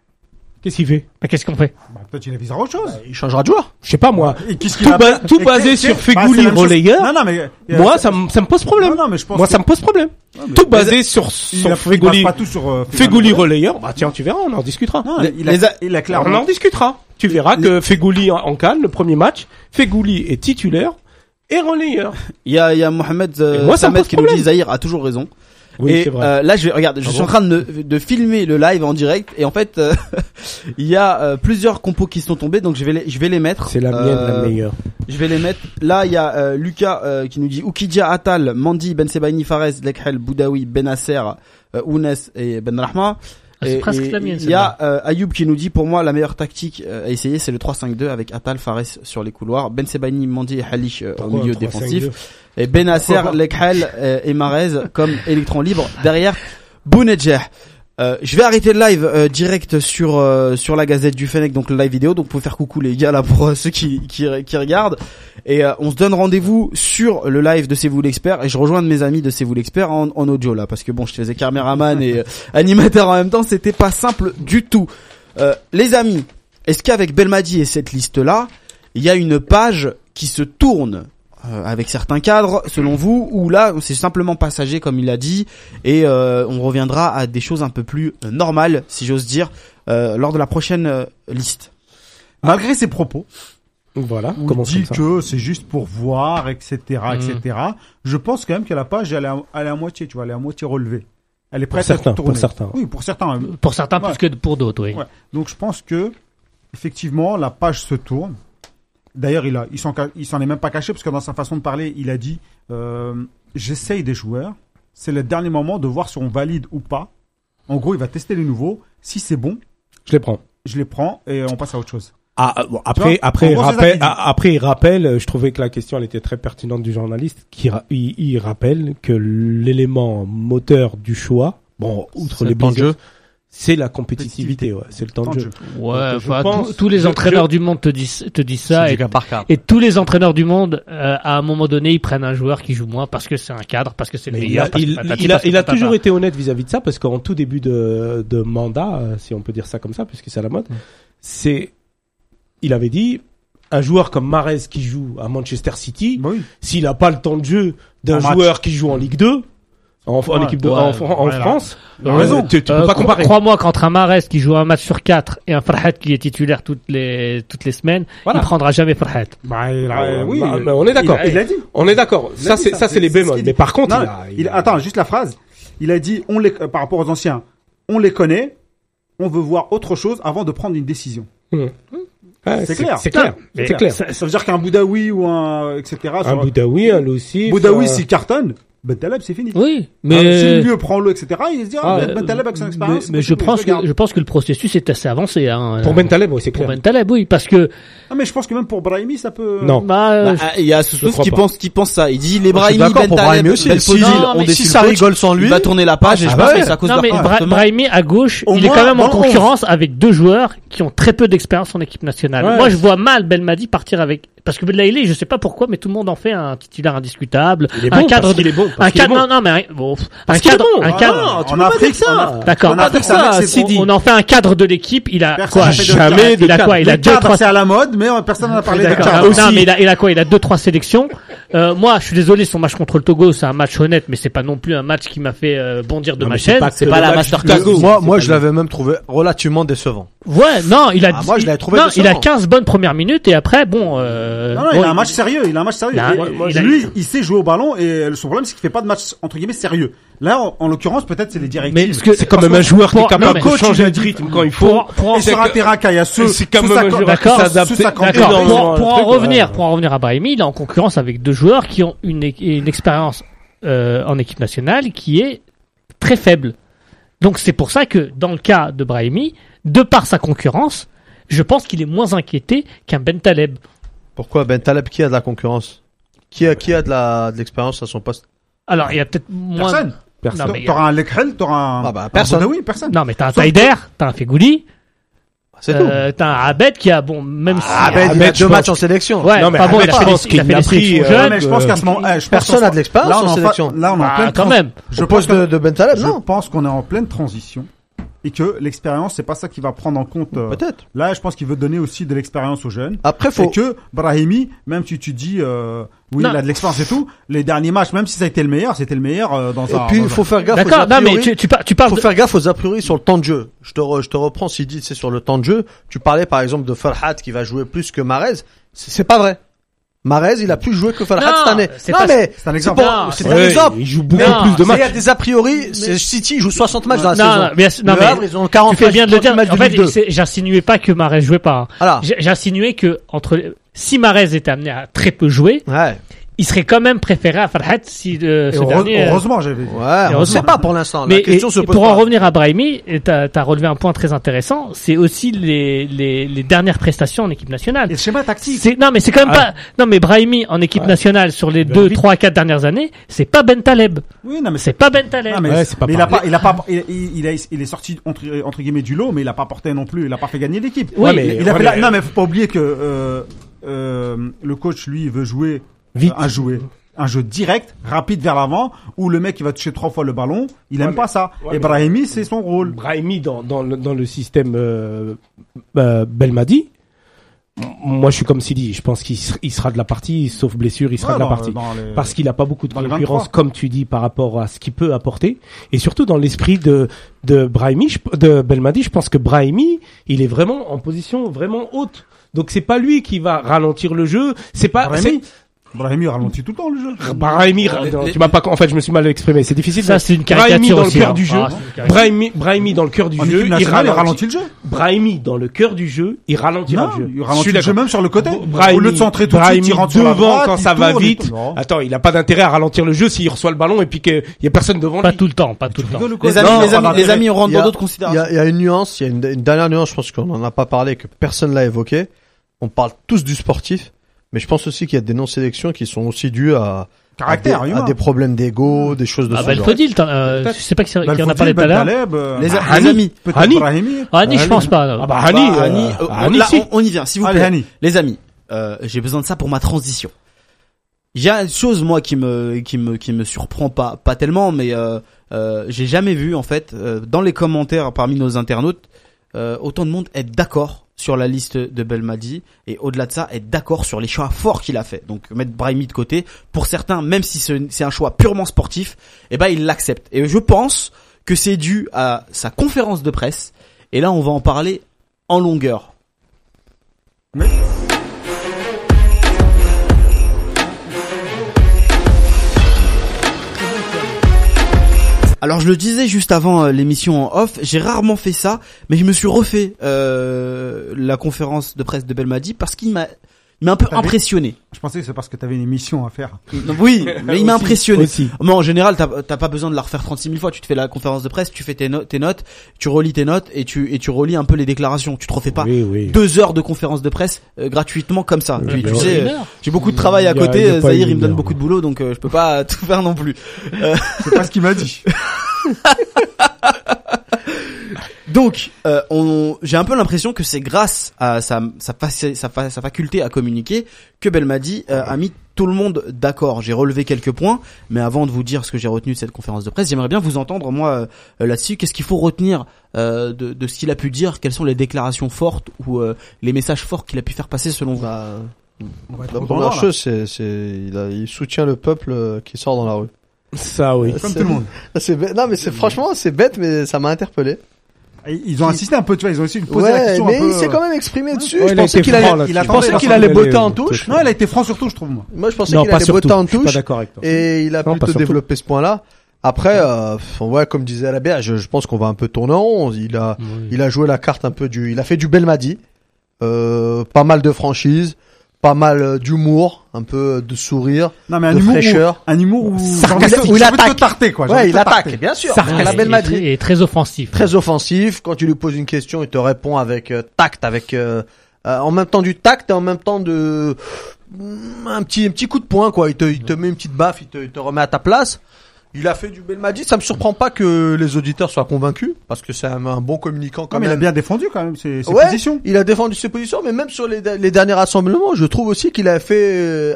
Qu'est-ce qu'il fait
bah, qu'est-ce qu'on fait
Bah, peut-être il avisera autre chose.
Il changera de joueur.
Je sais pas moi.
Et qu'est-ce
Tout,
qu'il a-
ba- tout basé sur
bah,
Fegouli relayeur.
Non, non, mais.
Moi, ça, me- ça me pose problème.
Non, non, mais je pense
Moi,
que-
ça me pose problème.
Mais-
Tout basé sur, sur
a-
Fegouli,
passe pas tout sur. euh,
Fegouli relayeur. Bah tiens, tu verras, on en discutera.
Non,
Les-
il a,
les a-
il a
On
clairement.
en discutera. Tu verras que Fegouli en, en Cannes, le premier match, Fegouli est titulaire et relayeur.
Il y a, il y a Mohamed euh,
moi,
qui nous dit Zahir a toujours raison.
Oui,
et
c'est vrai.
euh, là, je regarde, je
Ah
suis
bon
en train de, de filmer le live en direct et en fait, euh, il y a euh, plusieurs compos qui sont tombés, donc je vais les, je vais les mettre.
c'est la mienne,
Euh,
la meilleure.
Je vais les mettre. Là, il y a euh, Lucas euh, qui nous dit Oukidia Atal, Mandi, Ben Sebaini, Fares, Lekhel, Boudaoui, Ben Nasser, euh, Ounes et Ben Rahma.
Ah, c'est
Et-
presque
et
la mienne,
Il y a euh, Ayoub qui nous dit pour moi la meilleure tactique euh, à essayer c'est le 3-5-2 avec Atal, Fares sur les couloirs, Ben Sebaini, Mandi et Halish euh, au milieu
3-5-2?
défensif et Ben Nasser,
Pourquoi pas
Lekhel et Marez comme électron libre derrière Bounedjah. Euh, je vais arrêter le live euh, direct sur euh, sur la Gazette du Fennec, donc le live vidéo. Donc, vous pouvez faire coucou les gars là pour euh, ceux qui, qui qui regardent. Et euh, on se donne rendez-vous sur le live de C'est vous l'expert. Et je rejoins de mes amis de C'est vous l'expert en, en audio là, parce que bon, je faisais caméraman et animateur en même temps, c'était pas simple du tout. Les amis, est-ce qu'avec Belmadi et cette liste là, il y a une page qui se tourne euh, avec certains cadres, selon vous, ou là c'est simplement passager comme il a dit, et euh, on reviendra à des choses un peu plus euh, normales, si j'ose dire, euh, lors de la prochaine euh, liste.
Malgré ses propos,
Voilà,
il
comment
dit
ça
que c'est juste pour voir, etc., etc. Je pense quand même que la page, elle est à, elle est à moitié, tu vois, elle est à moitié relevée. Elle est
Pour
prête
certains,
à tourner.
pour certains.
Oui, pour certains.
Pour certains
Ouais.
plus que pour d'autres, oui.
Ouais. Donc je pense que effectivement la page se tourne. D'ailleurs, il a, il s'en, ca- il s'en est même pas caché parce que dans sa façon de parler, il a dit euh, j'essaye des joueurs. C'est le dernier moment de voir si on valide ou pas. En gros, il va tester les nouveaux. Si c'est bon,
Je les prends.
je les prends et on passe à autre chose.
Ah, euh, bon, après,
vois,
après,
en
il
gros,
rappelle,
qu'il dit.
après, il rappelle, euh, je trouvais que la question, elle était très pertinente du journaliste, qui, il, il rappelle que l'élément moteur du choix, bon, outre les blessures. C'est la compétitivité, ouais, c'est le temps,
Temps
de jeu.
jeu.
Ouais,
Donc, je
enfin,
pense-
tous- tous les
je-
entraîneurs
je-
du monde te disent, te disent
C'est
ça. Et,
cas par cas.
et tous les entraîneurs du monde, euh, à un moment donné, ils prennent un joueur qui joue moins parce que c'est un cadre, parce que c'est le
il
meilleur.
a, il, a, il toujours été honnête vis-à-vis de ça parce qu'en tout début de, de mandat, euh, si on peut dire ça comme ça, puisque c'est à la mode, c'est, il avait dit, un joueur comme Mahrez qui joue à Manchester City,
Bah oui.
s'il n'a pas le temps de jeu d'un
match.
joueur qui joue en Ligue 2, en, en
Ouais,
équipe de,
ouais,
en, en. France,
a
euh,
raison.
tu, tu
Euh,
peux pas comparer.
Crois-moi qu'entre un Mahrez qui joue un match sur quatre et un Farhat qui est titulaire toutes les toutes les semaines,
Voilà.
il prendra jamais Farhat.
Bah, il a-
Euh,
oui.
bah, mais on est d'accord.
Il, a- il a dit.
On est d'accord.
A
Ça, c'est,
ça,
ça, c'est les bémols. Mais par contre,
Non,
il a,
il- attends, juste la phrase. Il a dit, on les, euh, par rapport aux anciens, on les connaît, on veut voir autre chose avant de prendre une décision.
Ouais,
c'est clair.
C'est clair. C'est clair.
Ça, ça veut dire qu'un Boudaoui ou un, etc.
Un Boudaoui, un Loussi.
Boudaoui, s'il cartonne, Ben Taleb, c'est fini.
Oui,
Mais si
mais
le vieux prend-le, etc., il se dit, ah,
Ah,
Ben Taleb avec son
mais,
expérience.
mais je pense que je pense que le processus est assez avancé. Hein,
Pour
euh,
Ben Taleb, ouais, c'est
pour
clair.
Ben Taleb, oui, parce que
Ah, mais je pense que même pour Brahimi, ça peut.
Non.
bah, euh,
Bah, Il y a Soussous
crois
qui
pas.
pense qui pense ça. Il dit les Brahimi,
d'accord
Ben
pour
Taleb,
Brahimi aussi.
Ont
mais
déçu
si ça rigole sans lui,
il va tourner la page et je
Ah
pense que c'est à cause
non mais. Brahimi à gauche,
Au
il est quand même en concurrence avec deux joueurs qui ont très peu d'expérience en équipe nationale. Moi, je vois mal Belmadi partir avec parce que Belaïli, je sais pas pourquoi, mais tout le monde en fait un titulaire indiscutable,
Il est
un
bon
cadre
parce qu'il est bon.
un
parce
cadre
bon.
non non mais un, bon, un
Parce
cadre
bon.
un
Ah,
cadre
non, tu
En
peux pas
Afrique,
dire ça.
D'accord.
En Afrique, ça,
ça,
on en fait un cadre de l'équipe, il a
Personne
quoi
fait
Jamais
Il a quoi Il a deux trois
c'est à la mode, mais personne parlé.
Non,
aussi.
mais il a, il a quoi Il a deux trois sélections. Euh, moi, je suis désolé, son match contre le Togo, c'est un match honnête, mais c'est pas non plus un match qui m'a fait euh, bondir de
Non,
ma chaise.
pas
C'est pas la masterclass.
Moi, moi, je l'avais même trouvé relativement décevant.
Ouais, non, il a.
Ah, moi, je
il-
l'avais trouvé
Non, il a
décevant.
15 bonnes premières minutes et après, bon. Euh,
Non, non,
bon,
il a un match sérieux, il a un match sérieux. Et-
moi,
et lui, il sait jouer au ballon et son problème, c'est qu'il fait pas de match, entre guillemets, sérieux. Là, en, en l'occurrence, peut-être c'est les directives.
Mais
C'est quand même un joueur qui est capable de
coach,
changer de rythme quand il faut.
pour, en-
Et sur un terrain quand il y a ceux,
c'est quand même
D'accord. Pour, en revenir,
ouais.
pour en revenir à Brahimi, il est en concurrence avec deux joueurs qui ont une, une expérience euh, en équipe nationale qui est très faible. Donc c'est pour ça que dans le cas de Brahimi, de par sa concurrence, je pense qu'il est moins inquiété qu'un Ben Taleb.
Pourquoi? Ben Taleb qui a de la concurrence? Qui a qui a de la de l'expérience à son poste?
Alors il y a peut-être moins.
Personne.
Non, mais,
T'auras un Lekhel, t'auras un.
Ah bah, personne.
Oui, personne.
non mais t'as un
Sauf
Taider, t'as un Fegouli,
C'est
euh, t'as un Abed qui a bon même si
tout. Ben, il
Abed,
a
je
deux
pense
matchs en sélection.
ouais,
Non, mais
pas bon,
Abed,
il a
je
fait,
pense
des- il a
qu'il
fait
a
des
pris,
sélections
euh,
Ouais,
jeunes.
mais je pense qu'à ce moment, eh, je pense
Personne
qu'on-
n'a de l'expérience
là, on
en
est fa-
sélection.
Là, on est en
Ah,
pleine
quand même.
Je pense que-
de, de Ben Taleb,
Je
non
pense qu'on est en pleine transition et que l'expérience, c'est pas ça qui va prendre en compte. euh,
Peut-être.
Là, je pense qu'il veut donner aussi de l'expérience aux jeunes.
Après,
Et
faut.
que Brahimi, même si tu dis, euh, oui,
Non.
il a de l'expérience et tout, les derniers matchs, même si ça a été le meilleur, c'était le meilleur euh, dans
Et
un.
puis,
dans
il faut faire gaffe aux
D'accord, non mais tu, tu, par- tu parles
faut
de...
faire gaffe aux a priori sur le temps de jeu. Je te, re- je te reprends, si dit c'est sur le temps de jeu. Tu parlais par exemple de Farhat qui va jouer plus que Marez. C'est pas vrai. Marez, il a plus joué que Farhat
Non,
cette année.
c'est
Non
pas-
mais
C'est un
c'est
exemple.
pour-
Non,
c'est un
Ouais,
exemple.
il joue beaucoup
Non,
plus de
Mais il y a
matchs.
des a priori, c'est City joue 60 matchs dans la
non,
saison.
non, bien sûr, non,
le
mais
Havre, ils ont 40
tu fais bien de le dire.
matchs
En
de
fait,
Ligue 2.
c'est- j'insinuais pas que Marez jouait pas. hein.
Voilà.
J'insinuais que entre si Marez était amené à très peu jouer,
Ouais.
Il serait quand même préféré à Farhat si euh, ce
heureux-
dernier. euh,
heureusement, j'avais.
Ouais, on
heureusement.
sait pas pour l'instant. La
Mais
question
et-
se
et
pose
pour
pas.
en revenir à Brahimi, tu as, relevé un point très intéressant, c'est aussi les, les, les dernières prestations en équipe nationale.
Et le schéma tactique.
C'est non mais c'est quand même
Ah.
pas non mais Brahimi en équipe
Ouais.
nationale sur les
Il va
deux,
vite.
trois, quatre dernières années, c'est pas Ben Taleb,
Oui, non, mais
c'est pas Ben Taleb.
Non, mais,
Ouais, c'est pas
mais il a pas, il a pas, il, il, il a- il est sorti entre, entre guillemets du lot, mais il a pas porté non plus, il a pas fait gagner l'équipe.
Oui,
Ouais, mais-
Il a
ouais,
fait la- non, mais faut pas oublier que euh, euh, le coach lui veut jouer
Vite.
un jouet, un jeu direct, rapide vers l'avant, où le mec il va toucher trois fois le ballon. Il aime
Ouais,
pas
mais-
ça.
ouais,
Et Brahimi, c'est son rôle.
Brahimi dans, dans, le, dans le système euh, euh, Belmadi, moi je suis comme Sidi, je pense qu'il ser- il sera de la partie, sauf blessure, il sera
Ouais,
de la partie.
les-
Parce qu'il a pas beaucoup de concurrence,
23.
comme tu dis, par rapport à ce qu'il peut apporter. Et surtout dans l'esprit de, de Brahimi, je- de Belmadi, je pense que Brahimi, il est vraiment en position vraiment haute. Donc c'est pas lui qui va ralentir le jeu, c'est pas...
Brahimi, Brahimi ralentit tout le temps le jeu.
c'est- Brahimi,
les-
tu m'as pas, en fait, je me suis mal exprimé, c'est difficile.
Ça c'est une
Brahimi
caricature
dans le cœur
hein.
du jeu.
Ah.
Brahimi, Brahimi dans le cœur du jeu, il ralentit.
ralentit le jeu.
Brahimi dans le cœur du jeu, il ralentira
Non,
le jeu.
il ralentit le jeu même sur le côté.
Brahimi,
Au lieu de centrer tout de
Brahimi
suite, il rentre
devant
droite,
quand ça va vite. Attends, il a pas d'intérêt à ralentir le jeu s'il reçoit le ballon et puis qu'il y a personne devant
Pas
lui.
tout le temps, pas tout le temps.
Les amis,
Non,
les
pas
amis, les
d'intérêt.
amis, on rentre
Il y a-
dans d'autres considérations.
il y a une nuance, il y a une, une dernière nuance, je pense qu'on en a pas parlé, que personne l'a évoqué. On parle tous du sportif, mais je pense aussi qu'il y a des non-sélections qui sont aussi dues à,
Caractère
à, des,
humain.
à des problèmes d'ego, des choses de
Ah
ce
Ben
genre.
Fodil, euh, je sais pas qui, qui en a parlé tout à l'heure.
Euh,
Les,
bah,
amis,
peut-être
Hani.
Hani, je pense pas. non.
Ah bah Hani,
Bah,
euh,
Hani, euh,
Hani,
on, on y vient, s'il vous
Allez,
plaît.
Hani.
Les amis, euh, j'ai besoin de ça pour ma transition. Il y a une chose moi qui me qui me qui me surprend pas pas tellement, mais euh, euh, j'ai jamais vu en fait euh, dans les commentaires parmi nos internautes euh, autant de monde être d'accord sur la liste de Belmadi et au-delà de ça être d'accord sur les choix forts qu'il a fait. Donc mettre Brahimi de côté. Pour certains, même si c'est un choix purement sportif, eh ben il l'accepte. Et je pense que c'est dû à sa conférence de presse. Et là, on va en parler en longueur. Alors je le disais juste avant euh, l'émission en off, j'ai rarement fait ça, mais je me suis refait euh, la conférence de presse de Belmadi parce qu'il m'a m'a un peu impressionné.
Je pensais que c'est parce que t'avais une émission à faire.
Oui, mais il m'a impressionné.
Aussi.
Mais en général, t'as pas besoin de la refaire 36 000 fois. Tu te fais la conférence de presse, tu fais tes, no- tes notes, tu relis tes notes et tu et tu relis un peu les déclarations. Tu te refais pas
Oui, oui.
deux heures de conférence de presse euh, gratuitement comme ça.
Oui,
tu sais, euh, j'ai beaucoup de travail à
Il y a-
côté. Zahir, il me donne
heure.
beaucoup de boulot, donc euh, je peux pas tout faire non plus.
C'est pas ce qu'il m'a dit.
Donc, euh, on, j'ai un peu l'impression que c'est grâce à sa, sa, sa, sa faculté à communiquer que Belmadi euh, a mis tout le monde d'accord. J'ai relevé quelques points, mais avant de vous dire ce que j'ai retenu de cette conférence de presse, j'aimerais bien vous entendre moi euh, là-dessus. Qu'est-ce qu'il faut retenir euh, de, de ce qu'il a pu dire? Quelles sont les déclarations fortes ou euh, les messages forts qu'il a pu faire passer selon vous?
Bah, la première chose, c'est, c'est, il, a- il soutient le peuple euh, qui sort dans la rue.
Ça, oui.
Comme
C'est-
tout le monde.
C'est bête. Non, mais c'est franchement, c'est bête, mais ça m'a interpellé.
Ils ont insisté un peu, tu vois, ils ont aussi posé la
Ouais,
question
mais
un peu.
il s'est quand même exprimé dessus.
Ouais,
je
il a
pensais qu'il allait,
là,
il a
je
pensé
pensais
dans
qu'il allait botter en
euh,
touche.
Non, il a été franc surtout, je trouve moi.
Moi, je pensais qu'il
pas
allait botter en
Je suis pas
touche.
d'accord avec toi.
Et il a plutôt développé ce point-là. Après, euh, ouais, comme disait la BA, je, je pense qu'on va un peu tourner en rond. Il a, il a joué la carte un peu du, il a fait du Belmadi, euh, pas mal de franchises, pas mal euh, d'humour, un peu de sourire,
Non, mais un
de
humour, où,
fraîcheur.
un humour où,
Où il
envie de te
attaque.
tarter, quoi.
Ouais, il
te
attaque,
tarter.
bien sûr.
Ah,
la
il
belle
est
Madrid.
est très offensif.
Très offensif. Quand tu lui poses une question, il te répond avec euh, tact, avec euh, euh, en même temps du tact et en même temps de mm, un petit un petit coup de poing quoi. Il te il te met une petite baffe, il te, il te remet à ta place. Il a fait du Belmadi. Ça me surprend pas que les auditeurs soient convaincus parce que c'est un, un bon communicant quand
Non, mais il a
même.
bien défendu, quand même, ses, ses
Ouais,
positions.
Il a défendu ses positions, mais même sur les, les derniers rassemblements, je trouve aussi qu'il a fait euh,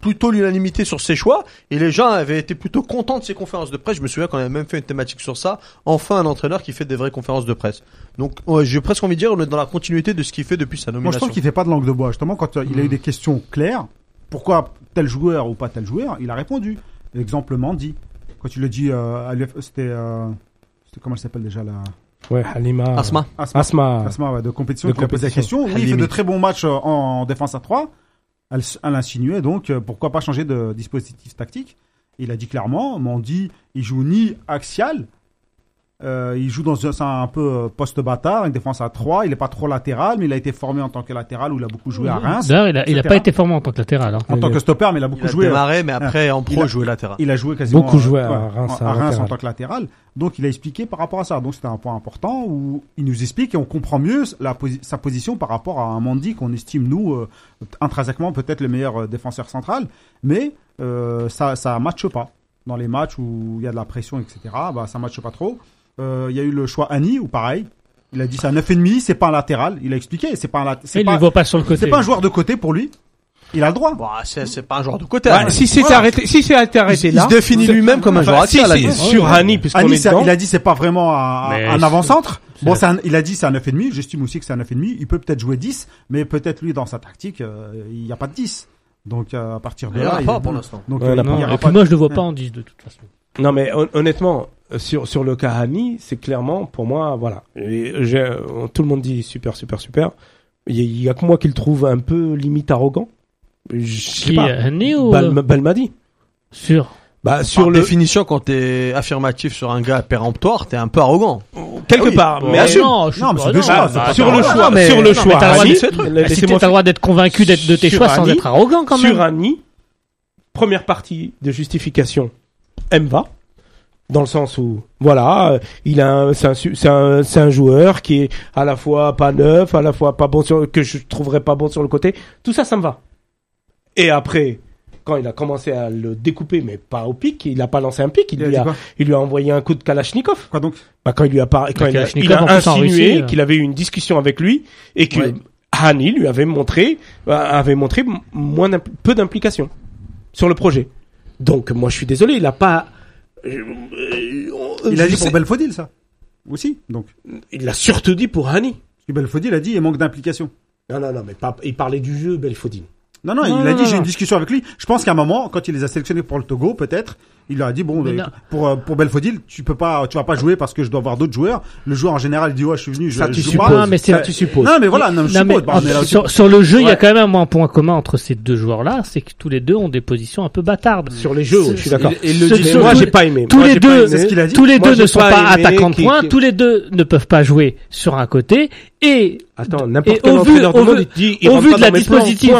plutôt l'unanimité sur ses choix et les gens avaient été plutôt contents de ses conférences de presse. Je me souviens qu'on avait même fait une thématique sur ça. Enfin, un entraîneur qui fait des vraies conférences de presse. Donc, ouais, j'ai presque envie de dire, on est dans la continuité de ce qu'il fait depuis sa
Moi, je
nomination.
trouve qu'il fait pas de langue de bois. Justement, quand euh, il a eu des questions claires, pourquoi tel joueur ou pas tel joueur, il a répondu. Exemple Mandy. Quand tu le dis, euh, à c'était, euh, c'était comment elle s'appelle déjà la
Ouais, Halima.
Asma.
Asma.
Asma.
Asma, ouais, de compétition,
De
qui lui a posé la
compétition.
question. Oui, il fait de très bons matchs euh, en, en défense à 3. Elle, elle insinuait donc euh, pourquoi pas changer de dispositif tactique. Il a dit clairement, Mandy, il joue ni axial, euh, il joue dans un, un peu euh, poste bâtard, une défense à 3. Il est pas trop latéral, mais il a été formé en tant que latéral où il a beaucoup joué à Reims.
D'ailleurs, il a, il a
etc.
pas été formé en tant que latéral. hein.
En tant que stopper, mais il a beaucoup
Il a
joué. euh,
démarré, mais après, en
Il
pro,
a-
joué latéral.
Il a joué quasiment
Beaucoup joué
euh,
à
ouais,
Reims,
en-
à
à Reims en tant que latéral. Donc il a expliqué par rapport à ça. Donc c'était un point important où il nous explique et on comprend mieux la posi- sa position par rapport à un Mandy qu'on estime nous euh, intrinsèquement peut-être le meilleur euh, défenseur central, mais euh, ça ça matche pas dans les matchs où il y a de la pression etc. Bah ça matche pas trop. Euh, Il y a eu le choix Annie ou pareil. Il a dit c'est un 9,5, c'est pas un latéral. Il a expliqué, c'est pas un lat- c'est
Il ne voit pas sur le côté.
c'est pas un joueur de côté pour lui. Il a le droit.
Bon, c'est, c'est pas un joueur de côté. Hein.
si
Voilà.
arrêté, si c'était arrêté
il,
là.
il se définit lui-même comme un joueur
Enfin, si,
à
si, sur Hani, puisqu'on
Annie,
est
c'est-
dedans.
il a dit c'est pas vraiment un, un
c'est-
avant-centre.
c'est-
Bon, c'est un- il a dit c'est un 9,5. J'estime aussi que c'est un 9,5. Il peut peut-être jouer 10, mais peut-être lui dans sa tactique, euh, il n'y a pas de 10. Donc euh, à partir de
Il y en
là,
a
il-
pas pour l'instant.
Donc
Ouais,
euh,
il y en a
il
pas.
y
Non,
aura
et
pas
puis moi, je le vois pas en 10 de toute façon.
Non mais hon- honnêtement, sur sur le cas Hani, c'est clairement pour moi, voilà. Et euh, tout le monde dit super, super, super. Il y, a- il y a que moi qui le trouve un peu limite arrogant. Je sais pas.
euh, ou
Bal- Balmadi.
sur
Bah
Par
sur le
définition, quand t'es affirmatif sur un gars péremptoire, t'es un peu arrogant.
quelque
Ah oui.
part, mais
Mais
assume.
non, je
Non, mais
pas-
c'est deux
non,
choix,
bah,
sur le choix,
mais-
sur le
non, mais
choix.
t'as le droit d'être convaincu d'être de tes
Sur
choix sans être arrogant quand même.
Sur Annie, première partie de justification, M va. Dans le sens où, voilà, euh, il a, un- c'est un, c'est un, c'est un joueur qui est à la fois pas neuf, à la fois pas bon sur, que je trouverais pas bon sur le côté. Tout ça, ça me va. Et après, quand il a commencé à le découper, mais pas au pic, il a pas lancé un pic, il, lui a, il lui a envoyé un coup de Kalachnikov.
Quoi donc?
Bah, quand il lui a par... quand il a, il a insinué
euh.
qu'il avait eu une discussion avec lui et que
Ouais.
Hani lui avait montré, euh, avait montré moins peu d'implication sur le projet. Donc, moi, je suis désolé, il a pas,
Il a dit pour Belfodil ça aussi. Donc
il l'a surtout dit pour Hani.
parce que Belfodil a dit il manque d'implication.
Non, non, non, mais pas, il parlait du jeu, Belfodil.
Non, non,
Non,
il
non,
a dit j'ai une discussion avec lui. Je pense qu'à un moment, quand il les a sélectionnés pour le Togo, peut-être, il leur a dit bon,
Mais
pour euh, pour Belfodil, tu peux pas, tu vas pas jouer parce que je dois voir d'autres joueurs. Le joueur en général il dit ouais, je suis venu, je,
Ça,
je
tu
joue
supposes.
pas.
Mais c'est-
Ça, tu supposes.
Non, mais voilà, non, je
Non, mais
bah, là
sur, sur le jeu, il y a quand même un point commun entre ces deux joueurs-là, c'est que tous les deux ont des positions un peu bâtardes.
Sur les jeux, je suis d'accord.
Et- et le
Ce-
dit-
moi, j'ai pas aimé.
tous
Moi,
les deux,
aimé.
c'est ce qu'il a dit.
Tous les
Moi,
deux ne sont
pas
attaquants de points, tous les deux ne peuvent pas jouer sur un côté, et
Attends, n'importe
Et
quel
au vu- au
monde,
vu-
il il
au vu de la dispositif,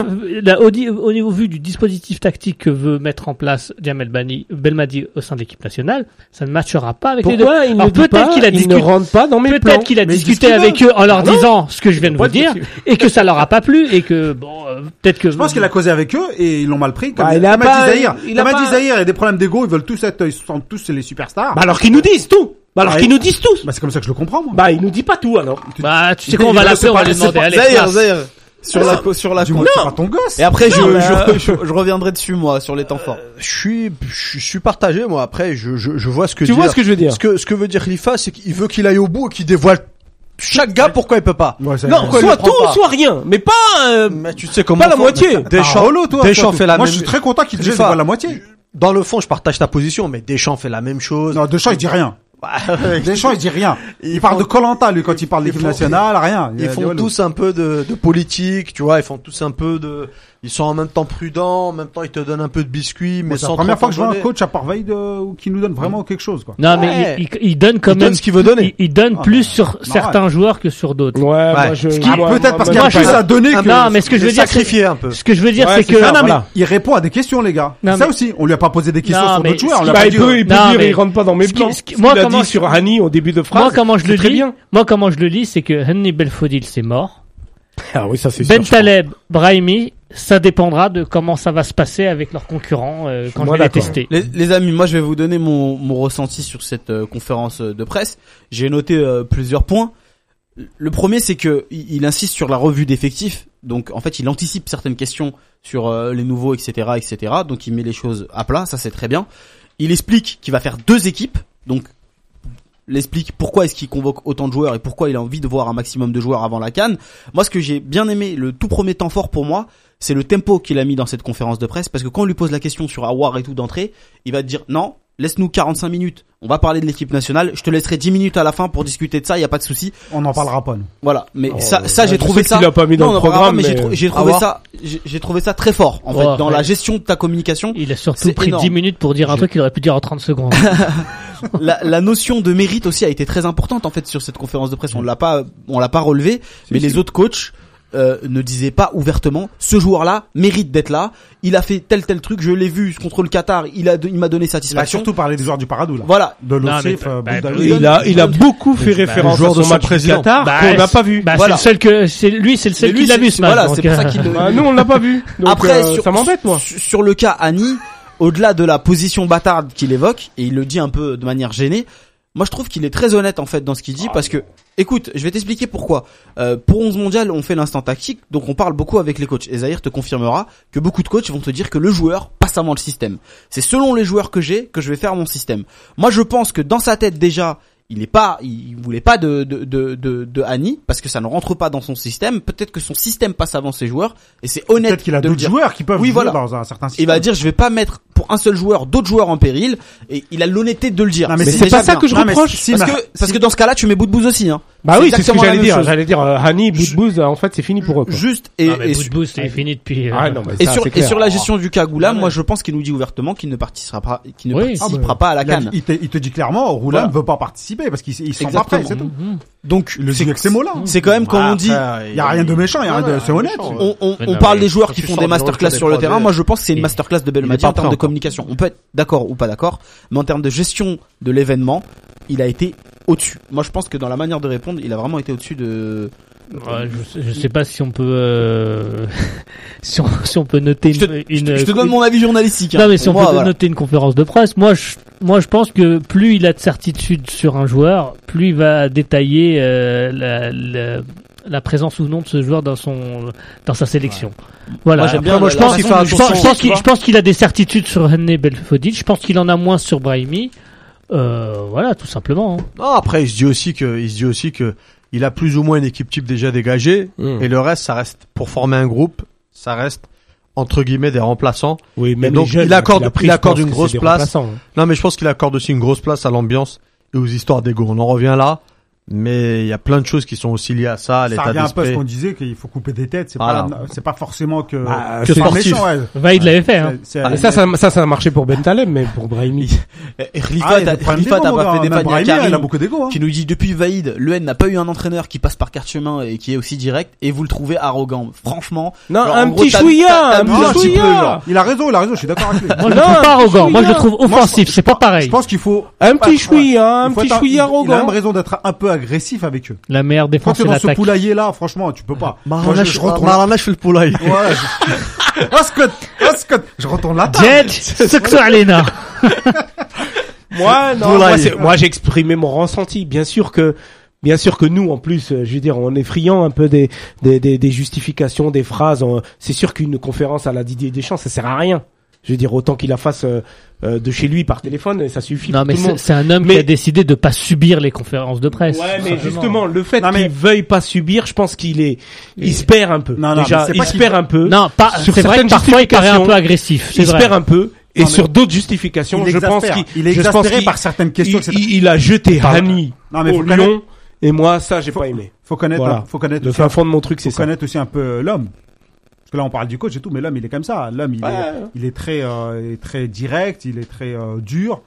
la- au, niveau vu du dispositif tactique que veut mettre en place Jamel Bani, Belmadi au sein de l'équipe nationale, ça ne matchera pas avec les deux.
Il ne
Alors
dit
peut-être
pas,
qu'il a
il ne
discuté-
rentre pas dans mes plans.
Peut-être qu'il a
Mais il dit
discuté avec eux en leur
non.
disant ce que je viens de vous dire et que ça leur a pas plu et que bon euh, peut-être que
Je pense qu'il a causé avec eux et ils l'ont mal pris. Comme,
Bah, il a
comme
pas-
dit Zahir.
il a
a
pas-
dit Zahir, il y a des problèmes d'ego, ils veulent tous être, ils sont tous les superstars.
Bah alors qu'ils nous disent tout. Bah alors
Ouais.
qu'ils nous disent tous.
Bah, c'est comme ça que je le comprends, moi.
Bah il nous dit pas tout alors.
bah tu sais
Il-
qu'on va
il-
l'appeler on va lui demander
Sur la, co- sur la,
Dis-moi,
co-
c'est pas ton gosse.
Et après, je,
Non, mais,
je,
euh,
je, je reviendrai dessus, moi, sur les temps forts.
Je suis, je suis partagé, moi. Après, je, je, je vois ce que
Tu
dire.
vois ce que je veux dire
Ce que, ce que veut dire Khalifa, c'est qu'il veut qu'il aille au bout et qu'il dévoile chaque gars pourquoi il peut pas.
Ouais, ça-
Non,
Pourquoi il
soit
le prend
tout,
pas
soit rien, mais pas. euh,
Mais tu sais comment
Pas la moitié.
Deschamps,
Parolo, toi,
Deschamps
toi,
fait la
Moi,
même.
je suis très content qu'il
Khalifa.
déjà voit la moitié.
Dans le fond, je partage ta position, mais Deschamps fait la même chose.
Non, Deschamps, il dit rien.
Bah,
Deschamps, il dit rien. Il
Ils
parle
font-
de Colanta, lui, quand il parle
ils
d'équipe nationale, rien.
Ils
Il
font tous un peu de, de politique, tu vois. Ils font tous un peu de. Ils sont en même temps prudents, en même temps ils te donnent un peu de biscuits, mais
C'est la première fois que je vois un coach à part Vaid euh, qui nous donne vraiment quelque chose, quoi.
Non,
Ouais.
mais il, il- il donne quand
Il
même.
donne ce qu'il veut donner.
Il, il donne
Ah,
plus
bah,
sur certains joueurs que sur d'autres.
Ouais, moi je.
Ce qui-
moi,
Peut-être parce qu'il y a plus à donner que.
Non, mais ce que je veux dire,
sacrifier un peu.
ce que je veux dire,
Ouais,
c'est que
Non, mais il répond à des questions, les gars. Ça aussi, on lui a pas posé des questions sur d'autres joueurs.
Bah,
pas
il peut, il peut
Non,
dire, il rentre pas dans mes plans.
moi, comment
sur Hani au début de phrase.
moi, comment je le
bien.
moi, comment je le lis, c'est que Henry Belfodil, c'est mort.
Ah oui, ça c'est
Ben
sûr, je.
Taleb, Brahimi, ça dépendra de comment ça va se passer avec leurs concurrents euh, quand je
Moi,
vais les tester.
Les, les amis, moi je vais vous donner mon, mon ressenti sur cette euh, conférence euh, de presse. J'ai noté euh, plusieurs points. Le premier, c'est que il, il insiste sur la revue d'effectifs. Donc en fait, il anticipe certaines questions sur euh, les nouveaux, etc., etc. Donc il met les choses à plat. Ça c'est très bien. Il explique qu'il va faire deux équipes. Donc il explique pourquoi est-ce qu'il convoque autant de joueurs et pourquoi il a envie de voir un maximum de joueurs avant la Cannes. Moi, ce que j'ai bien aimé, le tout premier temps fort pour moi, c'est le tempo qu'il a mis dans cette conférence de presse parce que quand on lui pose la question sur Awar et tout d'entrée, il va te dire non, laisse-nous 45 minutes. On va parler de l'équipe nationale. Je te laisserai 10 minutes à la fin pour discuter de ça. Il y a pas de souci.
On n'en parlera pas, nous.
Voilà. Mais
Oh,
ça, ça j'ai trouvé ça.
pas mis dans
Non,
le programme,
mais j'ai trou- j'ai trouvé ça. J'ai trouvé ça très fort en fait dans la gestion de ta communication.
Il a surtout pris
énorme.
10 minutes pour dire un truc qu'il aurait pu dire en 30 secondes.
la, la notion de mérite aussi a été très importante en fait sur cette conférence de presse. On l'a pas, on l'a pas relevé, mais les autres coachs euh, ne disaient pas ouvertement ce joueur-là mérite d'être là. Il a fait tel tel truc, je l'ai vu contre le Qatar, il a, il m'a donné
Il a
satisfaction.
surtout parlé des joueurs du Paradou, là.
Voilà.
De
Non, mais-
l'Ossif, euh,
bah, bah,
Il a, il a beaucoup fait
Bah,
référence
joueur
à
de
son match du
président.
Qatar
Bah,
qu'on n'a pas vu.
Bah,
Voilà.
c'est le seul que, c'est lui, c'est le seul qui l'a vu ce match.
Voilà, c'est pour ça
euh,
qu'il
Bah, nous on l'a pas vu. Donc,
Après,
euh,
sur,
ça m'embête moi.
sur, sur le cas Annie, au-delà de la position bâtarde qu'il évoque, et il le dit un peu de manière gênée, moi je trouve qu'il est très honnête en fait dans ce qu'il dit parce que, écoute, je vais t'expliquer pourquoi. Euh, pour 11 mondial, on fait l'instant tactique, donc on parle beaucoup avec les coachs. Et Zahir te confirmera que beaucoup de coachs vont te dire que le joueur passe avant le système. C'est selon les joueurs que j'ai que je vais faire mon système. Moi je pense que dans sa tête déjà, il est pas, il voulait pas de de de de, de Annie parce que ça ne rentre pas dans son système. Peut-être que son système passe avant ses joueurs et c'est honnête.
Peut-être qu'il a
de
d'autres joueurs qui peuvent
Oui,
jouer
voilà.
dans un certain système.
Il va dire je vais pas mettre pour un seul joueur d'autres joueurs en péril et il a l'honnêteté de le dire.
Non, mais
Mais
c'est
pas ça
bien.
que je
Non,
reproche.
si,
parce que parce que dans ce cas-là tu mets bout de bouse aussi hein.
Bah oui, c'est ce que j'allais dire. J'allais dire, euh, Hani, Boudbouz, en fait, c'est fini pour eux. quoi.
Juste et
non, mais
et,
bout de bout, c'est fini depuis. euh,
Ah non, mais
et
ça,
sur et sur la gestion du Kagoula, moi je pense qu'il nous dit ouvertement qu'il ne participera pas qu'il ne
Oui.
participera
Ah, bah,
pas à la canne.
il te, dit clairement, Roulin
Voilà.
ne veut pas participer parce qu'ils ils sont pas prêts, c'est tout.
Mhm.
Donc
Il le
c'est
dit avec ces mots-là.
c'est quand même quand on dit
Il y a rien de méchant, il y a rien de, c'est honnête.
on, on,
Mais
on
non,
parle des joueurs qui font des masterclass sur le terrain. Moi, je pense que c'est une masterclass de
est
Belmadi en termes de communication. On peut être d'accord ou pas d'accord, mais en termes de gestion de l'événement, il a été au-dessus. Moi, je pense que dans la manière de répondre, il a vraiment été au-dessus de.
Ouais, je, sais- je sais pas si on peut, euh, si, on, si on peut noter
Je te,
une,
je te-
une-
je te donne
une-
mon avis journalistique. hein.
Non, mais si on peut
voilà.
noter une conférence de presse, moi, je, moi, je pense que plus il a de certitude sur un joueur, plus il va détailler euh, la, la, la présence ou non de ce joueur dans son, dans sa sélection. Voilà.
Moi, j'aime
Après,
bien
moi, je pense,
façon
je pense,
il
je pense qu'il, je pense qu'il a des certitudes sur Henné Belfodil. Je pense qu'il en a moins sur Brahimi. Euh, voilà, tout simplement. hein.
Non, après, il se dit aussi que, il se dit aussi que, il a plus ou moins une équipe type déjà dégagée,
Mm.
et le reste, ça reste, pour former un groupe, ça reste, entre guillemets, des remplaçants.
Oui, même
donc,
les jeunes,
il accorde-
a pris,
il accorde une grosse place.
hein.
Non, mais je pense qu'il accorde aussi une grosse place à l'ambiance et aux histoires d'ego. On en revient là. Mais il y a plein de choses qui sont aussi liées à ça, à
Ça
l'état
revient un peu à ce
d'esprit.
qu'on disait qu'il faut couper des têtes. C'est
Voilà.
pas, c'est pas forcément que,
Bah,
que
sportif.
méchant, ouais.
Vaïd l'avait fait. Hein.
C'est-
ça, ça, ça, ça a marché pour Ben Taleb, mais pour Brahimi.
Et
Ah, mon
pas fait des
Même
pannes. Il a
beaucoup d'ego, hein.
qui nous dit depuis Vaïd, l'UN n'a pas eu un entraîneur qui passe par carte chemin et qui est aussi direct et vous le trouvez arrogant. Franchement,
Non,
Alors,
un
gros,
petit
t'as-
chouïa,
t'as-
un
t'as
un
petit chouïa.
genre.
Il a raison, il a raison, je suis d'accord avec lui.
Moi, je le
Non,
trouve pas arrogant. Moi, je le trouve
je-
offensif. C'est pas
Je
pareil.
pense qu'il faut.
Un petit chouïa, un petit chouïa
Il a même
arrogant.
raison d'être un peu agressif avec eux.
La meilleure
Quand
défense, c'est
dans ce
l'attaque.
poulailler là, franchement, tu peux pas. Moi,
Marana,
je,
je. Marana, je fais le poulailler.
Ouais, je... Je retourne la
Sexo Alena.
Moi, non,
Poulailler.
moi, moi, j'ai exprimé mon ressenti. Bien sûr que, bien sûr que nous, en plus, euh, je veux dire, on est friand un peu des, des, des, des justifications, des phrases. C'est sûr qu'une conférence à la Didier Deschamps, ça sert à rien. Je veux dire, autant qu'il la fasse euh, euh, de chez lui par téléphone, ça suffit
Non,
pour
mais c'est un homme qui a décidé de pas subir les conférences de presse.
Ouais, mais justement, le fait
mais-
qu'il veuille pas subir, je pense qu'il est, il se perd un peu.
Non, non,
Déjà, il se perd un peu.
Non, pas,
Sur
c'est vrai que parfois il paraît un peu
justifications,
agressif. C'est
il se perd un peu. Et
Non,
sur d'autres justifications,
Il
je pense qu'il,
Il est
je pense
exaspéré par certaines questions.
il, il- il a jeté
Non, mais
au
faut connaître,
lion. Et moi, ça, j'ai
Faut-
pas aimé.
faut connaître,
Voilà.
faut connaître,
Le fin fond de mon truc, c'est
faut
ça.
connaître aussi un peu l'homme. Parce que là, on parle du coach et tout, mais l'homme, il est comme ça. L'homme, il,
Ouais.
est, il est très, euh, il est très direct, il est très euh, dur.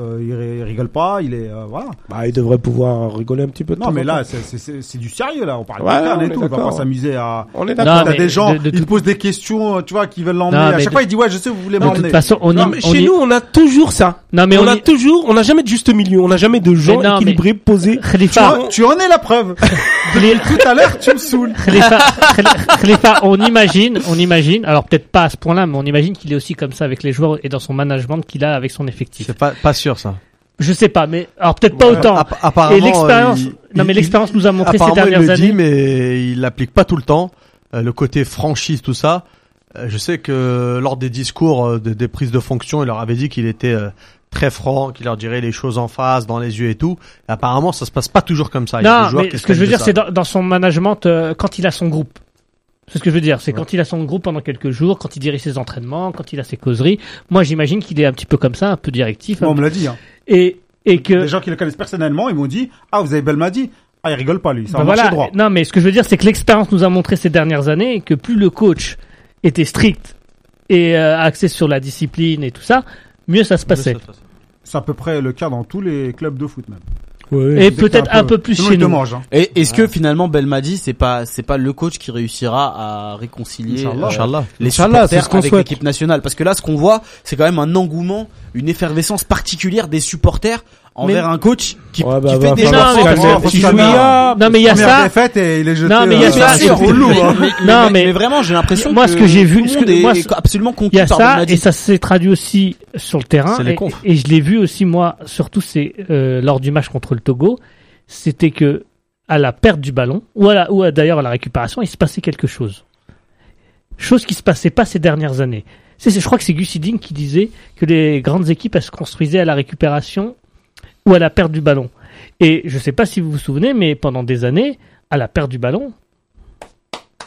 Euh, il, ri- il rigole pas, il est euh, voilà.
Bah, il devrait pouvoir rigoler un petit peu. de
Non,
temps
mais là, c'est- du sérieux là. On parle
Ouais,
de et tout. On va pas s'amuser à.
on est d'accord.
T'as des gens,
de- de
ils
tout-
posent des questions, tu vois, qui veulent l'emmener. À chaque
de-
fois, il dit ouais, je sais, vous voulez
De
m'emmener.
toute façon, on,
Non,
y-
mais
on
chez
y-
nous, on a toujours ça.
non mais
on,
on,
a toujours, on n'a jamais de juste milieu. On n'a jamais de gens
non,
équilibrés, posés.
Tu,
Khalifa,
en, tu en es la preuve. Tout à l'heure, tu me saoules.
Khalifa, on imagine, on imagine, alors peut-être pas à ce point-là, mais on imagine qu'il est aussi comme ça avec les joueurs et dans son management qu'il a avec son effectif.
C'est pas, pas sûr, ça.
Je sais pas, mais alors peut-être pas autant.
App- apparemment,
Et l'expérience,
il-
non mais l'expérience nous a montré ces
Apparemment, il
dernières
le dit,
années.
mais il l'applique pas tout le temps. Euh, le côté franchise, tout ça. Euh, je sais que lors des discours euh, de- des prises de fonction, il leur avait dit qu'il était euh, très franc, qu'il leur dirait les choses en face, dans les yeux et tout. Et apparemment, ça se passe pas toujours comme ça. Il y a des
Non, mais
qui
ce que je veux dire, c'est dans, dans son management euh, quand il a son groupe. C'est ce que je veux dire, c'est quand il a son groupe pendant quelques jours, quand il dirige ses entraînements, quand il a ses causeries. Moi, j'imagine qu'il est un petit peu comme ça, un peu directif,
Bon,
un
on me l'a dit. Hein.
et et que
Les gens qui le connaissent personnellement, ils m'ont dit ah vous avez Belmadi. Ah il rigole pas lui. Ça
Ben voilà.
droit.
Non, mais ce que je veux dire, c'est que l'expérience nous a montré ces dernières années que plus le coach était strict et euh, axé sur la discipline et tout ça, mieux ça se passait.
C'est à peu près le cas dans tous les clubs de foot même.
Ouais.
Et peut-être un peu plus chez nous.
mange. Hein.
Et est-ce que finalement Belmadi c'est pas c'est pas le coach qui réussira à réconcilier
Inch'Allah.
euh,
Inch'Allah.
les
Inch'Allah, c'est
supporters
ce qu'on
avec l'équipe nationale? Parce que là ce qu'on voit c'est quand même un engouement une effervescence particulière des supporters envers un coach qui,
Ouais, bah,
qui
bah,
fait des
falloir
Non, mais. Non, mais il y a ça.
défaite et il est jeté.
Non, mais il y a
euh,
ça,
hein.
mais,
Non,
mais,
mais-
mais vraiment j'ai l'impression
Moi,
que
ce que j'ai vu,
tout
ce
le monde
que-
est
moi,
absolument
Il y
conquis
a
par
ça, et ça s'est traduit aussi sur le terrain.
C'est les
et, je l'ai vu aussi, moi, surtout c'est euh, lors du match contre le Togo, c'était que à la perte du ballon, ou, à la- ou d'ailleurs à la récupération, il se passait quelque chose. Chose qui se passait pas ces dernières années. C'est, je crois que c'est Gus Hiddink qui disait que les grandes équipes, elles se construisaient à la récupération ou à la perte du ballon. Et je sais pas si vous vous souvenez, mais pendant des années, à la perte du ballon,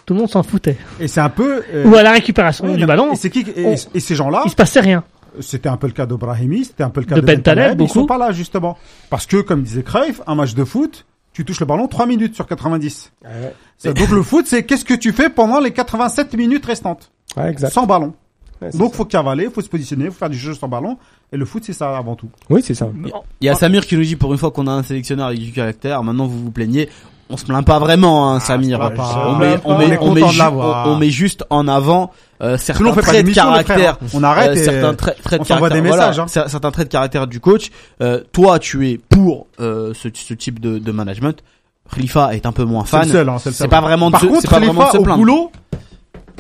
tout le monde s'en foutait.
Et c'est un peu. euh,
Ou à la récupération
ouais,
du
non,
ballon,
Et c'est qui et,
on-
et ces gens-là,
il se passait rien.
c'était un peu le cas de Brahimi, c'était un peu le cas
De
de,
Bentaleb,
Bentaleb, Ils sont pas là justement parce que comme disait Cruyff, un match de foot, tu touches le ballon 3 minutes sur 90.
Ouais,
C'est- Donc le foot, c'est qu'est-ce que tu fais pendant les 87 minutes restantes?
Ouais, exact.
sans ballon.
Ouais,
Donc
ça.
faut cavaler, faut se positionner, faut faire du jeu sans ballon. Et le foot, c'est ça avant tout.
Oui, c'est ça.
il y a Samir qui nous dit pour une fois qu'on a un sélectionneur avec du caractère maintenant vous vous plaignez on se plaint pas vraiment hein, Samir
se plaint pas.
on, met, on,
On
met,
est
on, met on- met juste en avant euh, certains traits de caractère
frères. On arrête
Euh,
et
certains traits, traits
on
de caractère,
des
voilà,
messages, hein.
cer- certains traits de caractère du coach. Euh, toi, tu es pour euh, ce, ce type de, de management. Khalifa est un peu moins fan.
Hein, c'est seul.
pas vraiment de
Par
se-
contre,
c'est pas vraiment de se
au
plaindre.
boulot,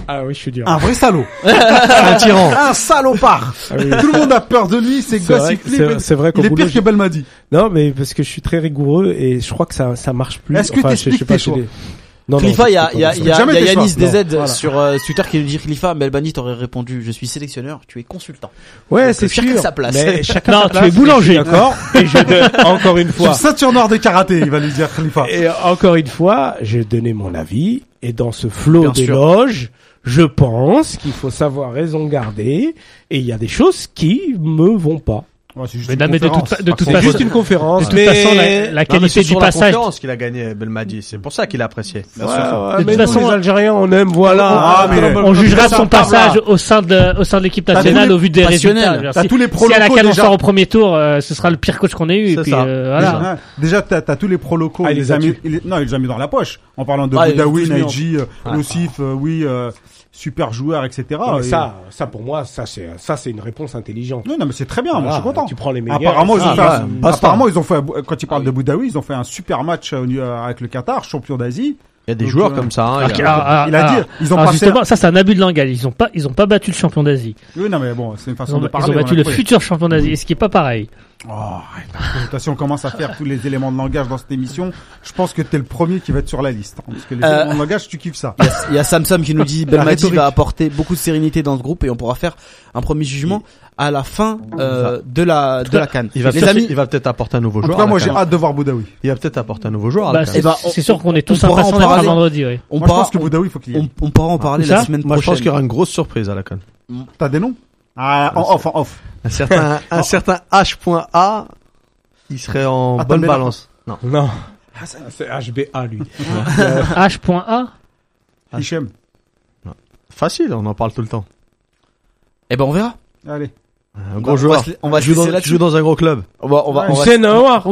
Ah oui, je suis dur.
un vrai salaud,
Un tyran.
un salopard.
Ah oui.
Tout le monde a peur de lui, c'est
que-
flippe.
c'est- vrai qu'au
Il est pire que Belmadi.
Non, mais parce que je suis très rigoureux et je crois que ça, ça marche plus.
Est-ce que
Enfin, sais
t'expliques
pas
tes
chez
choix
les- Non, non,
Khalifa, il y a, y a,
pas.
il y a, y a Yanis. DZ
Voilà.
sur, euh, Twitter qui nous dit Khalifa, Belbani t'aurait répondu, je suis sélectionneur, tu es consultant.
Ouais, c'est
chacun
sûr.
sa place.
Mais chacun
Non,
sa
tu
place,
es boulanger.
D'accord. Et je encore une fois.
ceinture noire de karaté, il va lui dire Khalifa.
Et encore une fois, j'ai donné mon avis et dans ce flot d'éloges, je pense qu'il faut savoir raison garder et il y a des choses qui me vont pas.
Ouais, c'est juste
Mais
une
non, mais de
conférence.
toute fa- de toute
C'est
façon-
juste une conférence.
De toute
mais...
façon, la, la
Non, mais
qualité
c'est
du
sur la
passage.
conférence qu'il a gagné Belmadi. C'est pour ça qu'il a apprécié.
Ouais, ouais,
De
mais
toute
nous,
façon,
les Algériens, on aime, voilà.
Ah, mais-
On jugera son passage au sein de, au sein de l'équipe nationale
tous les
au vu des
passionnels.
résultats. Je veux dire,
T'as
Si,
tous les
si à la
locaux
canne on
déjà.
sort au premier tour, euh, ce sera le pire coach qu'on ait eu. Et
C'est
puis,
ça.
euh, voilà.
Déjà, déjà t'as, t'as tous les pros locaux,
Ah,
il les a mis, non, il les a mis dans la poche. En parlant de
Ah, les
Boudaoui,
tous mis en-
Naïji, euh, Lossif, euh, oui, euh, super joueur, etc.
Non, mais
Et-
ça, ça pour moi, ça c'est, ça c'est une réponse intelligente.
non, non, mais c'est très bien, moi je suis content.
Tu prends les meilleurs.
Apparemment, ils ont
Ah,
fait,
ouais,
un-
basta.
apparemment, ils ont fait, quand ils parlent
Ah
de
oui.
Boudaoui, ils ont fait un super match euh, avec le Qatar, champion d'Asie.
Il y a des
Donc,
joueurs
euh,
comme ça. hein,
Ah,
il a-
ah,
il a
ah,
dit, ils ont
alors
passé.
justement, ça c'est un abus de langage. Ils ont pas, ils ont pas battu le champion d'Asie.
Oui, non, mais bon, c'est une
Ils
façon
ont,
de
ils
parler.
ont battu le futur champion d'Asie, ce qui est pas pareil.
Oh, façon, on commence à faire tous les éléments de langage dans cette émission. Je pense que t'es le premier qui va être sur la liste. hein, parce que les
Euh,
éléments de langage, tu kiffes ça.
Il y a- il y a Samsam qui nous dit Belmadi va apporter beaucoup de sérénité dans ce groupe et on pourra faire un premier jugement à la fin euh, de la de la canne.
Il va
Les
peut-être-
amis,
il va peut-être apporter un nouveau
En tout
joueur.
cas,
la
moi, j'ai hâte de voir Boudaoui.
Il va peut-être apporter un nouveau joueur. à
Bah, c'est
CAN.
ben,
c'est sûr qu'on est tous
en
impatients
parler.
vendredi. Oui.
on
Moi, je
pourra
pense que Boudaoui, il faut qu'il y ait.
on, on pourra en parler la semaine
Moi, je pense
prochaine.
qu'il y aura une grosse surprise à la canne.
T'as des noms? Ah, en off, en off.
Un certain, un certain H.A. Il serait en bonne balance. Non.
Non. C'est HBA lui.
H.A.
Hichem.
Facile, on en parle tout le temps.
Eh ben on verra.
Allez.
Un
On
gros
va-
joueur.
on va se- on va
dans, un gros club.
On va, on va, on va,
Hussein Aouar.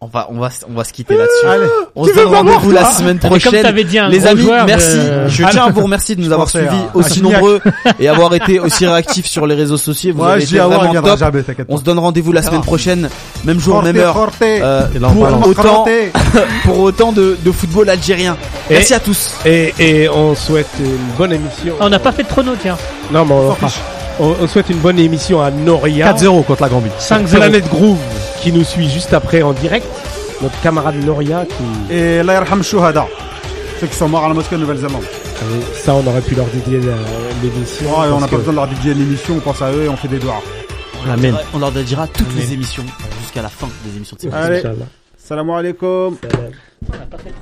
on va, on va, on va se quitter là-dessus.
Allez.
On se donne rendez-vous la semaine
comme
prochaine.
t'avais dit un
Les
gros
amis,
joueur,
merci.
euh,
Je tiens à vous remercier de nous avoir suivis
à
aussi nombreux et avoir été aussi réactifs sur les réseaux sociaux. Vous avez été vraiment top. On se donne rendez-vous la semaine prochaine, même jour,
Forte,
même heure,
forte.
euh,
Et là, on parle en-
pour autant, pour autant de, de football algérien.
Et-
Merci à tous.
Et, et on souhaite une bonne émission.
On n'a pas fait de chrono, tiens.
Non, mais on. On, on souhaite une bonne émission à Noria.
4-0 contre la Gambie.
5-0.
Planète Groove qui nous suit juste après en direct. Notre camarade Noria qui.
Et la yarham shuhada. Ceux qui sont morts à la mosquée de Nouvelle-Zélande.
Ça, on aurait pu leur dédier la- l'émission.
Ouais, on n'a pas
que-
besoin de leur dédier une émission, on pense à eux et on fait des doigts.
Amen.
On leur dira toutes
Amen.
les émissions jusqu'à la fin des émissions de cette
Allez. Salam alaikum.
On n'a pas fait de.